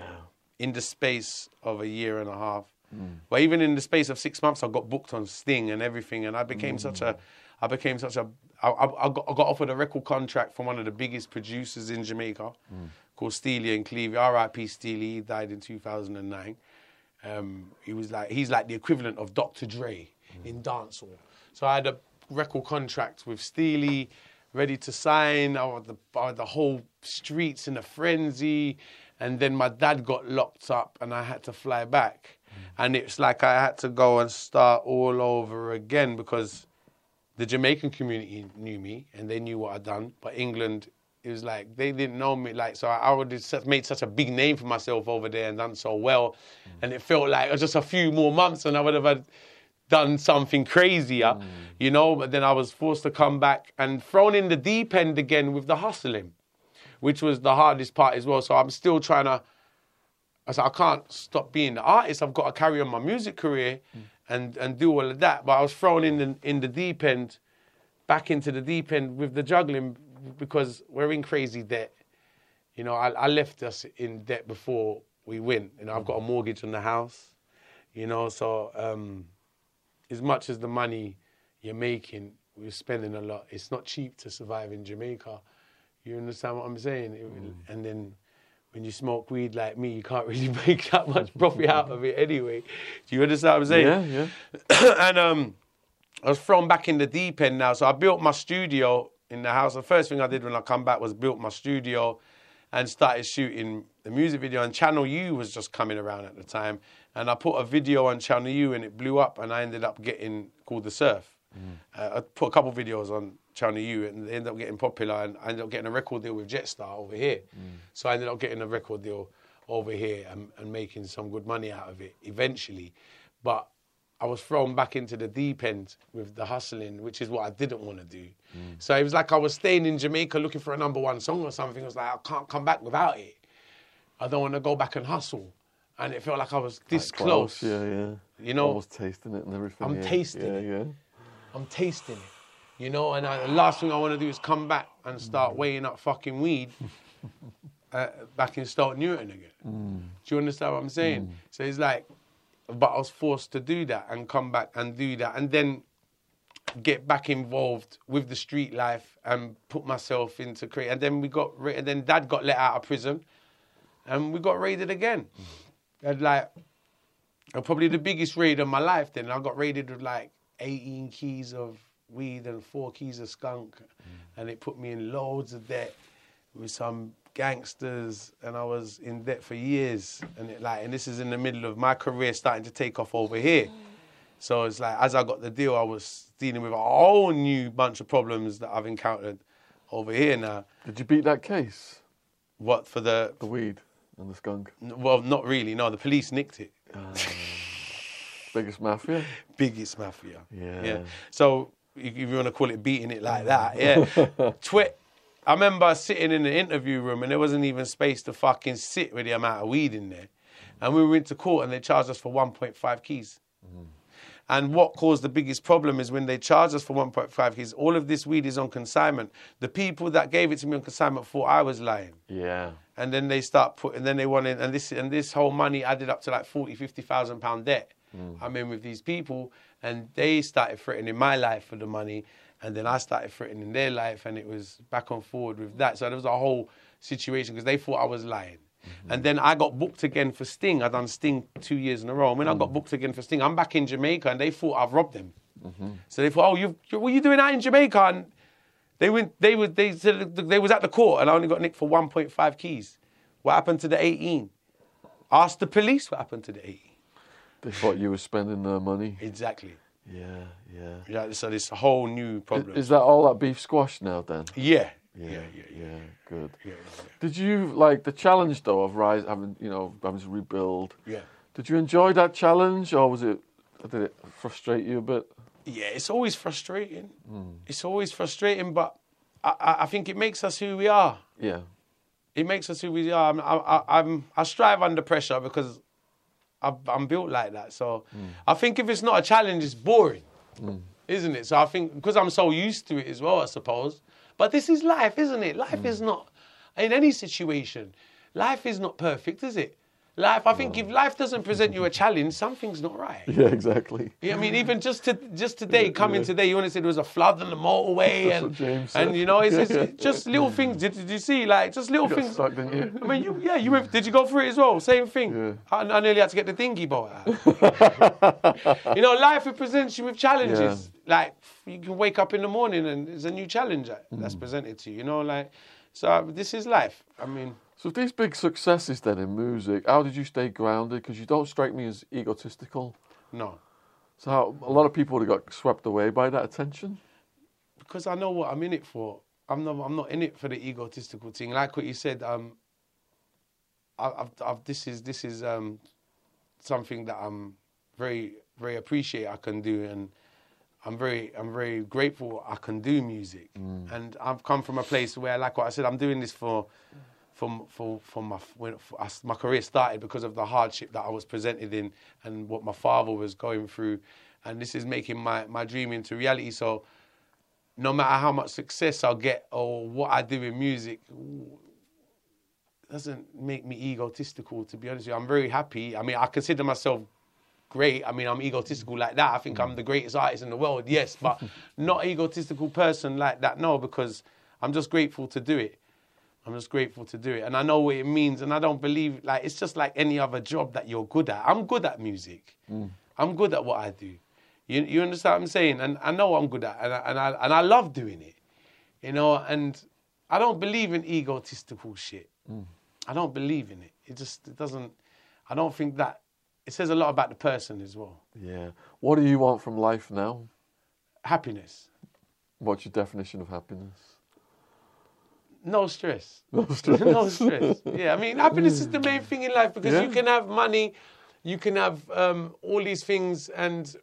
in the space of a year and a half. Mm. But even in the space of six months, I got booked on Sting and everything, and I became such a, mm. I became such a, I, I, I got, I got offered a record contract from one of the biggest producers in Jamaica, mm. called Steely and Clevie. R.I.P. Steely. He died in 2009. Um, he was like, he's like the equivalent of Dr. Dre in dancehall. So I had a record contract with Steely, ready to sign. I had the, the whole streets in a frenzy. And then my dad got locked up and I had to fly back. Mm. And it's like I had to go and start all over again because the Jamaican community knew me and they knew what I'd done. But England, it was like they didn't know me. Like so, I already made such a big name for myself over there and done so well. Mm. And it felt like it was just a few more months and I would have had done something crazier, mm. you know. But then I was forced to come back and thrown in the deep end again with the hustling, which was the hardest part as well. So I'm still trying to. I said I can't stop being the artist. I've got to carry on my music career mm. and and do all of that. But I was thrown in the in the deep end, back into the deep end with the juggling because we're in crazy debt. You know, I, I left us in debt before we went. You know, I've mm. got a mortgage on the house. You know, so um, as much as the money you're making, we're spending a lot. It's not cheap to survive in Jamaica. You understand what I'm saying? It- And then when you smoke weed like me, you can't really make that much profit out of it anyway. Do you understand what I'm saying? Yeah, yeah. and um, I was thrown back in the deep end now. So I built my studio in the house. The first thing I did when I come back was built my studio and started shooting the music video. And Channel U was just coming around at the time. And I put a video on Channel U and it blew up. And I ended up getting called The Surf. Mm. Uh, I put a couple videos on Channel U and they ended up getting popular. And I ended up getting a record deal with Jetstar over here. Mm. So I ended up getting a record deal over here and, and making some good money out of it eventually. But I was thrown back into the deep end with the hustling, which is what I didn't want to do. Mm. So it was like I was staying in Jamaica looking for a number one song or something. I was like, I can't come back without it. I don't want to go back and hustle. And it felt like I was this Quite close. Yeah, yeah. You know- almost tasting it and everything. I'm yeah. tasting yeah, it. Yeah, I'm tasting it. You know, and I, the last thing I want to do is come back and start weighing up fucking weed uh, back in Stoke Newington again. Do you understand what I'm saying? So it's like, but I was forced to do that and come back and do that and then get back involved with the street life and put myself into create. And then we got, and then dad got let out of prison and we got raided again. And like, and probably the biggest raid of my life then. I got raided with like 18 keys of weed and four keys of skunk. Mm. And it put me in loads of debt with some gangsters and I was in debt for years. And it like and this is in the middle of my career starting to take off over here. So it's like as I got the deal I was dealing with a whole new bunch of problems that I've encountered over here now. Did you beat that case? What for the The weed and the skunk. well not really, no, the police nicked it. Ah. Biggest mafia? biggest mafia. Yeah. Yeah. So if you want to call it beating it like that, yeah. Twit. I remember sitting in the interview room and there wasn't even space to fucking sit with the amount of weed in there. And we went to court and they charged us for 1.5 keys. Mm. And what caused the biggest problem is when they charged us for 1.5 keys, all of this weed is on consignment. The people that gave it to me on consignment thought I was lying. Yeah. and then they start putting then they wanted and this and this whole money added up to like 40 50,000 pound debt. Mm. I'm in with these people and they started threatening my life for the money and then I started threatening their life and it was back and forward with that. So there was a whole situation because they thought I was lying Mm-hmm. and then I got booked again for Sting I done Sting two years in a row and when I got mm. booked again for Sting I'm back in Jamaica and they thought I've robbed them mm-hmm. so they thought oh you what are you doing out in Jamaica and they went. They were. They said they was at the court, and I only got nicked for 1.5 keys. What happened to the 18? Ask the police what happened to the 18. They thought you were spending their money. Exactly. Yeah, yeah. Yeah, so this whole new problem. Is that all that beef squash now then? yeah. Yeah. Yeah. Yeah. Yeah, good. Yeah. Did you like the challenge though of rise having you know having to rebuild? Yeah. Did you enjoy that challenge or was it did it frustrate you a bit? Yeah, it's always frustrating. Hmm. It's always frustrating, but I, I, think it makes us who we are. Yeah. It makes us who we are. I'm, I, I, I'm, I strive under pressure because I, I'm built like that. So hmm. I think if it's not a challenge, it's boring, hmm. isn't it? So I think because I'm so used to it as well, I suppose. But this is life, isn't it? Life is hmm. not in any situation. Life is not perfect, is it? Life. I think if life doesn't present you a challenge, something's not right. Yeah, exactly. Yeah, I mean, even just to just today, coming today, you to say there was a flood on the motorway, and said. and you know, it's, it's just little things. Did, did you see, like, just little got things? stuck, didn't you? I mean, you, yeah, you did you go through it as well? Same thing. Yeah. I, I nearly had to get the dinghy boat you know, life it presents you with challenges. Like you can wake up in the morning and there's a new challenge that's Mm. presented to you. You know, like so. This is life. I mean, So these big successes then in music, how did you stay grounded? Because you don't strike me as egotistical. no, So how, a lot of people would have got swept away by that attention. because I know what I'm in it for. I'm not. I'm not in it for the egotistical thing. Like what you said. Um, I, I've, I've, this is this is um, something that I'm very very appreciate I can do, and I'm very I'm very grateful I can do music. Mm. And I've come from a place where, like what I said, I'm doing this for. For, for, for my when for us, my career started because of the hardship that I was presented in and what my father was going through, and this is making my, my dream into reality. So, no matter how much success I'll get or what I do in music, doesn't make me egotistical. To be honest with you, I'm very happy. I mean, I consider myself great. I mean, I'm egotistical like that. I think I'm the greatest artist in the world, yes, but not egotistical person like that. No, because I'm just grateful to do it. I'm just grateful to do it, and I know what it means. And I don't believe like it's just like any other job that you're good at. I'm good at music. Mm. I'm good at what I do. You, you understand what I'm saying? And I know I'm good at, and I, and I and I love doing it. You know, and I don't believe in egotistical shit. Mm. I don't believe in it. It just it doesn't. I don't think that. It says a lot about the person as well. Yeah. What do you want from life now? Happiness, What's your definition of happiness? no stress. No stress. no stress. Yeah, I mean, happiness is the main thing in life because Yeah. you can have money, you can have um, all these things, and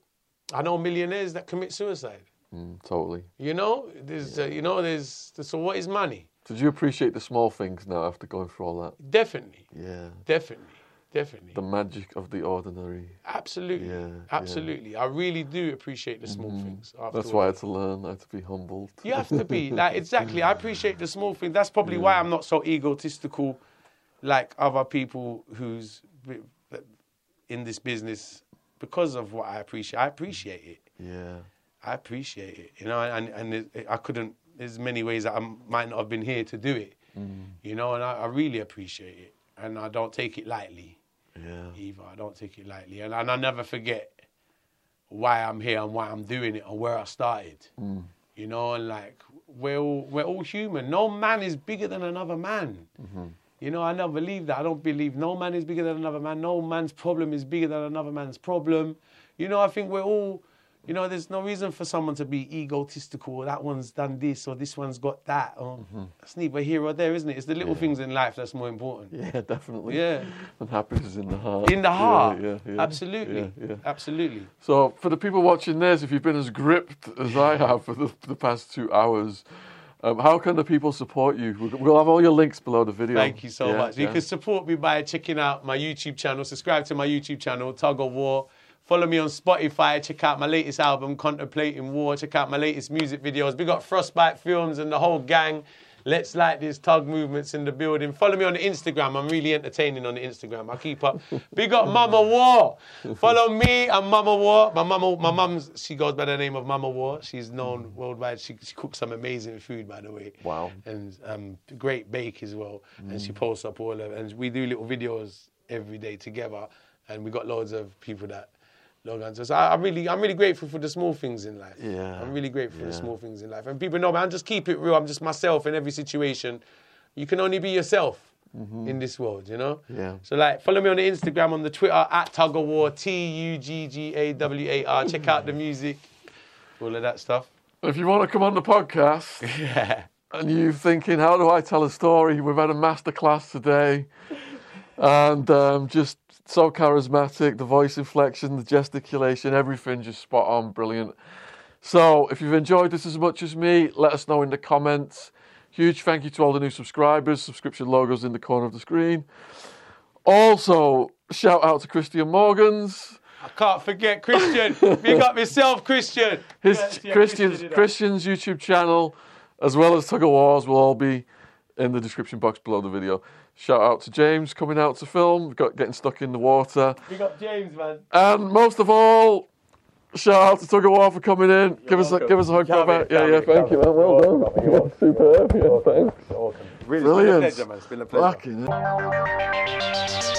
I know millionaires that commit suicide. Mm, totally. You know, there's, uh, you know, there's. So what is money? Did you appreciate the small things now after going through all that? Definitely, Yeah. definitely, definitely. The magic of the ordinary. Absolutely, Yeah, yeah. absolutely. I really do appreciate the small mm-hmm. things. after That's why I had to learn. I had to be humbled. You have to be like exactly. I appreciate the small things. That's probably why I'm not so egotistical, like other people who's in this business, because of what I appreciate. I appreciate it. Yeah. I appreciate it. You know, and and it, I couldn't. There's many ways that I might not have been here to do it. Mm. You know, and I, I really appreciate it, and I don't take it lightly Yeah. either. I don't take it lightly, and, and I never forget why I'm here and why I'm doing it and where I started. Mm. You know, and like we're all, we're all human. No man is bigger than another man. Mm-hmm. You know, I never believe that. I don't believe no man is bigger than another man. No man's problem is bigger than another man's problem. You know, I think we're all. You know, there's no reason for someone to be egotistical. Or that one's done this or this one's got that. Or, That's neither here or there, isn't it? It's the little things in life that's more important. Yeah, definitely. Yeah. And happiness is in the heart. In the heart. Yeah, yeah, Absolutely. Yeah, yeah. Absolutely. So, for the people watching this, if you've been as gripped as I have for the, the past two hours, um, how can the people support you? We'll- have all your links below the video. Thank you so Yeah, much. You can support me by checking out my YouTube channel, subscribe to my YouTube channel, Tugga War. Follow me on Spotify. Check out my latest album, Contemplating War. Check out my latest music videos. We got Frostbite Films and the whole gang. Let's like this tug movements in the building. Follow me on Instagram. I'm really entertaining on Instagram. I keep up. Big up Mama War. Follow me and Mama War. My mama, my mum's, she goes by the name of Mama War. She's known worldwide. She, she cooks some amazing food, by the way. Wow. And um, great bake as well. And she posts up all of And we do little videos every day together. And we got loads of people that log on to us. I, I'm really, I'm really grateful for the small things in life. Yeah. I'm really grateful for the small things in life. And people know, man, just keep it real. I'm just myself in every situation. You can only be yourself in this world, you know? Yeah. So, like, follow me on the Instagram, on the Twitter, at Tugga War, T U G G A W A R. Check out the music, all of that stuff. If you want to come on the podcast Yeah. and you're thinking, how do I tell a story? We've had a masterclass today and um, just so charismatic, the voice inflection, the gesticulation, everything just spot on, brilliant. So if you've enjoyed this as much as me, let us know in the comments. Huge thank you to all the new subscribers, subscription logos in the corner of the screen. Also, shout out to Christian Morgans. I can't forget Christian. Big up yourself, Christian. His Yeah, yeah, Christian's. Christian's YouTube channel, as well as Tugga Wars, will all be in the description box below the video. Shout out to James coming out to film, got getting stuck in the water, Big got James, man. and most of all, shout out to Tugga War for coming in. give us a, give us a hug, it, Yeah, yeah, thank you, man. Well done. welcome, you're welcome. Superb. Yeah, thanks. Really, Brilliant. it's been a pleasure, man. It's been a pleasure.